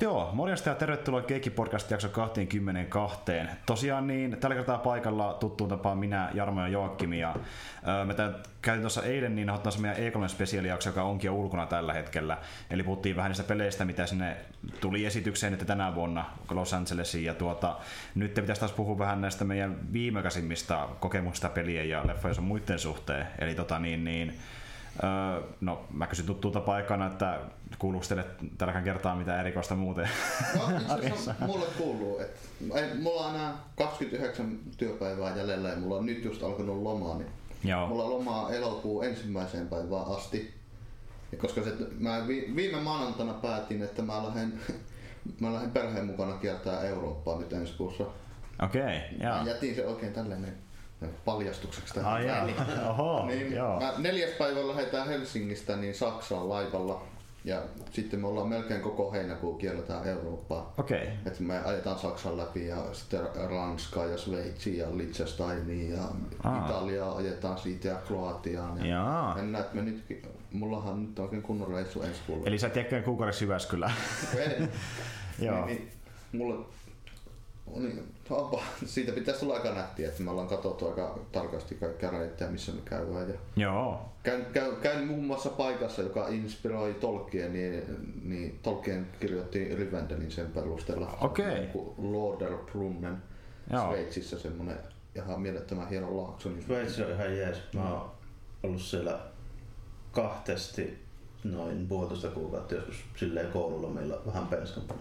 Mutta joo, morjesta ja tervetuloa Keikki Podcast jakso 22. Tosiaan niin, tällä kertaa paikalla tuttuun tapaan minä, Jarmo ja Joakim. Ja, öö, me käytiin tuossa eilen niin ottaa meidän E3 spesiaalijakso, joka onkin jo ulkona tällä hetkellä. Eli puhuttiin vähän niistä peleistä, mitä sinne tuli esitykseen että tänä vuonna Los Angelesiin. Ja tuota, nyt te pitäisi taas puhua vähän näistä meidän viimekäisimmistä kokemuksista pelien ja leffojen muiden suhteen. Eli tota niin, niin Öö, no, mä kysyn tuttuulta paikana, että kuuluuko teille tälläkään kertaa mitä erikoista muuten No, itse mulle kuuluu, että ei, mulla on enää 29 työpäivää jäljellä ja mulla on nyt just alkanut lomaa, niin Joo. mulla on lomaa elokuun ensimmäiseen päivään asti. Ja koska se, mä vi, viime maanantaina päätin, että mä lähden, mä lähden perheen mukana kiertää Eurooppaa nyt ensi kuussa. Okei, okay, Mä joo. jätin se oikein tällainen paljastukseksi tähän Ai jaa. väliin. Oho, Niin, joo. mä neljäs päivä lähdetään Helsingistä niin Saksaan laivalla. Ja sitten me ollaan melkein koko heinäkuu kierretään Eurooppaa. Okei. Okay. Et me ajetaan Saksan läpi ja sitten Ranskaa ja Sveitsiä ja Liechtensteinia ja Aa. Italiaa ajetaan siitä ja Kroatiaan. Ja Jaa. mennään, että me nyt, mullahan on nyt oikein kunnon reissu ensi kuulla. Eli sä et jääkään kuukaudeksi Jyväskylään. Joo. niin, niin, mulla niin, onpa, siitä pitäisi tulla aika nättiä, että me ollaan katsottu aika tarkasti kaikkia reittejä, missä me käydään. Ja Joo. käyn, käyn, käyn muun muassa paikassa, joka inspiroi Tolkien, niin, niin Tolkien kirjoitti Rivendelin sen perusteella. Okei. Joku Lorderbrunnen Joo. Sveitsissä semmonen ihan mielettömän hieno laakso. Niin Sveitsi on ihan jees. Mä oon ollut siellä kahtesti noin puolitoista kuukautta joskus silleen koululla meillä vähän penskampana.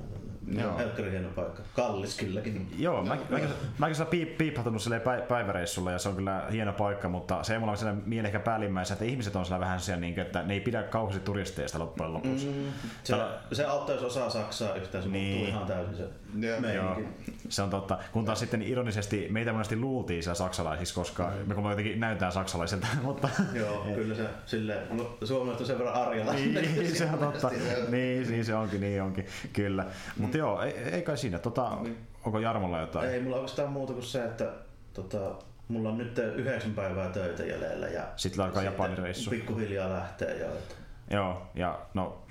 Joo. Helkkari hieno paikka. Kallis kylläkin. Joo, mä, mä, mä, mä piip, piipahtunut silleen päi- päiväreissulla ja se on kyllä hieno paikka, mutta se ei mulla ole mieli ehkä päällimmäisenä, että ihmiset on siellä vähän siellä, niin kuin, että ne ei pidä kauheasti turisteista loppujen lopuksi. Mm. Se, Täällä- se auttaa, jos osaa saksaa yhtään, se Niin. ihan täysin se Joo. Joo, se on totta. Kun taas sitten ironisesti meitä monesti luultiin siellä saksalaisiksi, koska me kun me jotenkin näytään saksalaisilta, mutta Joo, kyllä se silleen, no, suomalaiset on sen verran arjalla. niin, se on totta. Niin, niin se onkin, niin onkin, kyllä. Mutta joo, ei, ei kai siinä. Tota, onko Jarmolla jotain? Ei mulla oikeastaan muuta kuin se, että tota, mulla on nyt yhdeksän päivää töitä jäljellä ja Sitten alkaa Japanin reissu. Pikkuhiljaa lähtee jo. Että Joo, ja no,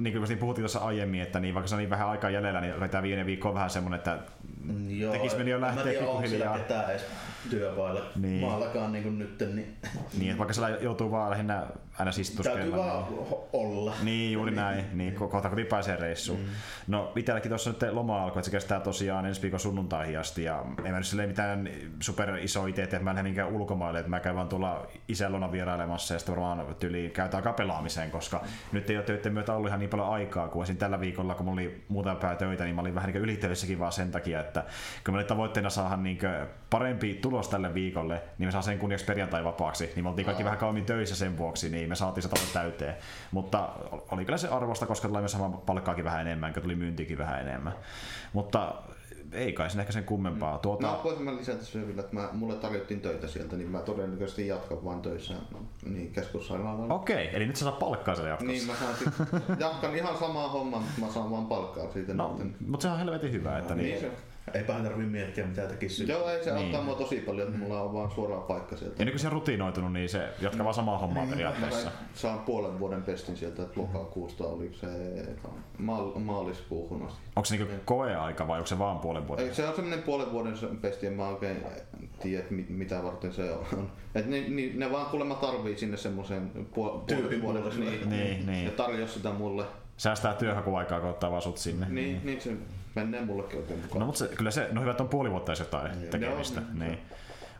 niin kuin puhuttiin tuossa aiemmin, että niin, vaikka se on niin vähän aikaa jäljellä, niin tämä viiden viikko on vähän semmoinen, että Joo, tekis meni jo mä lähteä tiedä, onko pikkuhiljaa. siellä ketään edes työpailla Niin. niin. maallakaan niin kuin nyt, niin Niin, että vaikka siellä joutuu vaan lähinnä aina täytyy istuskella. vaan ho- olla. Niin, juuri näin. Niin, ko- kohta kun pääsee reissuun. Mm. No, itselläkin tuossa nyt loma alkoi, että se kestää tosiaan ensi viikon sunnuntaihin asti. Ja en mä nyt silleen mitään super iso idea, että mä en minkään ulkomaille, että mä käyn vaan tuolla isän vierailemassa ja sitten varmaan tyyli käytään aika pelaamiseen, koska nyt ei ole töiden myötä ollut ihan niin paljon aikaa kuin esim. tällä viikolla, kun mulla oli muutama pää töitä, niin mä olin vähän niin ylitöissäkin vaan sen takia, että kun mä olin tavoitteena saada niin parempi tulos tälle viikolle, niin me saa sen kunniaksi perjantai vapaaksi, niin me oltiin kaikki vähän kauemmin töissä sen vuoksi, niin me saatiin se täyteen. Mutta oli kyllä se arvosta, koska tuli myös sama palkkaakin vähän enemmän, kun tuli myyntikin vähän enemmän. Mutta ei kai sen ehkä sen kummempaa. Tuota, No, voisin mä lisätä sen vielä, että mä, mulle tarjottiin töitä sieltä, niin mä todennäköisesti jatkan vaan töissä niin keskussairaalalla. Okei, eli nyt sä saat palkkaa siellä jatkossa. Niin mä saan sit, jatkan ihan samaa hommaa, mutta mä saan vaan palkkaa siitä. No, mutta sehän on helvetin hyvä, että niin. niin se, Eipä tarvii miettiä mitä tekisi. joo, ei se Niin. auttaa mua tosi paljon, että mulla on vaan suoraan paikka sieltä. Ja nyt kun se on rutinoitunut, niin se jatkaa vaan samaa hommaa Mä periaatteessa. saan puolen vuoden pestin sieltä, että lokakuusta oliko se maal, maaliskuuhun asti. Onko se niinku koeaika vai onko se vaan puolen vuoden? Ei, Se on semmoinen puolen vuoden pesti, en mä oikein tiedä, mitä varten se on. Et ne, ne, ne vaan kuulemma tarvii sinne semmoisen puol- puolen vuoden. Niin, Niin, niin. Ja tarjosi sitä mulle. Säästää työhakuaikaa, kun ottaa vaan sut sinne. Niin, niin se menee mullekin oikein mukaan. No mutta se, kyllä se, no hyvä, että on puoli vuotta jotain tekemistä. Joo. Niin.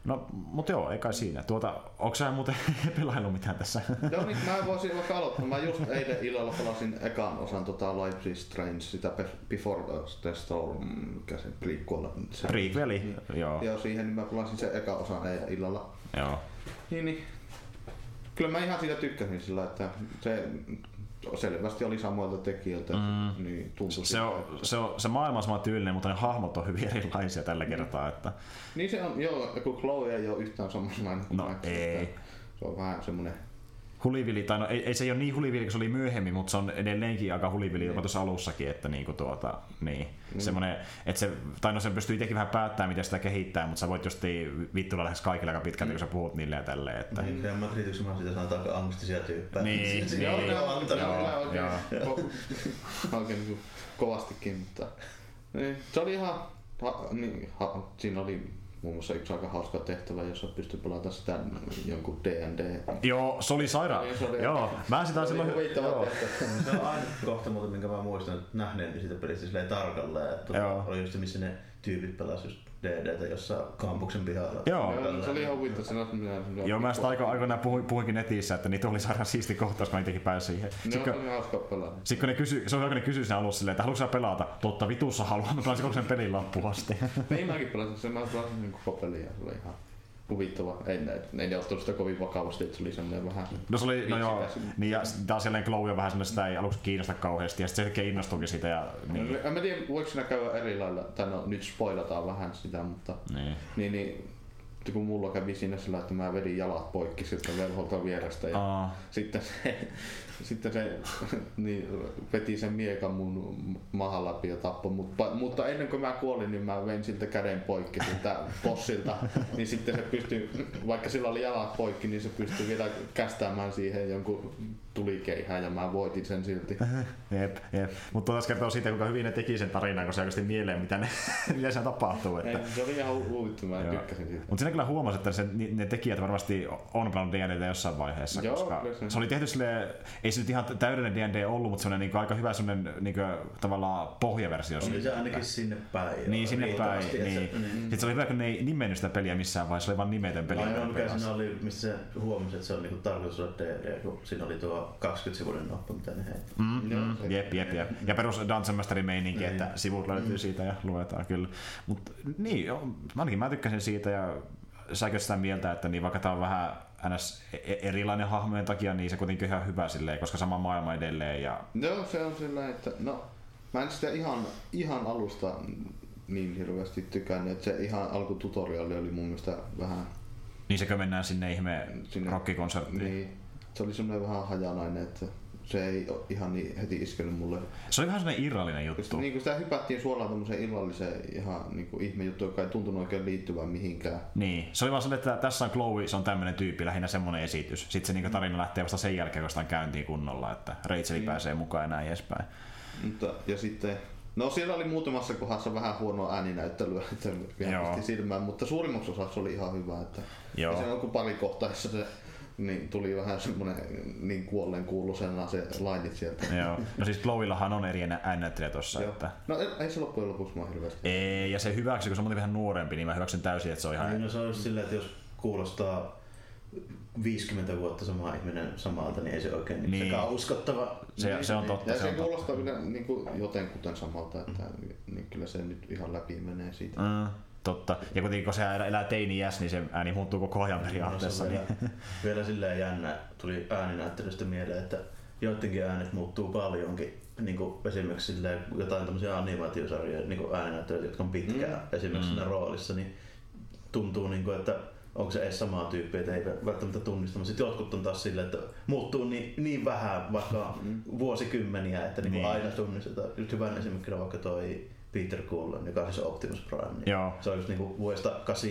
No, mutta joo, ei kai siinä. Tuota, onko sä muuten pelailu mitään tässä? Joo, niin mä voisin vaikka aloittaa. Mä just eilen illalla pelasin ekan osan tota Life is Strange, sitä Be- Before the Storm, mikä se prequel. Se, Prequeli, joo. Joo, siihen niin mä pelasin sen ekan osan eilen illalla. joo. Niin, niin. Kyllä mä ihan siitä tykkäsin sillä, että se selvästi oli samoilta tekijöiltä, mm. niin tuntui Se, on, se, on, se maailma on sama tyylinen, mutta ne hahmot on hyvin erilaisia tällä kertaa. Että, Niin se on, joo, kun Chloe ei ole yhtään samanlainen kuin No, Max, ei. Se on vähän semmonen hulivili, tai no ei, ei, se ei ole niin hulivili, kun se oli myöhemmin, mutta se on edelleenkin aika hulivili jopa tuossa alussakin, että niinku tuota, niin, mm. semmoinen, että se, tai no se pystyy itsekin vähän päättämään, miten sitä kehittää, mutta sä voit just vittuilla lähes kaikille aika pitkälti, mm. kun sä puhut niille ja tälleen. Että... Niin, Real Madrid mä sitä sanotaan aika angstisia tyyppejä. Niin, Siis niin. joo, ne on joo, Joo, oikein, joo. oikein niin kuin kovastikin, mutta niin, se oli ihan, ha, niin, ha, siinä oli muun muassa yksi aika hauska tehtävä, jossa pystyi pelata sitä jonkun D&D. Joo, se oli sairaan. Niin, Joo, mä sitä Se oli silloin... huvittava joo. Se on ainut kohta muuten, minkä mä muistan nähneeni siitä pelistä silleen tarkalleen. Että Joo. oli just se, missä ne tyypit pelasivat just DDtä jossain kampuksen pihalla. Joo. Joo, se oli ihan huvittava. Se oli semmoinen- Joo, mä sitä aika aikoinaan puhuin, puhuinkin netissä, että niitä oli sairaan siisti kohtaus, kun mä itsekin pääsin siihen. Ne Sitten kun, oli hauska pelata. sit kun ne kysy, se on oikein ne kysyi siinä alussa silleen, että haluatko sä pelata? Totta vitussa haluan, mä pelasin koko sen pelin loppuun asti. Niin mäkin pelasin sen, mä pelasin niin koko peliä, se oli ihan huvittava. Ei, ne, ei ne ottanut sitä kovin vakavasti, että se oli semmoinen vähän... No se oli, no joo, niin ja taas jälleen Chloe on vähän semmoinen, sitä ei aluksi kiinnosta kauheasti, ja sitten se innostuukin siitä, ja niin, Niin. En mä tiedä, voiko siinä käydä eri lailla, tai no nyt spoilataan vähän sitä, mutta niin. niin, niin kun mulla kävi siinä sillä, että mä vedin jalat poikki siltä velholta vierestä ja Aa, sitten se, sitten se niin, veti sen miekan mun mahan läpi ja tappoi mut. Pa- Mutta ennen kuin mä kuolin, niin mä vein siltä käden poikki siltä bossilta. niin sitten se pystyi, vaikka sillä oli jalat poikki, niin se pystyi vielä kästäämään siihen jonkun tulikeihään ja mä voitin sen silti. jep, jep. Mutta taas kertoo siitä, kuinka hyvin ne teki sen tarinan, kun se oikeasti mieleen, mitä, ne, mitä siinä tapahtuu. Että. Ei, se oli ihan hu- huvittava, mä Joo. tykkäsin siitä. Mutta siinä kyllä huomasi, että se, ne tekijät varmasti on pelannut D&Dtä jossain vaiheessa, Joo, koska se- se oli tehty sille, ei se nyt ihan täydellinen D&D ollut, mutta semmoinen niinku aika hyvä semmoinen niinku, tavallaan pohjaversio Oli siitä. se ainakin sinne päin. Niin, sinne päin. Niin. se- niin. Sitten se oli hyvä, kun ne ei nimennyt sitä peliä missään vaiheessa, se oli vain nimetön peli. Ainoa mikä siinä oli, mistä se huomasi, että se on niinku tarkoitus olla DD, kun siinä oli tuo 20-sivuinen noppa, mitä ne heitti. Mm, mm, se- jep, jep, jep. Ja perus Dungeon Masterin meininki, Niin. että sivut löytyy siitä ja luetaan kyllä. Mutta niin, joo, ainakin mä tykkäsin siitä ja säkö sitä mieltä, että niin vaikka tää on vähän ns. e- erilainen hahmojen takia, niin se kuitenkin ihan hyvä silleen, koska sama maailma edelleen. Ja... Joo, se on sillä, että no, mä en sitä ihan, ihan alusta niin hirveästi tykännyt, että se ihan alkututoriali oli mun mielestä vähän Niin sekö mennään sinne ihme Sinne- rockikonserttiin. niin, se oli semmoinen vähän hajanainen, että se ei oo ihan niin heti iskenyt mulle. Se oli vähän sellainen irrallinen juttu. niin kuin sitä hypättiin suoraan tämmöiseen illalliseen ihan niin kuin ihmejuttu, joka ei tuntunut oikein liittyvän mihinkään. Niin, se oli vaan sellainen, että tässä on Chloe, se on tämmöinen tyyppi, lähinnä semmoinen esitys. Sitten se niinku tarina lähtee vasta sen jälkeen, kun sitä käyntiin kunnolla, että Rachel Niin. pääsee mukaan ja näin edespäin. Mutta, ja sitten, no siellä oli muutamassa kohdassa vähän huonoa ääninäyttelyä, että pisti silmään, mutta suurimmaksi osaksi oli ihan hyvä. Että, Joo. Ja se on kuin pari kohtaa, jossa se niin tuli vähän semmoinen niin kuolleen kuuluisena se lainit sieltä. Joo. No siis Chloellahan on eri äänäyttelijä tossa, Joo. että... No ei, ei se loppujen lopuksi mua hirveästi. Ei, ja se hyväksy, kun se on vähän nuorempi, niin mä hyväksyn täysin, että se on ihan... Niin, no se on just silleen, että jos kuulostaa 50 vuotta sama ihminen samalta, niin ei se oikein niin. Niin. sekaan uskottava. Se, se on totta, Ja se se kuulostaa kyllä niin kuin jotenkuten samalta, että niin kyllä se nyt ihan läpi menee siitä. Mm, totta. Ja kuitenkin kun se elää- teini-iäs, niin se ääni muuttuu koko ajan periaatteessa. No, se Niin. vielä, vielä silleen jännä, tuli ääninäyttelystä mieleen, että joidenkin äänet muuttuu paljonkin. Niin kuin esimerkiksi silleen, jotain tämmöisiä animaatiosarjoja niin kuin ääninäyttelyitä, jotka on pitkään Mm. esimerkiksi siinä roolissa, niin tuntuu, niin kuin, että onko se edes samaa tyyppiä, että ei välttämättä tunnista. Mutta sitten jotkut on taas silleen, että muuttuu niin, niin vähän, vaikka vuosikymmeniä, että niin Niin. niin. aina tunnistetaan. Just hyvän esimerkkinä vaikka toi Peter Cullen, joka on siis Optimus Prime. Niin Joo. Se on just niinku vuodesta 8,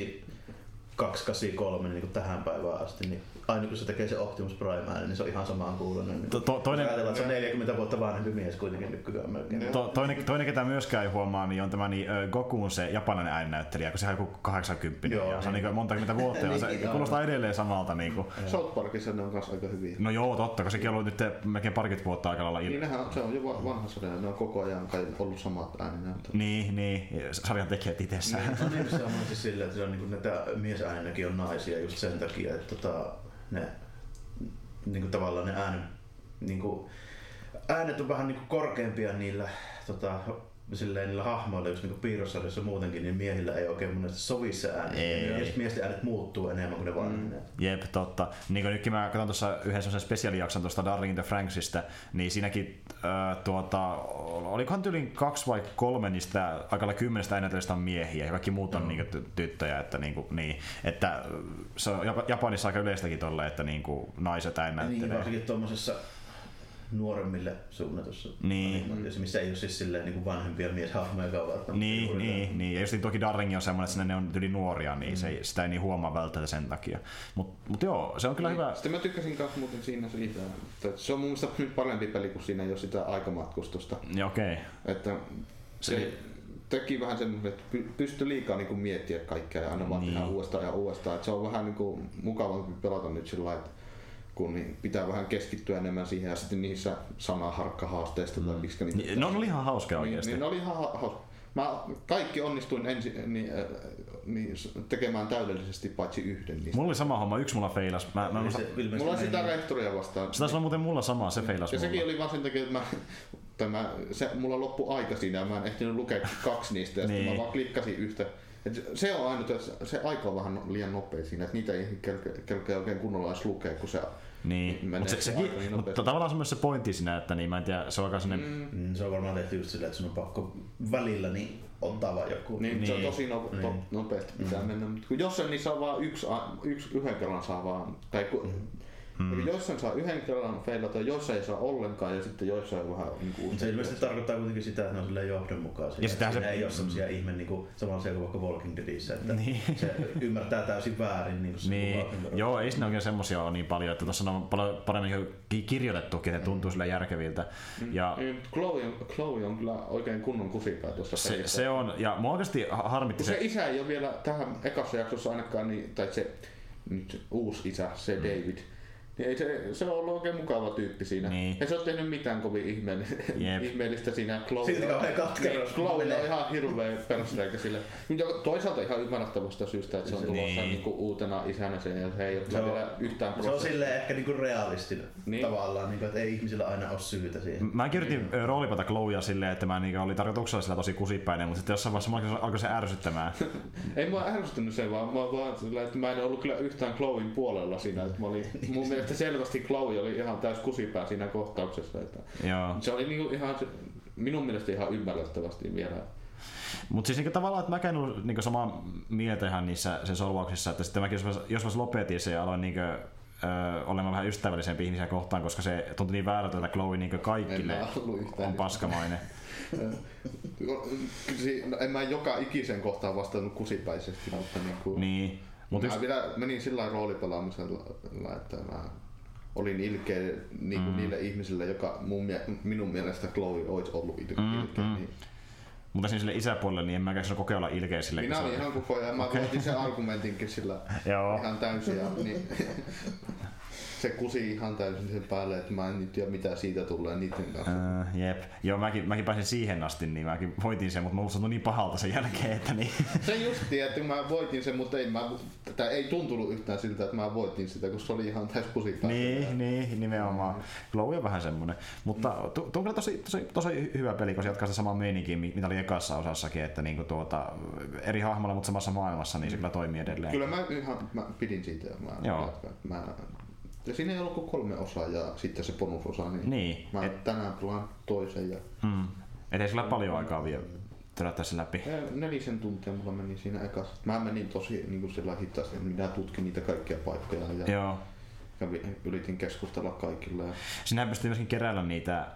283 niin tähän päivään asti, niin aina kun se tekee se Optimus Prime niin se on ihan samaan kuulonen. Niin To- to- toinen- Ajatellaan, että se on 40 vuotta vanhempi mies kuitenkin nykyään melkein. To, toinen, toinen, ketä myöskään ei huomaa, niin on tämä niin, ö, Gokun se japanilainen ääninäyttelijä, kun se on joku 80 Joo, ja se on niin. niin monta kymmentä vuotta ja se Niin, joo. kuulostaa edelleen samalta. Niin kuin. South Parkissa ne on kanssa aika hyviä. No joo, totta, kun sekin on ollut nyt melkein parikymmentä vuotta aika lailla Niin nehän, se on jo va- vanha sarja, ne on koko ajan kai ollut samat ääninäyttelyt. Niin, niin, sarjan tekijät itsessään. No niin, se on siis silleen, että se on, niin kuin, näitä miesääninäkin on naisia just sen takia, että tota, ne niin kuin tavallaan ne äänet, niin kuin, äänet on vähän niin kuin korkeampia niillä tota, silleen niillä hahmoilla, jos niinku piirrossarjassa muutenkin, niin miehillä ei oikein monesti sovi se ääni. Ei. Ja miesten äänet muuttuu enemmän kuin ne vanhenee. Jep, totta. Niin kuin nytkin mä katson tuossa yhden semmoisen spesiaalijakson tuosta Darling in the Franksista, niin siinäkin tuota, olikohan tyylin kaksi vai kolme niistä aikalla kymmenestä äänetelistä on miehiä ja kaikki muut on niin kuin, tyttöjä. Että, niin, kuin, niin, että se on Jap- Japanissa aika yleistäkin tolle, että niin kuin, naiset Niin, äänettelee. varsinkin tuommoisessa nuoremmille suunnatussa Niin. animaatiossa, missä ei ole siis silleen niin kuin vanhempia mieshahmoja välttämättä. Niin, juurikaan. niin, niin. Ja just toki Darling on semmoinen, että ne on yli nuoria, niin mm. se ei, sitä ei niin huomaa välttämättä sen takia. Mutta mut joo, se on kyllä hyvä. Sitten mä tykkäsin kanssa muuten siinä siitä, että se on mun mielestä nyt parempi peli, kun siinä ei ole sitä aikamatkustusta. Ja okei. Että se, Se- teki vähän semmoisen, että py- pystyi liikaa niin kuin miettiä kaikkea ja aina vaan Niin. tehdä uudestaan ja uudestaan. Että se on vähän niin kuin mukavampi pelata nyt sillä lailla, että kun niin pitää vähän keskittyä enemmän siihen ja sitten niissä sanaharkkahaasteista tai miksi niitä Niin, No, oli ihan hauska niin, oikeasti. niin ne oli ihan ha- hauska. Mä kaikki onnistuin ensin niin, äh, niin, tekemään täydellisesti paitsi yhden niistä. Mulla oli sama homma, yksi mulla feilas. Mä, mä, mä, se Mulla meni- sitä rehtoria vastaan. se taisi olla muuten mulla sama, se feilas Ja mulla. sekin oli vaan sen takia, että mä, tai mä, se, mulla loppui aika siinä ja mä en ehtinyt lukea kaksi niistä ja niin. Niin. sitten mä vaan klikkasin yhtä. Et se on aina, se aika on vähän liian nopea siinä, että niitä ei kelkeä, kelkeä oikein kunnolla edes lukea, kun se Niin, mutta se, se sekin, niin mutta tavallaan se on myös se pointti siinä, että niin, mä en tiedä, se on aika sellainen, mm. Mm, se on varmaan tehty just silleen, että sun on pakko välillä niin ottaa vaan joku. Niin, niin, se on Niin. tosi no, to, Niin. nopeasti pitää mm. mennä. Mutta kun jossain niissä on vaan yksi, yksi yhden kerran saa vaan, tai kun, mm. Eli joissain saa yhden kerran feilata, joissain ei saa ollenkaan ja sitten joissain vähän niin kuin se ilmeisesti tarkoittaa kuitenkin sitä, että ne on silleen johdonmukaisia. Ja sitähän Siinä se- ei ole semmosia ihme niin kuin samanlaisia kuin vaikka Walking Deadissä, että Niin. se ymmärtää täysin väärin. Niin kuin se Niin, joo, ei siinä oikein semmosia ole niin paljon, että tuossa on paljon paremmin ki- kirjoitettukin, että tuntuu sille järkeviltä. Ja Niin, Chloe, on, Chloe on kyllä oikein kunnon kusipää tuossa se, pelissä. se on, ja mua oikeasti ha- harmitti se se, isä ei ole vielä tähän ekassa jaksossa ainakaan, niin, tai se nyt uusi isä, se Mm. David, niin ei se, se on ollut oikein mukava tyyppi siinä. Niin. Ei se ole tehnyt mitään kovin ihmeellistä, Jep. ihmeellistä siinä. Chloe, Silti kauhean katkera. Niin, Chloe on ihan hirveä perusreikä sille. Mutta toisaalta ihan ymmärrettävästä syystä, että se on tulossa Niin. niinku uutena isänä sen ja se ei ole Se on- vielä yhtään Se on prosessia. silleen ehkä niinku realistinen Niin. niin. tavallaan, niinku, että ei ihmisillä aina ole syytä siihen. Mä yritin niin. roolipata Chloea silleen, että mä niin oli tarkoituksella sillä tosi kusipäinen, mutta sitten jossain vaiheessa mua alkoi se ärsyttämään. Ei mua ärsyttänyt se vaan, mä, vaan sillä, että mä en ollut kyllä yhtään Chloen puolella siinä. Että mä olin, mun mielestä selvästi Chloe oli ihan täys kusipää siinä kohtauksessa. Että Joo. se oli niinku ihan, minun mielestä ihan ymmärrettävästi vielä. Mutta siis niinku tavallaan, että mäkään ollut niinku samaa mieltä ihan niissä sen solvauksissa, että sitten mäkin joskus, joskus lopetin se ja aloin niinku, ö, olemaan vähän ystävällisempi ihmisiä kohtaan, koska se tuntui niin väärältä, että Chloe niinku kaikille En mä on paskamainen. Si- no, en mä joka ikisen kohtaan vastannut kusipäisesti, mutta niinku, Niin. Mut mä vielä menin sillä lailla roolipelaamisella, että mä olin ilkeä niin kuin mm. niille ihmisille, joka mun, minun mielestä Chloe olisi ollut ilkeä. Mm, ilkeä mm. niin. mutta siinä sille isäpuolelle, niin en mäkään sano kokeilla ilkeä sille. Minä olin ihan koko ajan, mä okay. sen argumentinkin sillä Joo. ihan täysin. Ja, niin, se kusi ihan täysin sen päälle, että mä en nyt tiedä mitä siitä tulee niiden kanssa. Uh, jep. Joo, mäkin, mäkin pääsin siihen asti, niin mäkin voitin sen, mutta mulla tuntui niin pahalta sen jälkeen, että niin. Se justi, että mä voitin sen, mutta ei, mä, tää ei tuntunut yhtään siltä, että mä voitin sitä, kun se oli ihan täys kusi päälle. niin, niin, nimenomaan. Chloe on vähän semmonen. Mutta tu- tuo on kyllä tosi, tosi, tosi hyvä peli, kun se jatkaa sitä samaa meininkiä, mi- mitä oli ekassa osassakin, että niinku tuota, eri hahmolla, mutta samassa maailmassa, niin se kyllä toimii edelleen. Kyllä mä ihan mä pidin siitä mä Joo. jatkan. Mä, ja siinä ei ollut kuin kolme osaa ja sitten se bonusosa, niin, Niin, mä et- tänään pelaan toisen ja Mm. Et ei sillä paljon aikaa vielä törättää se läpi. Nelisen tuntia mulla meni siinä ekassa. Mä menin tosi niin kuin sillä hitaasti, että minä tutkin niitä kaikkia paikkoja ja Joo. kävin, yritin keskustella kaikille. Ja pystyy myöskin keräillä niitä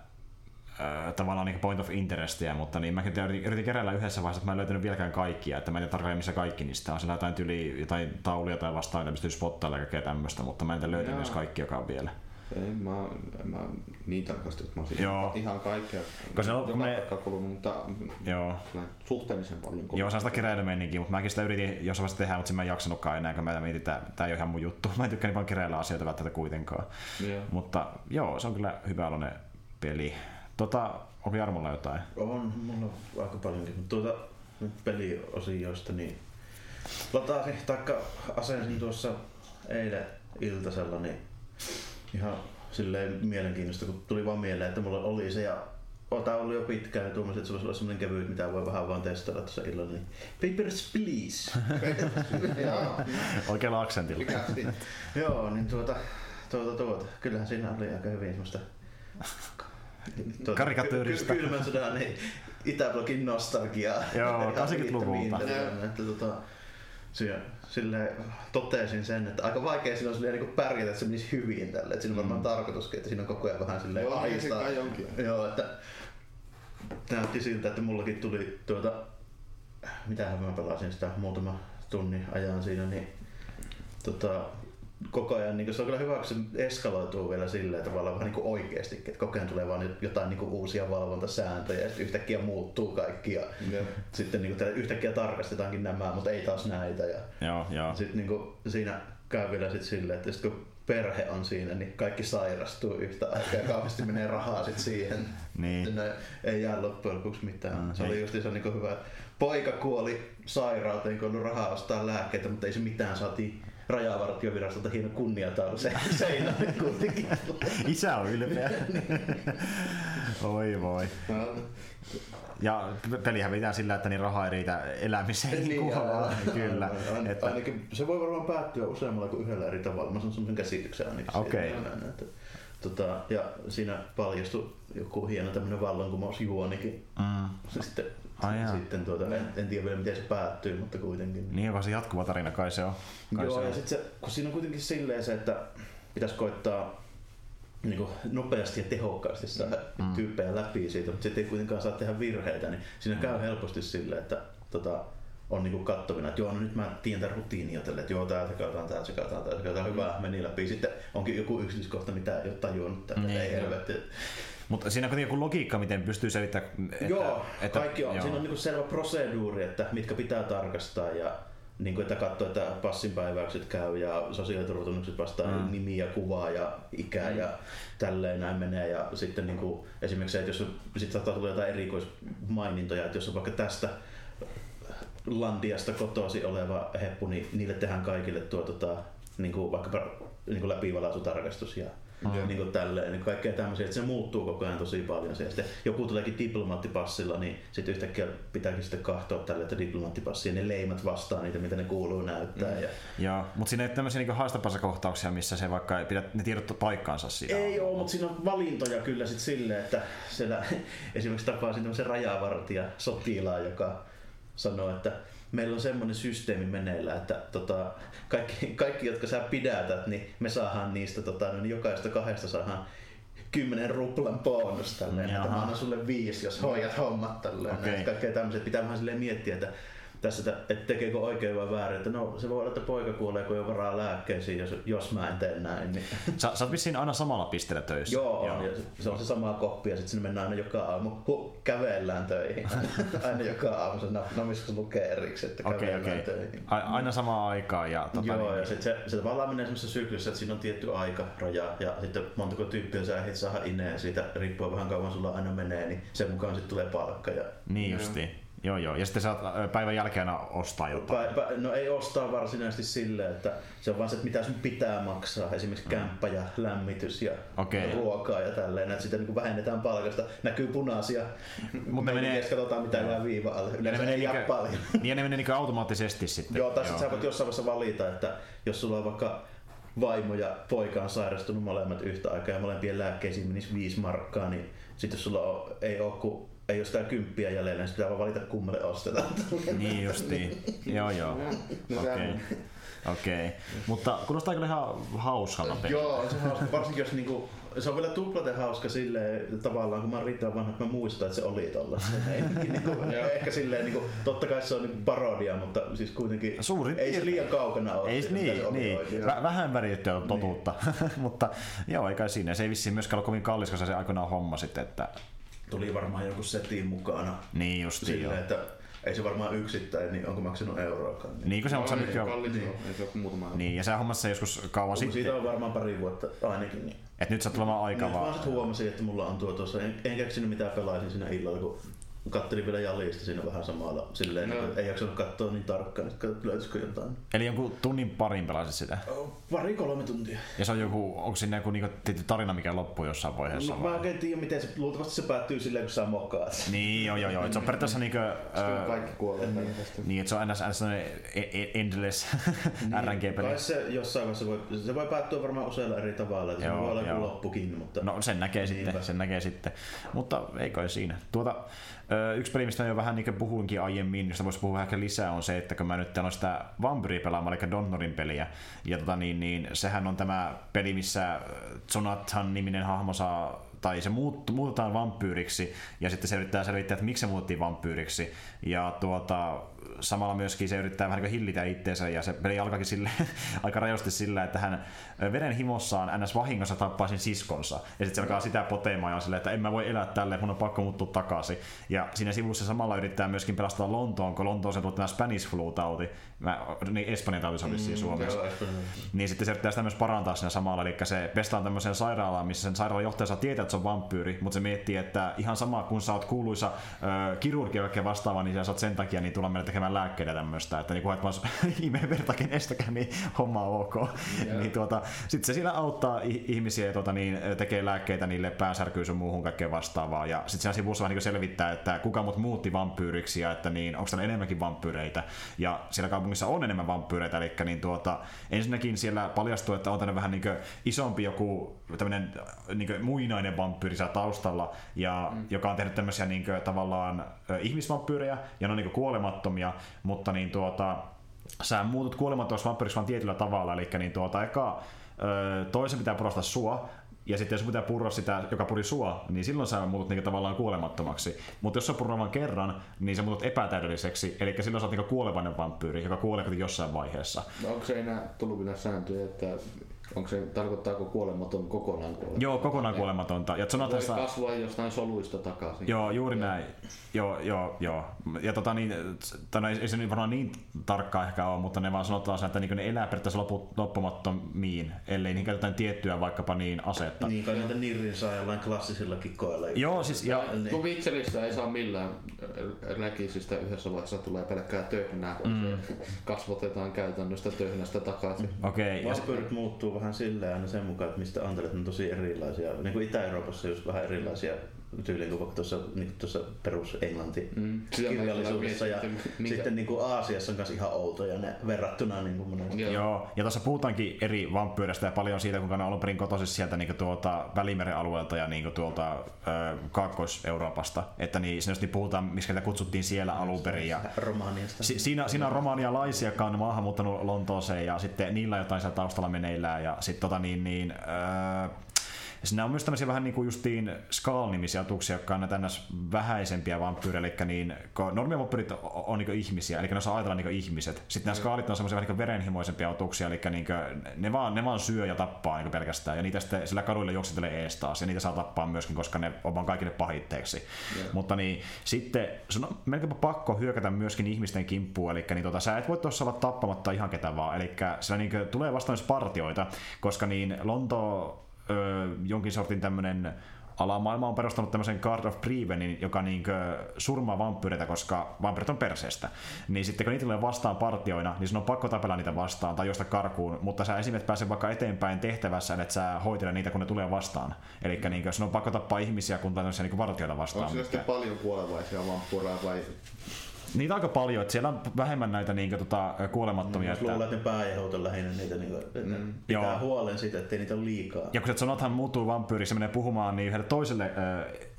äh, tavallaan niin point of interestiä, mutta niin mäkin yritin, keräillä yhdessä vaiheessa, että mä en löytänyt vieläkään kaikkia, että mä en tiedä tarkalleen missä kaikki niistä on. Siellä jotain tyli, jotain tauluja tai vastaan, mitä pystyy spottailemaan ja kaikkea tämmöistä, mutta mä en löytänyt Jaa. myös kaikki, joka on vielä. en mä, en mä niin tarkasti, että mä olisin Joo. ihan kaikkea. Koska se on- joka me- paikka kulunut, mutta Joo. suhteellisen paljon. Joo, se on sitä keräilymeininkiä, mutta mäkin sitä yritin jossain vaiheessa tehdä, mutta sen mä en jaksanutkaan enää, kun mä mietin, että tämä ei ole ihan mun juttu. Mä en tykkää niin paljon keräillä asioita välttämättä kuitenkaan. Joo. Mutta joo, se on kyllä hyvä aloinen peli. Tota, onko Jarmolla jotain? On, mulla on aika paljonkin, mutta tuota nyt peliosioista niin latasin, taikka asensin tuossa eilen iltasella, niin ihan silleen mielenkiintoista, kun tuli vaan mieleen, että mulla oli se ja ota ollut jo pitkään ja tuommoiset, että se voisi olla semmoinen kevyt, mitä voi vähän vaan testailla tuossa illalla. Niin Papers, please. Joo, Oikealla aksentilla. Joo, niin tuota, tuota, tuota. Kyllähän siinä oli aika hyvin semmoista tuota, Karikatyyristä. ky- ky- Kylmän sodan niin Itäblokin nostalgiaa. Joo, Ja 80-luvulta. riittämiin, Että, tota, sille, sille totesin sen, että aika vaikea siinä on silleen, niin pärjätä, että se menisi hyvin tälle. Että siinä on varmaan Mm. tarkoituskin, että siinä on koko ajan vähän silleen Joo, ahistaa. Joo, että näytti siltä, että mullakin tuli tuota, mitähän mä pelasin sitä muutama tunnin ajan siinä, niin tota, koko ajan, niin se on kyllä hyvä, kun se eskaloituu vielä silleen tavallaan vähän niin kuin oikeastikin, että koko ajan tulee vaan jotain niin uusia valvontasääntöjä ja sitten yhtäkkiä muuttuu kaikki ja Joo. sitten niin kuin, yhtäkkiä tarkastetaankin nämä, mutta ei taas näitä ja Joo, joo. sitten niin kuin, siinä käy vielä sit silleen, että sit kun perhe on siinä, niin kaikki sairastuu yhtä aikaa ja kauheasti menee rahaa sit siihen. Niin. No, ei jää loppujen lopuksi mitään. Mm, se oli just se niin hyvä. Poika kuoli sairauteen, kun on ollut rahaa ostaa lääkkeitä, mutta ei se mitään saatiin rajavartiovirastolta hieno kunniataulu se seinälle kuitenkin. Isä on ylpeä. Oi voi. No, Ja pelihän pitää sillä, että niin raha ei riitä elämiseen. Niin, niin aivan. Kyllä. Aivan. Että, Ainakin se voi varmaan päättyä useammalla kuin yhdellä eri tavalla. Mä sanon semmoisen käsityksen ainakin. Okei. Että, tota, ja siinä paljastui joku hieno tämmöinen vallankumousjuonikin. mm, Sitten, Ai jaa. sitten tuota, en, en, tiedä vielä miten se päättyy, mutta kuitenkin. niin onko se jatkuva tarina, kai se on. Kai Joo, se ja on. sitten se, kun siinä on kuitenkin silleen se, että pitäisi koittaa niin kuin nopeasti ja tehokkaasti saada Mm. mm. tyyppejä läpi siitä, mutta sitten ei kuitenkaan saa tehdä virheitä, niin siinä käy helposti silleen, että tota, on niinku kattovina, että joo, no nyt mä tiedän tämän rutiini jotenkin, että joo, tää sekataan, tää sekataan, tää sekataan, hyvä, meni läpi. Sitten onkin joku yksityiskohta, mitä ei ole tajunnut, että Niin, ei helvetti. Mutta siinä on kuitenkin joku logiikka, miten pystyy selittämään. Että, joo, että, kaikki on, joo. siinä on niinku selvä proseduuri, että mitkä pitää tarkastaa ja niin kuin, että katsoo, että passinpäiväykset käy ja sosiaaliturvatunnukset vastaa Mm. mm. nimiä, kuvaa ja ikää mm. ja tälleen näin menee. Ja sitten niin kuin, esimerkiksi että jos on, sit saattaa tulla jotain erikoismainintoja, että jos on vaikka tästä Landiasta kotosi oleva heppu, niin niille tehdään kaikille tuo tota, niin kuin vaikka niin kuin läpivalaisutarkastus ja Mm. niin kuin tälleen, niin kaikkea tämmöisiä, että se muuttuu koko ajan tosi paljon. Ja sitten joku tuleekin diplomaattipassilla, niin sitten yhtäkkiä pitääkin sitten kahtoa tälle, että diplomaattipassi ja ne leimat vastaa niitä, mitä ne kuuluu näyttää. Mm. Ja Joo, mutta siinä ei ole tämmöisiä niin haastapasakohtauksia, missä se vaikka ei pidä ne tiedot paikkaansa siinä. Ei ole, mutta siinä on valintoja kyllä sit silleen, että siellä esimerkiksi tapasin tämmöisen rajavartija sotilaan, joka sanoi, että meillä on semmoinen systeemi meneillä, että tota, kaikki, kaikki, jotka sä pidätät, niin me saadaan niistä tota, no, niin jokaista kahdesta saadaan 10 ruplan bonus tälleen, että mä annan sulle viisi, jos hoidat hommat tälleen. Okay. Kaikkea tämmöiset pitää vähän silleen miettiä, että tässä, että tekeekö oikein vai väärin, että no se voi olla, että poika kuolee, kun ei ole varaa lääkkeisiin, jos, jos mä en tee näin. Niin. Sä, sä oot vissiin aina samalla pisteellä töissä. Joo, on, ja se on se sama koppi ja sitten sinne mennään aina joka aamu, hu, kävellään töihin. aina joka aamu se namiskassa lukee erikseen, että kävellään okei. töihin. A- Aina samaan aikaan. Ja, tota, Joo, niin, ja sit se, se tavallaan menee semmoisessa syklissä, että siinä on tietty aikaraja ja sitten montako tyyppiä sä ehdit saada ineen siitä, riippuen vähän kauan sulla aina menee, niin sen mukaan sitten tulee palkka. Ja niin justiin. Joo, joo. Ja sitten saat ö, päivän jälkeen ostaa jotain. Pä, pä, no ei ostaa varsinaisesti silleen, että se on vaan se, että mitä sun pitää maksaa, esimerkiksi kämppä ja lämmitys ja Okei. ruokaa ja tälleen, että sitä niin vähennetään palkasta. Näkyy punaisia, Mutta ne menee- katsotaan mitä jää viiva alle. Ja ne menee, niinkö, paljon. niin, ja ne menee niinkö automaattisesti sitten. Joo, tai sitten sä voit jossain vaiheessa valita, että jos sulla on vaikka vaimo ja poika on sairastunut molemmat yhtä aikaa ja molempien lääkkeisiin menisi viisi markkaa, niin sitten jos sulla on, ei ole kuin ei ole sitä kymppiä jäljellä, niin pitää vaan valita kummelle ostetaan. Niin justiin. joo, joo. No Okei. sehän- Okei. Mutta kuulostaa kyllä ihan hauskalta peliltä. Joo, on se hauska. Varsinkin jos niinku, se on vielä tuplaten hauska silleen tavallaan, kun mä oon riittävän vanha, että mä muistan, että se oli tolla. niinku, ehkä silleen, niinku, totta kai se on niinku parodia, mutta siis kuitenkin Suurin ei se liian kaukana ole. Ei, siitä, niin, niin. oikein. Vä- vähän väritettyä totuutta, mutta joo, eikä siinä. Se ei vissiin myöskään ole kovin kallis, koska se aikoinaan homma sitten, että Tuli varmaan joku setin mukana niin joo. silleen, että ei se varmaan yksittäin, niin onko maksanut euroakaan. Niin. Niin kuin se on Joo, nyt jo. kallis ole, ei se ole muutama euro. Niin, ja se hommassa joskus kauan Siitä sitten. on varmaan pari vuotta ainakin. Niin. Et nyt sattuu olemaan aika Niin, mä vaan. sitten huomasin, että mulla on tuo tuossa, en, en keksinyt mitä pelaisin siinä illalla, kun kattelin vielä Jalista siinä vähän samalla. Silleen, No. ei jaksanut katsoa niin tarkkaan, että löytyisikö jotain. Eli jonkun tunnin parin pelasit sitä. Pari kolme tuntia. Ja se on joku, onko siinä joku niinku tietty tarina, mikä loppuu jossain vaiheessa? No, mä vai? en oikein tiedä, miten se, luultavasti se päättyy silleen, kun sä mokaat. Niin, joo, joo, joo. Et Se on periaatteessa niinku... Kaikki kuolee pelkästään. niin, että se on ns. ns sellainen e- e- endless RNG-peli. Kai se jossain vaiheessa voi, se voi päättyä varmaan useilla eri tavalla, että se Joo, voi olla joku loppukin, mutta No sen näkee Niinpä. sitten, sen näkee sitten. Mutta ei kai siinä. Tuota, yksi peli, mistä jo vähän niin puhuinkin aiemmin, josta voisi puhua ehkä lisää, on se, että kun mä nyt on sitä Vampyri pelaamaan, eli Donnorin peliä, ja tota, niin, niin, sehän on tämä peli, missä Jonathan niminen hahmo saa tai se muut, muutetaan vampyyriksi ja sitten se yrittää selvittää, että miksi se muuttiin vampyyriksi. Ja tuota, samalla myöskin se yrittää vähän niin hillitä itteensä ja se peli alkaakin sille, aika rajoisesti sillä, että hän veren himossaan ns. vahingossa tappaa sen siskonsa. Ja sitten se alkaa sitä poteemaan ja silleen, että en mä voi elää tälle, mun on pakko muuttua takaisin. Ja siinä sivussa samalla yrittää myöskin pelastaa Lontoon, kun Lontoon on tullut tämä Spanish flu-tauti. Mä, niin Espanjan tauti se olisi mm, Suomessa. Niin sitten se yrittää sitä myös parantaa siinä samalla, eli se pestaan tämmöiseen sairaalaan, missä sen sairaalan johtaja saa tietää, että se on vampyyri, mutta se miettii, että ihan sama kun sä oot kuuluisa ö, kirurgi vastaava, niin sä saat sen takia niin tulla meille tekemään lääkkeitä tämmöistä, että niin kun et vaan imee verta kenestäkään, niin homma on ok. niin tuota, sitten se siellä auttaa ihmisiä ja tuota, niin, tekee lääkkeitä niille päänsärkyyn sun muuhun kaikkeen vastaavaa. Ja sitten siinä sivussa vähän niin selvittää, että kuka mut muutti vampyyriksi ja että niin, onko täällä enemmänkin vampyyreitä. Ja siellä kaupungissa on enemmän vampyyreitä, eli niin tuota, ensinnäkin siellä paljastuu, että on tämmöinen vähän niin isompi joku tämmöinen niin muinainen vampyyri siellä taustalla, ja mm. joka on tehnyt tämmöisiä niin tavallaan ö, ihmisvampyyrejä, ja ne on niin kuolemattomia, mutta niin tuota, sä muutut kuolemattomaksi vampyyriksi vaan tietyllä tavalla, eli niin tuota, eka toisen pitää purostaa sua, ja sitten jos pitää purra sitä, joka puri sua, niin silloin sä muutut niinku tavallaan kuolemattomaksi. Mutta jos sä purraa vain kerran, niin sä muutut epätäydelliseksi, eli silloin sä oot niinku kuolevainen vampyyri, joka kuolee jossain vaiheessa. No, onko se enää tullut vielä sääntöjä, että onko se, tarkoittaako kuolematon kokonaan kuolematon? Joo, kokonaan kuolematonta. Ja Voi Jonathan kasvaa jostain soluista takaisin. Joo, juuri näin. Joo, joo, joo. Ja tota niin, tota, ei, ei se nyt varmaan niin tarkkaa ehkä ole, mutta ne vaan sanotaan, sen, että niin ne elää periaatteessa loput, loppumattomiin, ellei niin käytetään tiettyä vaikkapa niin asetta. niin kai näitä nirrin saa jollain klassisilla kikoilla. Joo, siis ja, Niin. Kun Witcheristä ei saa millään räkisistä yhdessä vaiheessa tulee pelkkää töhnää, kun mm. se kasvatetaan käytännöstä töhnästä takaisin. okei. Okay, ja, muuttuu vähän silleen aina sen mukaan, että mistä antelet, on tosi erilaisia. Niin kuin Itä-Euroopassa just vähän erilaisia tyyliin kuin vaikka tuossa, niin tuossa perus-englanti Mm. Sitä mä kirjallisuudessa. Ja minkä- sitten niin kuin Aasiassa on myös ihan outoja ne verrattuna niin kuin monesti. Joo. Joo, ja tuossa puhutaankin eri vampyyreistä ja paljon siitä, kuinka ne on alun perin kotoisin sieltä niin tuolta Välimeren alueelta ja niin tuolta ö, Kaakkois-Euroopasta. Että niin, siinä just niin puhutaan, miksi niitä kutsuttiin siellä alun perin. Ja Romaniasta. Si- siinä, siinä on romanialaisia, jotka on maahanmuuttanut Lontooseen ja sitten niillä on jotain siellä taustalla meneillään ja sitten tota niin, niin öö, Siinä on myös tämmöisiä vähän niin kuin justiin Skaal-nimisiä atuksia, jotka on näitä vähäisempiä vampyyrejä, eli niin, kun normivampyyrit on, on niin ihmisiä, eli ne osaa ajatella niin ihmiset. Sitten nämä skaalit on semmoisia vähän niin verenhimoisempia otuksia, eli niin kuin, ne, vaan, ne vaan syö ja tappaa niin pelkästään, ja niitä sitten sillä kaduilla juoksentelee ees taas, ja niitä saa tappaa myöskin, koska ne on vaan kaikille pahitteeksi. Mutta niin, sitten sun on melkeinpä pakko hyökätä myöskin ihmisten kimppuun, eli niin, tota, sä et voi tuossa olla tappamatta ihan ketä vaan, eli siellä niin kuin, tulee vastaan myös partioita, koska niin Lonto öö, jonkin sortin tämmönen alamaailma on perustanut tämmöisen Guard of Prevenin, joka niinkö surmaa vampyyreitä, koska vampyyrit on perseestä. Niin sitten kun niitä tulee vastaan partioina, niin sun on pakko tapella niitä vastaan tai josta karkuun, mutta sä esimerkiksi pääse vaikka eteenpäin tehtävässä, että sä hoitele niitä, kun ne tulee vastaan. Eli niinkö sun on pakko tappaa ihmisiä, kun tämmöisiä niinku vartioita vastaan. Onko siellä sitten paljon kuolevaisia vamppureja vai Niitä on aika paljon, että siellä on vähemmän näitä niinkö, tota, kuolemattomia. Jos että... luulee, että ne pääjähout on lähinnä niitä, niin kuin, että mm. pitää Joo. huolen siitä, ettei niitä ole liikaa. Ja kun se Jonathan muuttuu vampyyriksi, se menee puhumaan niin yhdelle toiselle äh,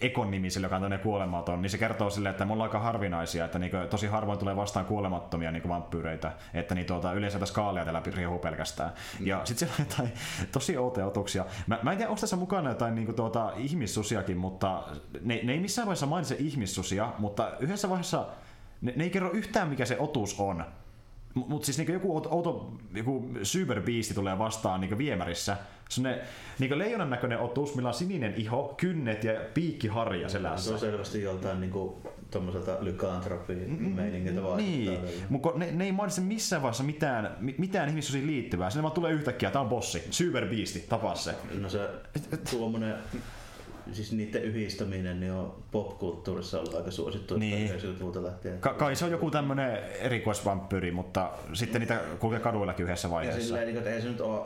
Ekon nimiselle, joka on tämmöinen kuolematon, niin se kertoo sille, että mulla on aika harvinaisia, että niinku, tosi harvoin tulee vastaan kuolemattomia niinku vampyyreitä, että niin, tuota, yleensä tätä skaalia tällä riehuu pelkästään. Mm. Ja sitten siellä on jotain tosi outoja otuksia. Mä, mä en tiedä, onko tässä mukana jotain niinku, tuota, ihmissusiakin, mutta ne, ne ei missään vaiheessa mainitse ihmissusia, mutta yhdessä vaiheessa ne, ne ei kerro yhtään, mikä se otus on. Mutta siis niinku joku outo, joku cyberbiisti tulee vastaan niinku viemärissä. Sellainen niinku leijonan näköinen otus, millä on sininen iho, kynnet ja piikkiharja Se selässä. on selvästi joltain niinku tommoselta lykantropi-meiningiltä vaikuttaa. Niin, mutta ne, ne, ei mainitse missään vaiheessa mitään, mi- mitään ihmissusiin liittyvää. Sinne vaan tulee yhtäkkiä, tää on bossi, cyberbiisti, tapaa se. No se tuommoinen siis niiden yhdistäminen niin on popkulttuurissa ollut aika suosittu Niin. 90-luvulta lähtien. Ka- kai se on joku tämmönen erikoisvampyyri, mutta sitten niitä kulkee kaduillakin yhdessä ja vaiheessa. silleen, niin, että ei se nyt ole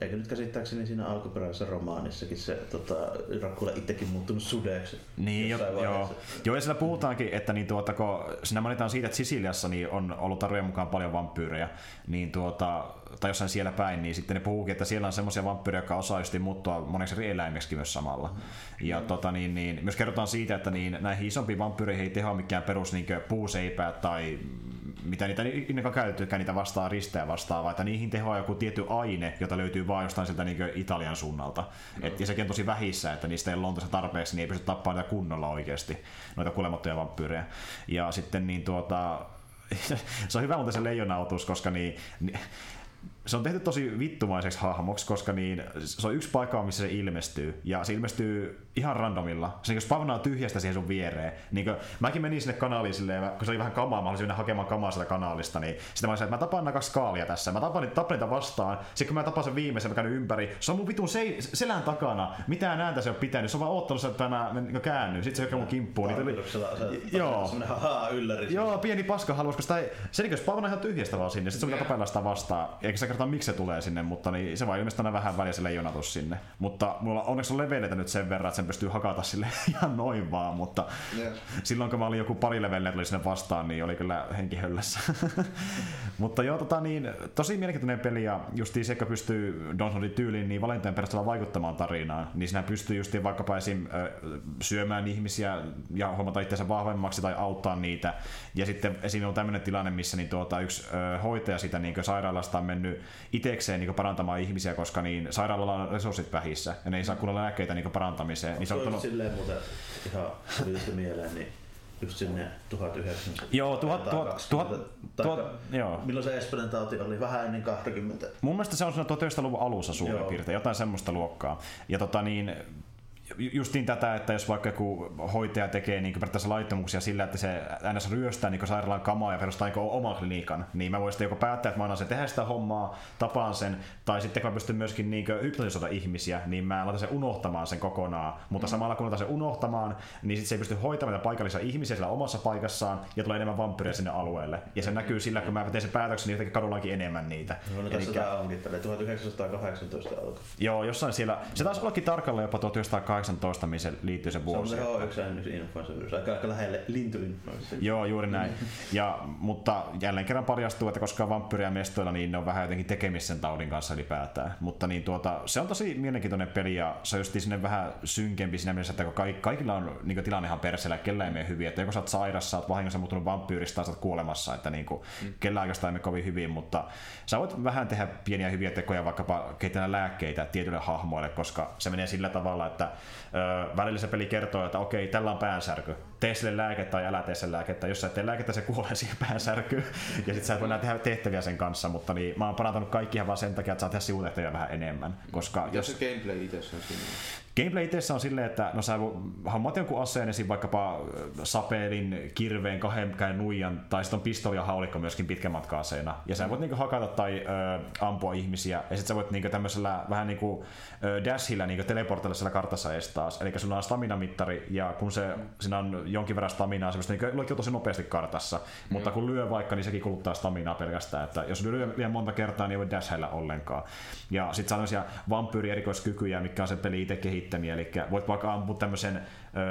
Eikö nyt käsittääkseni siinä alkuperäisessä romaanissakin se tota, Dracula itsekin muuttunut sudeksi? Niin, jo, joo. joo, ja siellä puhutaankin, että niin tuota, kun siinä mainitaan siitä, että Sisiliassa niin on ollut tarjojen mukaan paljon vampyyrejä, niin tuota, tai jossain siellä päin, niin sitten ne puhuukin, että siellä on semmoisia vampyyrejä, jotka osaa just muuttua moneksi eri eläimeksi myös samalla. Ja tota, niin, niin, myös kerrotaan siitä, että niin, näihin isompiin vampyyreihin ei teho mikään perus niin puuseipää tai mitä niitä ikinä käytetykään niitä vastaan risteä vastaan, vaan että niihin tehoaa joku tietty aine, jota löytyy vaan jostain sieltä niin Italian suunnalta. Et, ja sekin on tosi vähissä, että niistä ei ole Lontoossa tarpeeksi, niin ei pysty tappamaan niitä kunnolla oikeasti, noita kuolemattomia vampyyrejä. Ja sitten niin tuota, se on hyvä muuten se leijonautus, koska niin, niin se on tehty tosi vittumaiseksi hahmoksi, koska niin, se on yksi paikka, missä se ilmestyy. Ja se ilmestyy ihan randomilla. Se niin spavnaa tyhjästä siihen sun viereen. Niin kuin, mäkin menin sinne kanaliin silleen, kun se oli vähän kamaa, mä olisin mennä hakemaan kamaa sieltä kanaalista, niin sitten mä olisin, että mä tapaan nämä kaksi kaalia tässä. Mä tapaan, tapan niitä vastaan. Sitten kun mä tapaan sen viimeisen, mä käyn ympäri. Se on mun vitun se, selän takana. Mitään ääntä se on pitänyt. Se on vaan oottanut, että mä niin käännyn. Sitten se hyökkää mun kimppuun. Niin tuli, se Joo. semmonen haha ylläri. Joo, pieni paska halus, koska sitä ei, se niin spavnaa ihan tyhjästä vaan sinne. Sitten sun pitää tapella sitä vastaan. Eikä se kertaa miksi se tulee sinne, mutta niin, se vaan ilmeisesti aina vähän väliä se leijonatus sinne. Mutta mulla onneksi on leveleitä nyt sen verran, että sen pystyy hakata sille ihan noin vaan, mutta Yes. silloin kun mä olin joku pari leveliä tuli sinne vastaan, niin oli kyllä henki höllässä. mutta joo, tota, niin, tosi mielenkiintoinen peli ja justiin se, että pystyy Donsontin tyyliin niin valintojen perusteella vaikuttamaan tarinaan, niin siinä pystyy justiin vaikkapa esim. syömään ihmisiä ja huomata itseänsä vahvemmaksi tai auttaa niitä. Ja sitten esim. on tämmöinen tilanne, missä niin tuota, yksi hoitaja sitä niin sairaalasta on mennyt itekseen niin parantamaan ihmisiä, koska niin sairaalalla on resurssit vähissä ja ne ei saa kunnolla lääkkeitä niin parantamiseen. Niin se on Toi ottanut... silleen muuten ihan just mieleen, niin just sinne 1900. Joo, tuhat, tuhat, tuhat, tuhat, joo. Milloin se Espanjan tauti oli? Vähän ennen 20. Mun mielestä se on siinä 1900-luvun alussa suurin Joo. piirtein, jotain semmoista luokkaa. Ja tota niin, justiin tätä, että jos vaikka joku hoitaja tekee niin periaatteessa laittomuksia sillä, että se ns. ryöstää niin sairaalan kamaa ja perustaa niin oman klinikan, niin mä voin sitten joko päättää, että mä annan sen tehdä sitä hommaa, tapaan sen, tai sitten kun mä pystyn myöskin niin hypnotisoida ihmisiä, niin mä laitan sen unohtamaan sen kokonaan. Mutta Mm. samalla kun laitan sen unohtamaan, niin sitten se ei pysty hoitamaan niitä paikallisia ihmisiä siellä omassa paikassaan ja tulee enemmän vampyyrejä sinne alueelle. Ja se näkyy sillä, kun mä teen sen päätöksen, niin yhtäkkiä kadullakin enemmän niitä. No, no tässä tää onkin tälle 1918 alkoi. Joo, jossain siellä. Se taisi ollakin tarkalleen jopa 1918, mihin se liittyy se Se on vuosi. se H1N1-influenssavirus, aika, aika lähelle lintuinfluenssa. Joo, juuri näin. Ja, mutta jälleen kerran paljastuu, että koska vampyyriä mestoilla, niin ne on vähän jotenkin tekemistä sen taudin kanssa ylipäätään. Mutta niin tuota, se on tosi mielenkiintoinen peli ja se on just sinne vähän synkempi siinä mielessä, että kaikki, kaikilla on niin tilanne ihan perseellä, kellä ei mene hyvin. Että joko sä oot sairas, sä oot vahingossa muuttunut vampyyristä tai sä oot kuolemassa, että niin kuin, mm. kellään oikeastaan ei mene kovin hyvin, mutta sä voit vähän tehdä pieniä hyviä tekoja, vaikkapa kehitellä lääkkeitä tietyille hahmoille, koska se menee sillä tavalla, että ö, välillä se peli kertoo, että okei, tällä on päänsärky. Tee sille lääkettä tai älä tee sen lääkettä. Jos sä et tee lääkettä, se kuolee siihen päänsärkyyn. Ja sit sä et voi enää tehdä tehtäviä sen kanssa, mutta niin, mä oon parantanut kaikki ihan vaan sen takia, että saa tehdä sivutehtäviä vähän enemmän. Koska Jos jos, se gameplay itse on siinä. Gameplay itse on silleen, että no sä hammat jonkun aseen esim. vaikkapa sapelin, kirveen, kahden käyn nuijan, tai sitten on pistoli ja haulikko myöskin pitkän matkan aseena. Ja sä voit niinku hakata tai ö, ampua ihmisiä, ja sitten sä voit niinku tämmöisellä vähän niinku ö, dashilla niinku teleportilla siellä kartassa edes taas. Eli sulla on stamina-mittari, ja kun se, siinä on jonkin verran staminaa, se niinku luikkuu tosi nopeasti kartassa. Mutta kun lyö vaikka, niin sekin kuluttaa staminaa pelkästään. Että jos lyö liian monta kertaa, niin ei voi dashilla ollenkaan. Ja sitten saa tämmöisiä vampyyri erikoiskykyjä, mikä on se peli itse kehittämiä. Eli voit vaikka ampua tämmöisen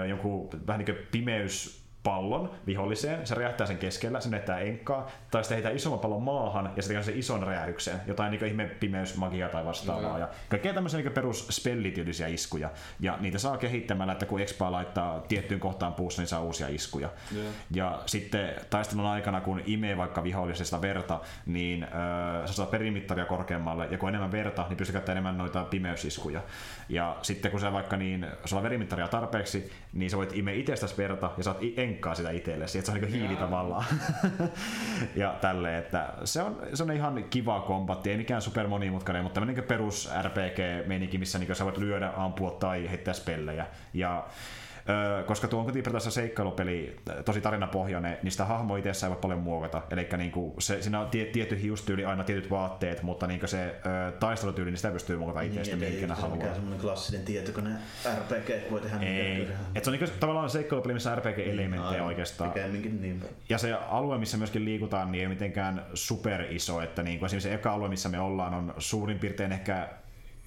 jonkun vähän niin kuin pimeys pallon viholliseen, se räjähtää sen keskellä, se menettää enkkaa, tai sitten heitää isomman pallon maahan ja se tekee sen ison räjähdyksen, jotain niin ihme pimeysmagia tai vastaavaa. Joo. Ja kaikkea tämmöisiä niin perus spellityylisiä iskuja. Ja niitä saa kehittämällä, että kun expaa laittaa tiettyyn kohtaan puussa, niin saa uusia iskuja. Joo. Ja sitten taistelun aikana, kun imee vaikka vihollisesta verta, niin öö, sä saat perimittaria korkeammalle, ja kun enemmän verta, niin pystyy käyttämään enemmän noita pimeysiskuja. Ja sitten kun sä vaikka niin, sulla on verimittaria tarpeeksi, niin sä voit imeä itsestäsi verta, ja saat enkkaa sitä itsellesi, että se on niin hiili tavallaan. ja tälleen, että se on, se on ihan kiva kombatti, ei mikään super monimutkainen, mutta tämmöinen niin perus RPG-meininki, missä niin sä voit lyödä, ampua tai heittää spellejä. Ja koska tuo on kuitenkin tässä seikkailupeli, tosi tarinapohjainen, niin sitä hahmo itse ei voi paljon muokata. Eli niin se, siinä on tie, tietty hiustyyli, aina tietyt vaatteet, mutta niin se ö, taistelutyyli, niin sitä pystyy muokata itse niin, mihin ikinä haluaa. Mikään semmoinen klassinen tietokone RPG voi tehdä ei. Et se on niin tavallaan seikkailupeli, missä RPG-elementtejä niin, oikeastaan. Niin. Ja se alue, missä myöskin liikutaan, niin ei mitenkään super iso. Että niin kuin esimerkiksi se eka alue, missä me ollaan, on suurin piirtein ehkä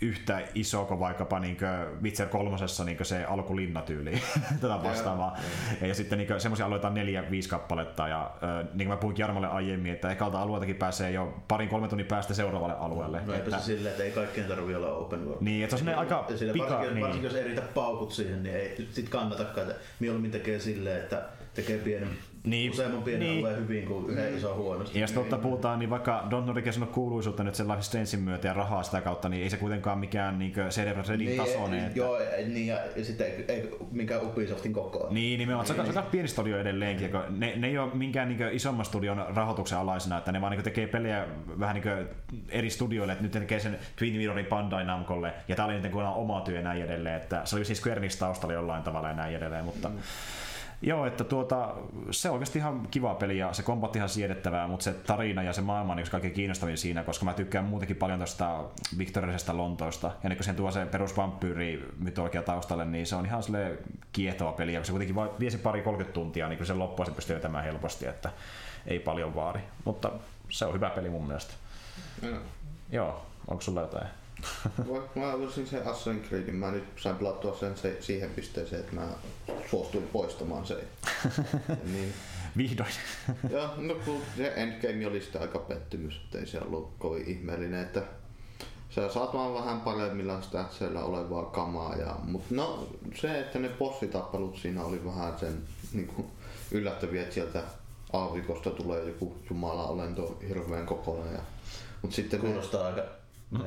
yhtä iso kuin vaikkapa niin kuin Witcher kolmosessa niin se alkulinnatyyli tätä vastaavaa. Ja, ja sitten niin semmoisia alueita on neljä, viisi kappaletta ja niin kuin mä puhuin Jarmolle aiemmin, että ekalta alueeltakin pääsee jo parin kolme tunnin päästä seuraavalle alueelle. No että, se silleen, että ei kaikkien tarvitse olla open world. Niin, että se on aika pika... Varsinkin, niin. varsinkin jos eritä paukut siihen, niin ei sit kannatakaan. Mieluummin tekee silleen, että tekee pienen niin, useamman pienen niin. alueen hyvin kuin yhden iso huonosti. Ja jos totta puhutaan, niin vaikka Don Norikin on kuuluisuutta nyt sen Life Strangein myötä ja rahaa sitä kautta, niin ei se kuitenkaan mikään niin CD Redin niin, tasoinen. Että... Joo, niin ja sitten ei, ei minkään Ubisoftin kokoa. Niin, nimenomaan. Niin. Se on aika pieni studio edelleenkin. Mm. Ne, ne ei ole minkään niin isomman studion rahoituksen alaisena, että ne vaan niin tekee pelejä vähän niin eri studioille, että nyt ne tekee sen Twin Mirrorin Bandai Namcolle, ja tämä oli niiden oma työ ja näin edelleen. Että se oli siis Square taustalla jollain tavalla ja näin edelleen, mutta mm Joo, että tuota, se on oikeasti ihan kiva peli ja se kombatti ihan siedettävää, mutta se tarina ja se maailma on niin kaikkein kiinnostavin siinä, koska mä tykkään muutenkin paljon tuosta viktoriallisesta Lontoosta. Ja niin kun sen tuo se perus mytologia taustalle, niin se on ihan sille kiehtova peli, ja kun se kuitenkin vie se pari 30 tuntia, niin kun se loppua se pystyy vetämään helposti, että ei paljon vaari. Mutta se on hyvä peli mun mielestä. Mm. Joo, onko sulla jotain? Mä olisin se Assassin's Creedin, mä nyt sain pelattua sen se, siihen pisteeseen, että mä suostuin poistamaan sen. niin. Vihdoin. Joo, no kun se Endgame oli sitten aika pettymys, ettei se ollut kovin ihmeellinen, että sä saat vaan vähän paremmilla statseilla olevaa kamaa. Ja, mutta no se, että ne bossitappelut siinä oli vähän sen niin kuin, yllättäviä, että sieltä aavikosta tulee joku jumala-olento hirveän kokoinen. Ja, mutta sitten Kuulostaa ne, aika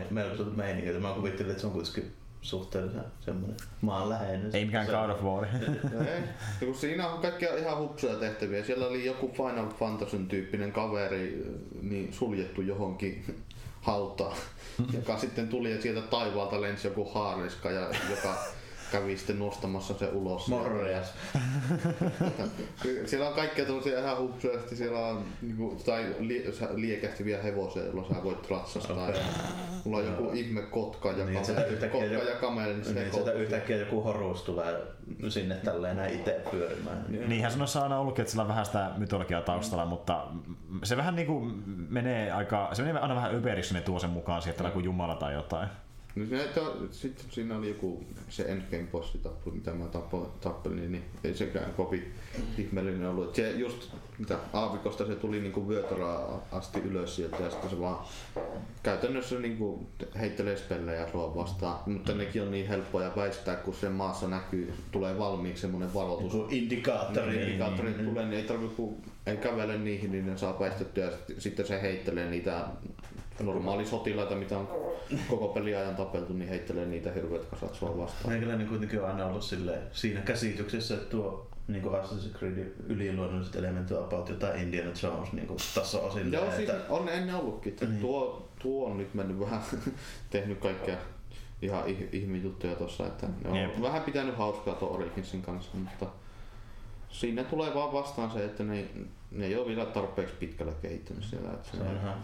melko meininki. Mä kuvittelin, että se on kuitenkin suhteellisen semmoinen maanläheinen. Ei mikään God of War. ei, kun siinä on kaikkia ihan hupsuja tehtäviä. Siellä oli joku Final Fantasy tyyppinen kaveri niin suljettu johonkin hautaan, joka sitten tuli ja sieltä taivaalta lensi joku haariska, ja joka kävi sitten nostamassa se ulos. Morjas. siellä on kaikkea tämmöisiä ihan hupsuja, siellä on niinku, tai li, liekähtiviä hevosia, joilla sä voit ratsastaa. Okay. Mulla on joku ihme kotka ja niin, kameli, kotka joku, ja kameli. Niin, niin sieltä yhtäkkiä joku horus tulee sinne tälleen näin itse pyörimään. Niinhän sanoissa on aina ollutkin, että sillä on vähän sitä mytologiaa taustalla, mm. mutta se vähän niinku menee aika, se menee aina vähän öperiksi, ne tuo sen mukaan sieltä mm. joku jumala tai jotain. No se, to, sitten siinä oli joku se endgame bossi tappu, mitä mä tapo, tappelin, niin ei sekään kovin ihmeellinen ollut. Se just mitä aavikosta se tuli niinku vyötärää asti ylös sieltä ja sitten se vaan käytännössä niinku heittelee spellejä sua vastaan. Mutta nekin on niin helppoja väistää, kun sen maassa näkyy, tulee valmiiksi semmonen varoitus. Joku indikaattori. Niin, indikaattori niin, tulee, niin ei tarvitse kun ei kävele niihin, niin ne saa väistettyä ja sitten se heittelee niitä normaali sotilaita, mitä on koko peliajan tapeltu, niin heittelee niitä hirveät kasat sua vastaan. Meikäläinen kuitenkin on aina ollut silleen, siinä käsityksessä, että tuo niin kuin Assassin's Creed yliluonnolliset elementit about jotain Indiana Jones niin kuin taso Joo, että... siis on ennen ollutkin. Niin. Tuo, tuo on nyt mennyt vähän, tehnyt kaikkea ihan ihmijuttuja tossa, että ne on Jep. vähän pitänyt hauskaa tuon Originsin kanssa, mutta siinä tulee vaan vastaan se, että ne, ne ei ole vielä tarpeeksi pitkällä kehittynyt siellä. Että se, se on ihan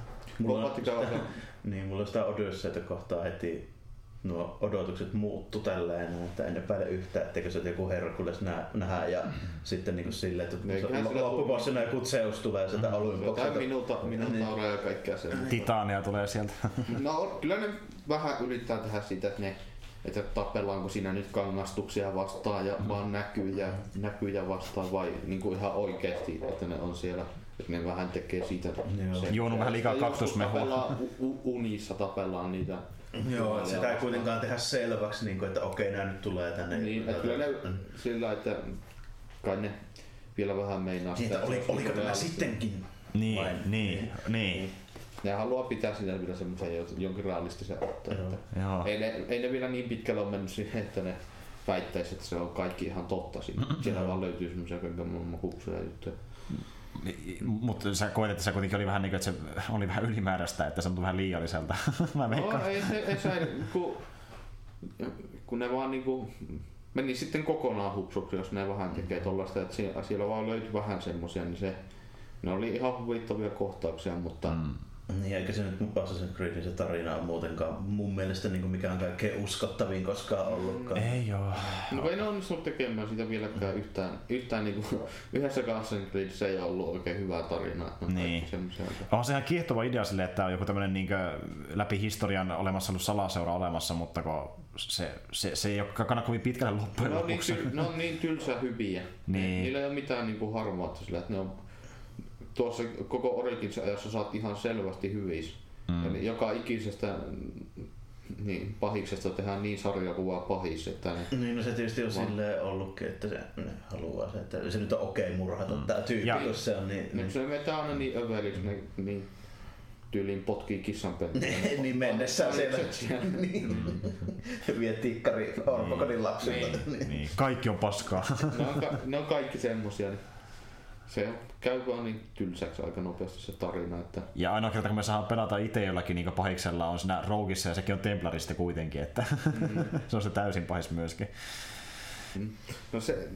Mulla on sitä, niin, mulla on sitä Odysseita kohtaa heti nuo odotukset muuttu tälleen, että en epäile yhtään, etteikö se joku Herkules nä, nähdä ja mm. sitten niin silleen, että loppubossina joku Zeus tulee sieltä mm. Olympokselta. Jotain minuuta, minuuta niin. ja kaikkea sen. Titania tulee sieltä. no kyllä ne vähän yrittää tehdä sitä, että ne että tappellaanko siinä nyt kangastuksia vastaan ja vaan näkyjä, näkyjä vastaan vai niin kuin ihan oikeasti, että ne on siellä että ne vähän tekee siitä... Joo. Juonut vähän liikaa kaktusmehua. Tapellaan, unissa tapellaan niitä Joo, että sitä ei kuitenkaan tehdä selväksi, niin kuin, että okei, nämä nyt tulee tänne. Niin, että kyllä ne sillä, että kai ne vielä vähän meinaa niin, sitä. Oli, oliko tämä sittenkin? Niin, Vai? niin, niin, niin. Ne haluaa pitää sitä vielä semmoisen jonkin realistisen otteen. Joo. Ei, ne, ei ne vielä niin pitkälle ole mennyt siihen, että ne väittäisi, että se on kaikki ihan totta. Siinä. Siellä vaan löytyy semmoisia kaiken maailman hupsuja juttuja. Mutta sä koet, että se kuitenkin oli vähän niin kuin, että se oli vähän ylimääräistä, että se on vähän liialliselta. Mä no, ei, se, ei se, kun, kun ne vaan niin kuin meni sitten kokonaan hupsuksi, jos ne vähän tekee tollaista, että siellä, siellä vaan löytyi vähän semmosia, niin se, ne oli ihan huvittavia kohtauksia, mutta mm. Niin, eikä se nyt Assassin's Creedin se tarina on muutenkaan mun mielestä niin kuin mikään kaikkein uskottavin koskaan ollutkaan. Ei joo. No ei ne onnistunut tekemään sitä vieläkään yhtään, yhtään niin kuin, yhdessä Assassin's Creedissä ei ollut oikein hyvää tarinaa. on Niin. On se ihan kiehtova idea sille, että on joku tämmöinen niin läpi historian olemassa ollut salaseura olemassa, mutta kun se, se, se ei ole kannata kovin pitkälle loppujen Ne on, niin, lopuksi. tyl, ne on niin tylsä hyviä. Niin. Niillä ei ole mitään niinku harmautta sillä, että ne on tuossa koko Origins ajassa saat ihan selvästi hyvissä. Mm. Eli joka ikisestä niin, pahiksesta tehdään niin sarjakuvaa pahis, että ne, Niin, no se tietysti on silleen ollutkin, että se ne haluaa se, että se nyt on okei murhata mm. tää tyyppi, Ja- jos se on niin... niin. se vetää aina niin överiksi, ne niin tyyliin potkii kissan peliä. niin mennessään siellä. siellä. niin. Vie tikkari orpokodin lapsilta. Niin. Niin, kaikki on paskaa. ne, on, ka- ne on kaikki semmosia. Niin se käy vaan niin tylsäksi aika nopeasti se tarina, että Ja ainoa kerta kun me saadaan pelata itse jollakin niin pahiksella on siinä Roguissa ja sekin on Templarista kuitenkin, että Mm. se on se täysin pahis myöskin. No se,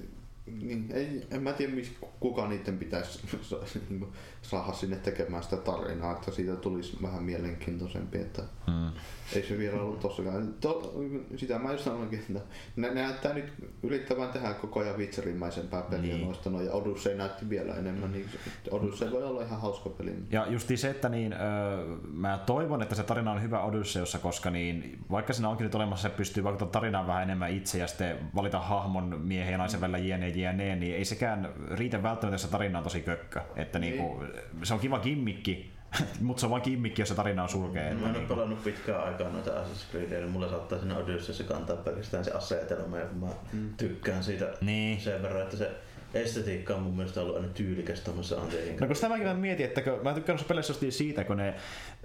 niin, ei, en mä tiedä kuka niiden pitäisi niinku saada sinne tekemään sitä tarinaa, että siitä tulisi vähän mielenkiintoisempi, että Mm. ei se vielä ollut tossakaan. To, sitä mä just sanoinkin, että ne, näyttää nyt yrittävän tehdä koko ajan vitserimäisempää peliä Niin. niin. noista, no, ja Odyssey näytti vielä enemmän, niin se- Odyssey voi olla ihan hauska peli. Ja justi se, että niin, öö, mä toivon, että se tarina on hyvä Odysseussa, koska niin, vaikka siinä onkin nyt olemassa, se pystyy vaikuttamaan tarinaan vähän enemmän itse ja sitten valita hahmon miehen ja naisen välillä jne, jne, niin ei sekään riitä välttämättä, se tarina on tosi kökkö. Että Niin. niinku, se on kiva gimmikki, mutta se on vaan gimmikki, jos se tarina on surkea. Mä Että en ole niinku, pelannut pitkään aikaa noita Assassin's Creedia, niin mulla saattaa siinä Odysseyssa kantaa pelkästään se asetelma, ja kun mä mm. tykkään siitä Niin. sen verran, että se estetiikka on mun mielestä ollut aina tyylikäs tuommoissa Anteihin No kun sitä mäkin vähän mietin, että kun, mä tykkään noissa peleissä justiin siitä, kun ne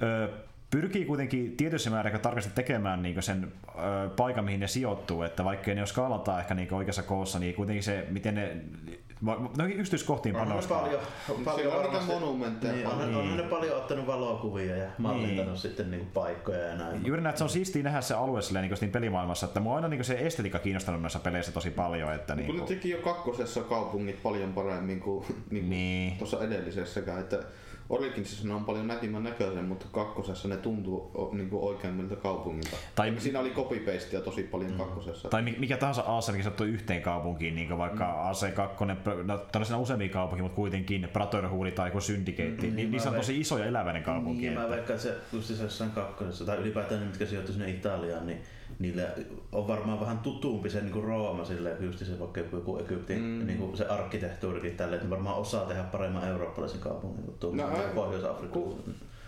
ö, pyrkii kuitenkin tietyssä määrin tarkasti tekemään niin sen ö, paikan, mihin ne sijoittuu, että vaikka ne ole skaalataan ehkä niin oikeassa koossa, niin kuitenkin se, miten ne, no yksityiskohtiin panostaa. paljon, paljon on varmasti- monumentteja Niin, paljon. onhan, onhan ne paljon ottanut valokuvia ja mallintanut Niin. sitten niinku paikkoja ja näin. Juuri näin, että se on siistiä nähdä se alue silleen, niin siinä pelimaailmassa, että mua on aina niin se estetiikka kiinnostanut noissa peleissä tosi paljon. Että niin Kun ne kuin, teki jo kakkosessa kaupungit paljon paremmin kuin, niin kuin Niin. tuossa edellisessäkään. Että Originsissa ne on paljon nätimmän näköisen, mutta kakkosessa ne tuntuu niin kuin oikeammilta kaupungilta. Tai- Siinä oli copy-pastea tosi paljon kakkosessa. tai mi- mikä tahansa AC, mikä sattuu yhteen kaupunkiin, niin vaikka mm. AC2, no, tällaisena useampia kaupunkia, mutta kuitenkin Brotherhood tai joku Syndicate, mm, niin, niissä on tosi iso ja eläväinen kaupunki. Niin, mä että- veikkaan, että se just se jossain kakkosessa, tai ylipäätään ne, mitkä sijoittuu sinne Italiaan, niin niillä on varmaan vähän tutumpi se niin Rooma silleen, just se vaikka joku- Egyptin, mm. niin kuin se arkkitehtuurikin tälle, että varmaan osaa tehdä paremman eurooppalaisen kaupungin kuin No, no, ä- Pohjois-Afrikka. Kun,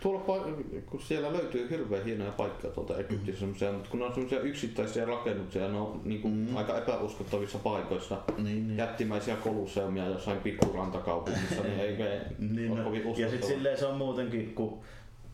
tuolla, kun siellä löytyy hirveän hienoja paikkoja tuolta Egyptissä, semmosia, mutta kun ne on semmoisia yksittäisiä rakennuksia, ne on niin kuin mm. aika epäuskottavissa paikoissa. Niin, niin. Jättimäisiä koluseumia jossain pikkurantakaupungissa, niin ei, Niin, ole no, kovin ja uskottavaa. sitten silleen se on muutenkin, kun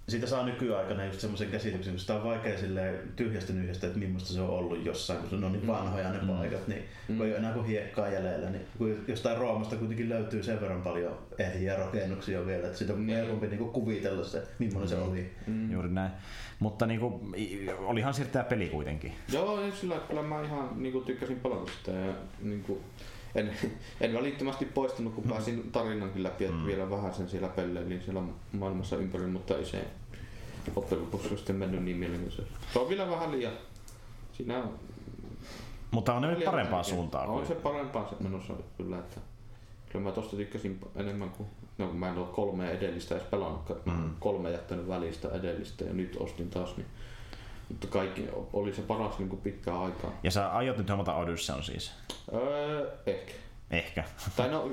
siitä saa nykyaikana just semmoisen käsityksen, kun sitä on vaikea silleen tyhjästä nyhjästä, että millaista se on ollut jossain, kun se on niin vanhoja ne paikat, niin kun ei ole enää kuin hiekkaa jäljellä, niin kun jostain Roomasta kuitenkin löytyy sen verran paljon ehjiä rakennuksia vielä, että sitä on Niin. helpompi niinku kuvitella se, millainen se oli. Mm. Juuri näin. Mutta niin kuin, olihan siitä tämä peli kuitenkin. Joo, sillä kyllä mä ihan niin tykkäsin pelata sitä ja niin kuin, en, en välittömästi poistunut, kun pääsin tarinankin läpi, että vielä vähän sen siellä pelleilin siellä maailmassa ympäri, mutta ei se loppujen lopuksi sitten mennyt niin mielenkiintoisesti. Se on vielä vähän liian, siinä on Mutta on ne nyt parempaan suuntaan. On se parempaan se menossa kyllä, että kyllä mä tosta tykkäsin enemmän kuin, no kun mä en ole kolmea edellistä edes pelannut, mä oon kolme jättänyt välistä edellistä ja nyt ostin taas, niin mutta kaikki oli se paras niin kuin pitkään aikaa. Ja sä aiot nyt hommata Odysseyn siis? Öö, ehkä. Ehkä. Tai no,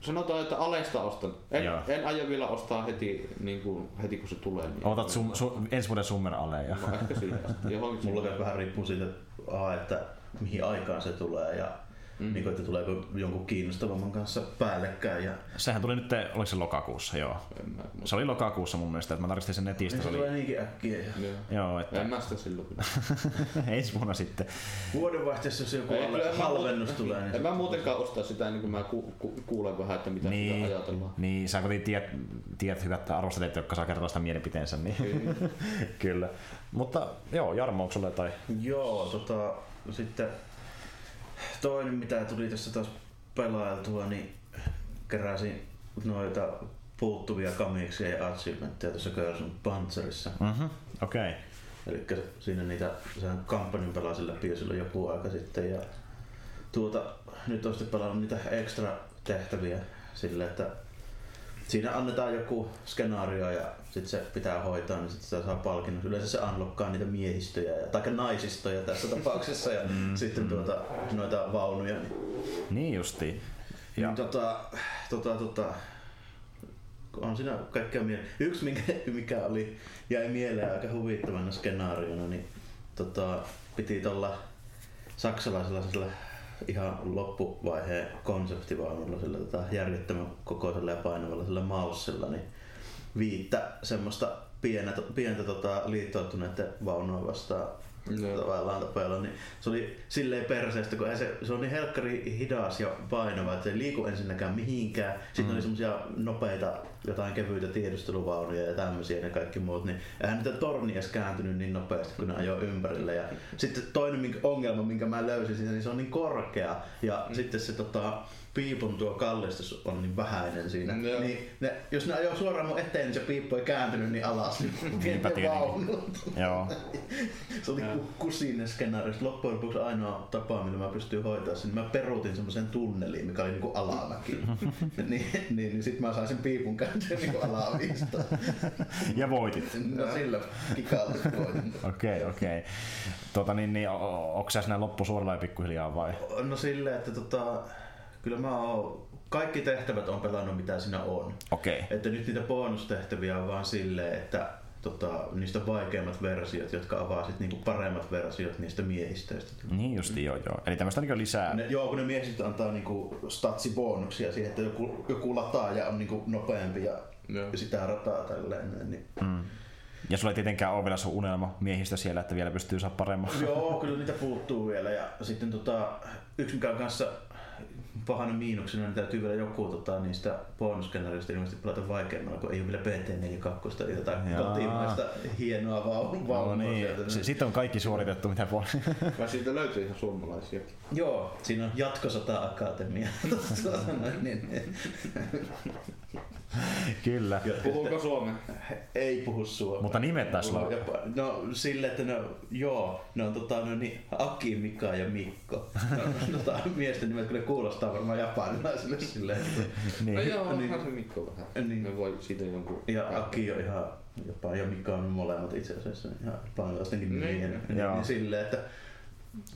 sanotaan, että alesta ostan. En, Joo. en aio vielä ostaa heti, niin kuin, heti kun se tulee. Niin Otat sum, su, ensi vuoden Summer Aleja. No, ehkä. Johonkin Mulla vähän riippuu siitä, että mihin aikaan se tulee ja mm. niin kuin, että tuleeko jonkun kiinnostavamman kanssa päällekkäin. Ja Sehän tuli nyt, oliko se lokakuussa, joo. Mä, mutta, Se oli lokakuussa mun mielestä, että mä tarkistin sen netistä. niin Se se tulee oli, niinkin äkkiä. Ja joo. joo, että En mä sitä silloin ensi vuonna sitten. vuodenvaihteessa, jos joku Ei, mä halvennus muuten- tulee, niin En mä muutenkaan ostaa sitä ennen kuin mä ku, ku, kuulen vähän, että mitä Niin, sitä ajatellaan. niin, sä kuitenkin tiedät, tiedät hyvät arvostelijat, jotka saa kertoa sitä mielipiteensä. Niin. Kyllä. Kyllä. Mutta joo, Jarmo, onko sulle jotain? Joo, tota, sitten toinen mitä tuli tässä taas pelailtua, niin keräsin noita puuttuvia kamiksia ja achievementteja tuossa Girls Panzerissa. Mhm, okei. Okay. Eli siinä niitä, sehän kampanjan pelasin läpi jo silloin joku aika sitten ja tuota, nyt on sitten pelannut niitä extra tehtäviä sille, että siinä annetaan joku skenaario ja sitten se pitää hoitaa, niin sitten sitä saa palkinnon. Yleensä se unlockkaa niitä miehistöjä, ja, tai naisistoja tässä tapauksessa, ja mm, sitten tuota, noita vaunuja. Niin, Niin justiin. ja. Ja, tota, tota, tota, on siinä kaikkea mieleen. Yksi, mikä, mikä oli, jäi mieleen aika huvittavana skenaariona, niin tota, piti tuolla saksalaisella sillä ihan loppuvaiheen konseptivaunulla, sillä tota, järjettömän kokoisella ja painavalla sillä maussilla, niin viittä semmoista pientä, pientä tota, liittoutuneiden vaunua vastaan Joo. tavallaan tapella, niin se oli silleen perseestä, kun se, se on niin helkkari hidas ja painava, että se ei liiku ensinnäkään mihinkään. Sitten mm. oli semmosia nopeita, jotain kevyitä tiedusteluvaunuja ja tämmöisiä ja kaikki muut, niin eihän niitä torni edes kääntynyt niin nopeasti, kun ne ajoi ympärille. Ja sitten toinen ongelma, minkä mä löysin siitä, niin se on niin korkea ja mm. sitten se tota, piipun tuo kallistus on niin vähäinen siinä. Joo. Niin ne, jos ne ajoi suoraan mun eteen, niin se piippu ei kääntynyt niin alas. Niin Niinpä tietenkin. vaunut. joo. Se oli ku- kusinen skenaario. Loppujen lopuksi ainoa tapa, millä mä pystyin hoitaa sen, niin mä peruutin semmoisen tunneliin, mikä oli niinku alamäki. niin, niin, niin sit mä sain sen piipun kääntyä niinku alaviista. Ja voitit. No sillä kikalla voitin. Okei, okei. Tota niin, niin onko sä siinä loppusuoralla ja pikkuhiljaa vai? No silleen, että tota, kyllä mä oon, kaikki tehtävät on pelannut mitä siinä on. Okei. Että nyt niitä bonustehtäviä on vaan silleen, että tota, niistä vaikeimmat versiot, jotka avaa sit niinku paremmat versiot niistä miehistöistä. Niin justi, joo joo. Eli tämmöistä niin lisää. Ne, joo, kun ne miehistöt antaa niinku statsibonuksia siihen, että joku, joku lataaja on niinku nopeampi ja, Joo. sitä rataa tälleen. Niin. Mm. Ja sulla ei tietenkään ole vielä sun unelma miehistä siellä, että vielä pystyy saa paremman. Joo, kyllä niitä puuttuu vielä. Ja sitten tota, yksi mikä on kanssa pahana miinuksena, niin täytyy vielä joku tota, niistä bonusskenaarioista ilmeisesti pelata vaikeammalla, kun ei ole vielä PT42 tai jotain Jaa. kotimaista hienoa vaunua. No niin, sieltä. S- sitten on kaikki suoritettu, mitä voi. Vai siitä löytyy ihan suomalaisiakin. Joo, siinä on jatkosota akatemia. Tuota noin, niin, niin. Kyllä. Puhuuko suomea? Ei puhu suomea. Mutta nimet taisi olla. Jopa, no sille, että ne, on- joo, ne on tota, no, niin, Aki, Mika ja Mikko. No, tota, miesten nimet kyllä kuulostaa varmaan japanilaisille silleen. että- No Niin. joo, Niin. se Mikko vähän. Niin. Me voi siitä jonkun... Ja Aki on ihan, jopa ja Mika on molemmat itse asiassa ihan japanilaistenkin Niin. nimiä. Niin, Joo. niin, silleen, että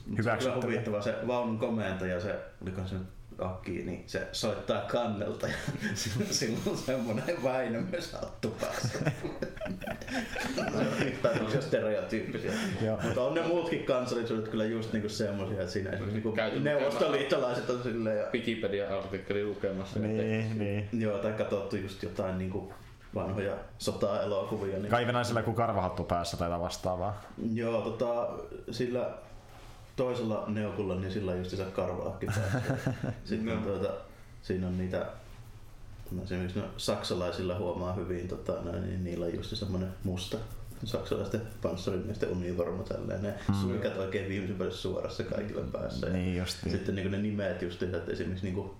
Kyllä Hyväksyttävä. huvittava se vaunun komentaja, se, oliko se nyt Aki, niin se soittaa kannelta ja silloin semmonen Väinö myös hattu päässä. Tämmöisiä stereotyyppisiä. Mutta on ne muutkin kansallisuudet kyllä just niinku semmosia, että siinä esimerkiksi niinku neuvostoliittolaiset on silleen ja Wikipedia-artikkeli lukemassa. Niin, niin. joo, tai katsottu just jotain niinku vanhoja sota-elokuvia. Niin Kaivenaisella kuin karvahattu päässä tai vastaavaa. Joo, tota, sillä toisella neukulla, niin sillä on just se karvalakki päässä. Sitten No. tuota, siinä on niitä, no esimerkiksi no, saksalaisilla huomaa hyvin, tota, noin, niin niillä on just semmoinen musta saksalaisten panssarimiesten univormu tälleen. Ne Mm. suikat oikein viimeisen päälle suorassa kaikille päässä. Ja Niin justiin. Sitten niin ne nimet just, että esimerkiksi niin kuin,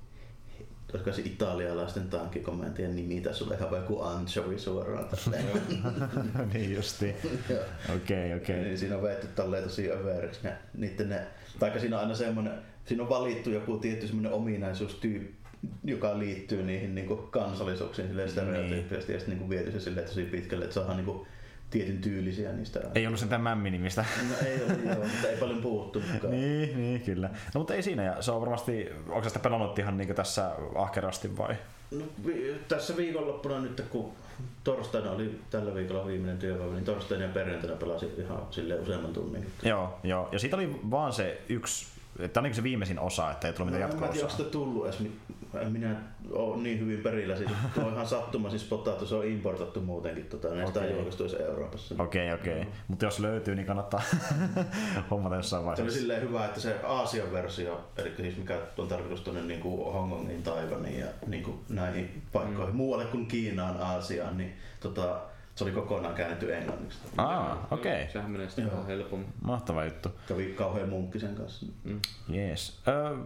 olisiko se italialaisten tankkikomentien nimi tässä oli ihan joku anchovy suoraan tälleen. niin justiin. Joo. Okei, okei. Niin siinä on vetty tolleen tosi överiksi ne, niitten ne, taikka siinä on aina semmonen, siinä on valittu joku tietty semmonen ominaisuustyyppi, joka liittyy niihin niinku kansallisuuksiin silleen stereotyyppisesti ja sitten niinku viety se silleen tosi pitkälle, että saadaan niinku tietyn tyylisiä niistä. Ei ollut sentään mämmi-nimistä. No ei ole, joo, mutta ei paljon puhuttu mukaan. niin, niin, kyllä. No mutta ei siinä, ja se on varmasti, onko sitä pelannut ihan niin tässä ahkerasti vai? No, vi- tässä viikonloppuna nyt, kun torstaina oli tällä viikolla viimeinen työpäivä, niin torstaina ja perjantaina pelasin ihan sille useamman tunnin. Joo, joo. Ja siitä oli vaan se yksi, tämä oli se viimeisin osa, että ei tullut mitään No, en mä tiedä, onko jatko-osaa. sitä tullut edes. En minä ole niin hyvin perillä siitä. Tuo on ihan sattuma siis spotattu, se on importattu muutenkin. Tota, näistä okay. julkaistu Euroopassa. Okei, okei. Mutta jos löytyy, niin kannattaa hommata jossain Se oli vaiheessa. silleen hyvä, että se Aasian versio, eli siis mikä on tarkoitus tuonne niin kuin Hongkongin, Taivaniin ja niin kuin näihin paikkoihin, mm. muualle kuin Kiinaan, Aasiaan, niin tota, Se oli kokonaan käännetty englanniksi. Aa, okei. Okay. Sehän menee sitten helpommin. Mahtava juttu. Kävi kauhean munkki sen kanssa. Mm. Jees. Öö,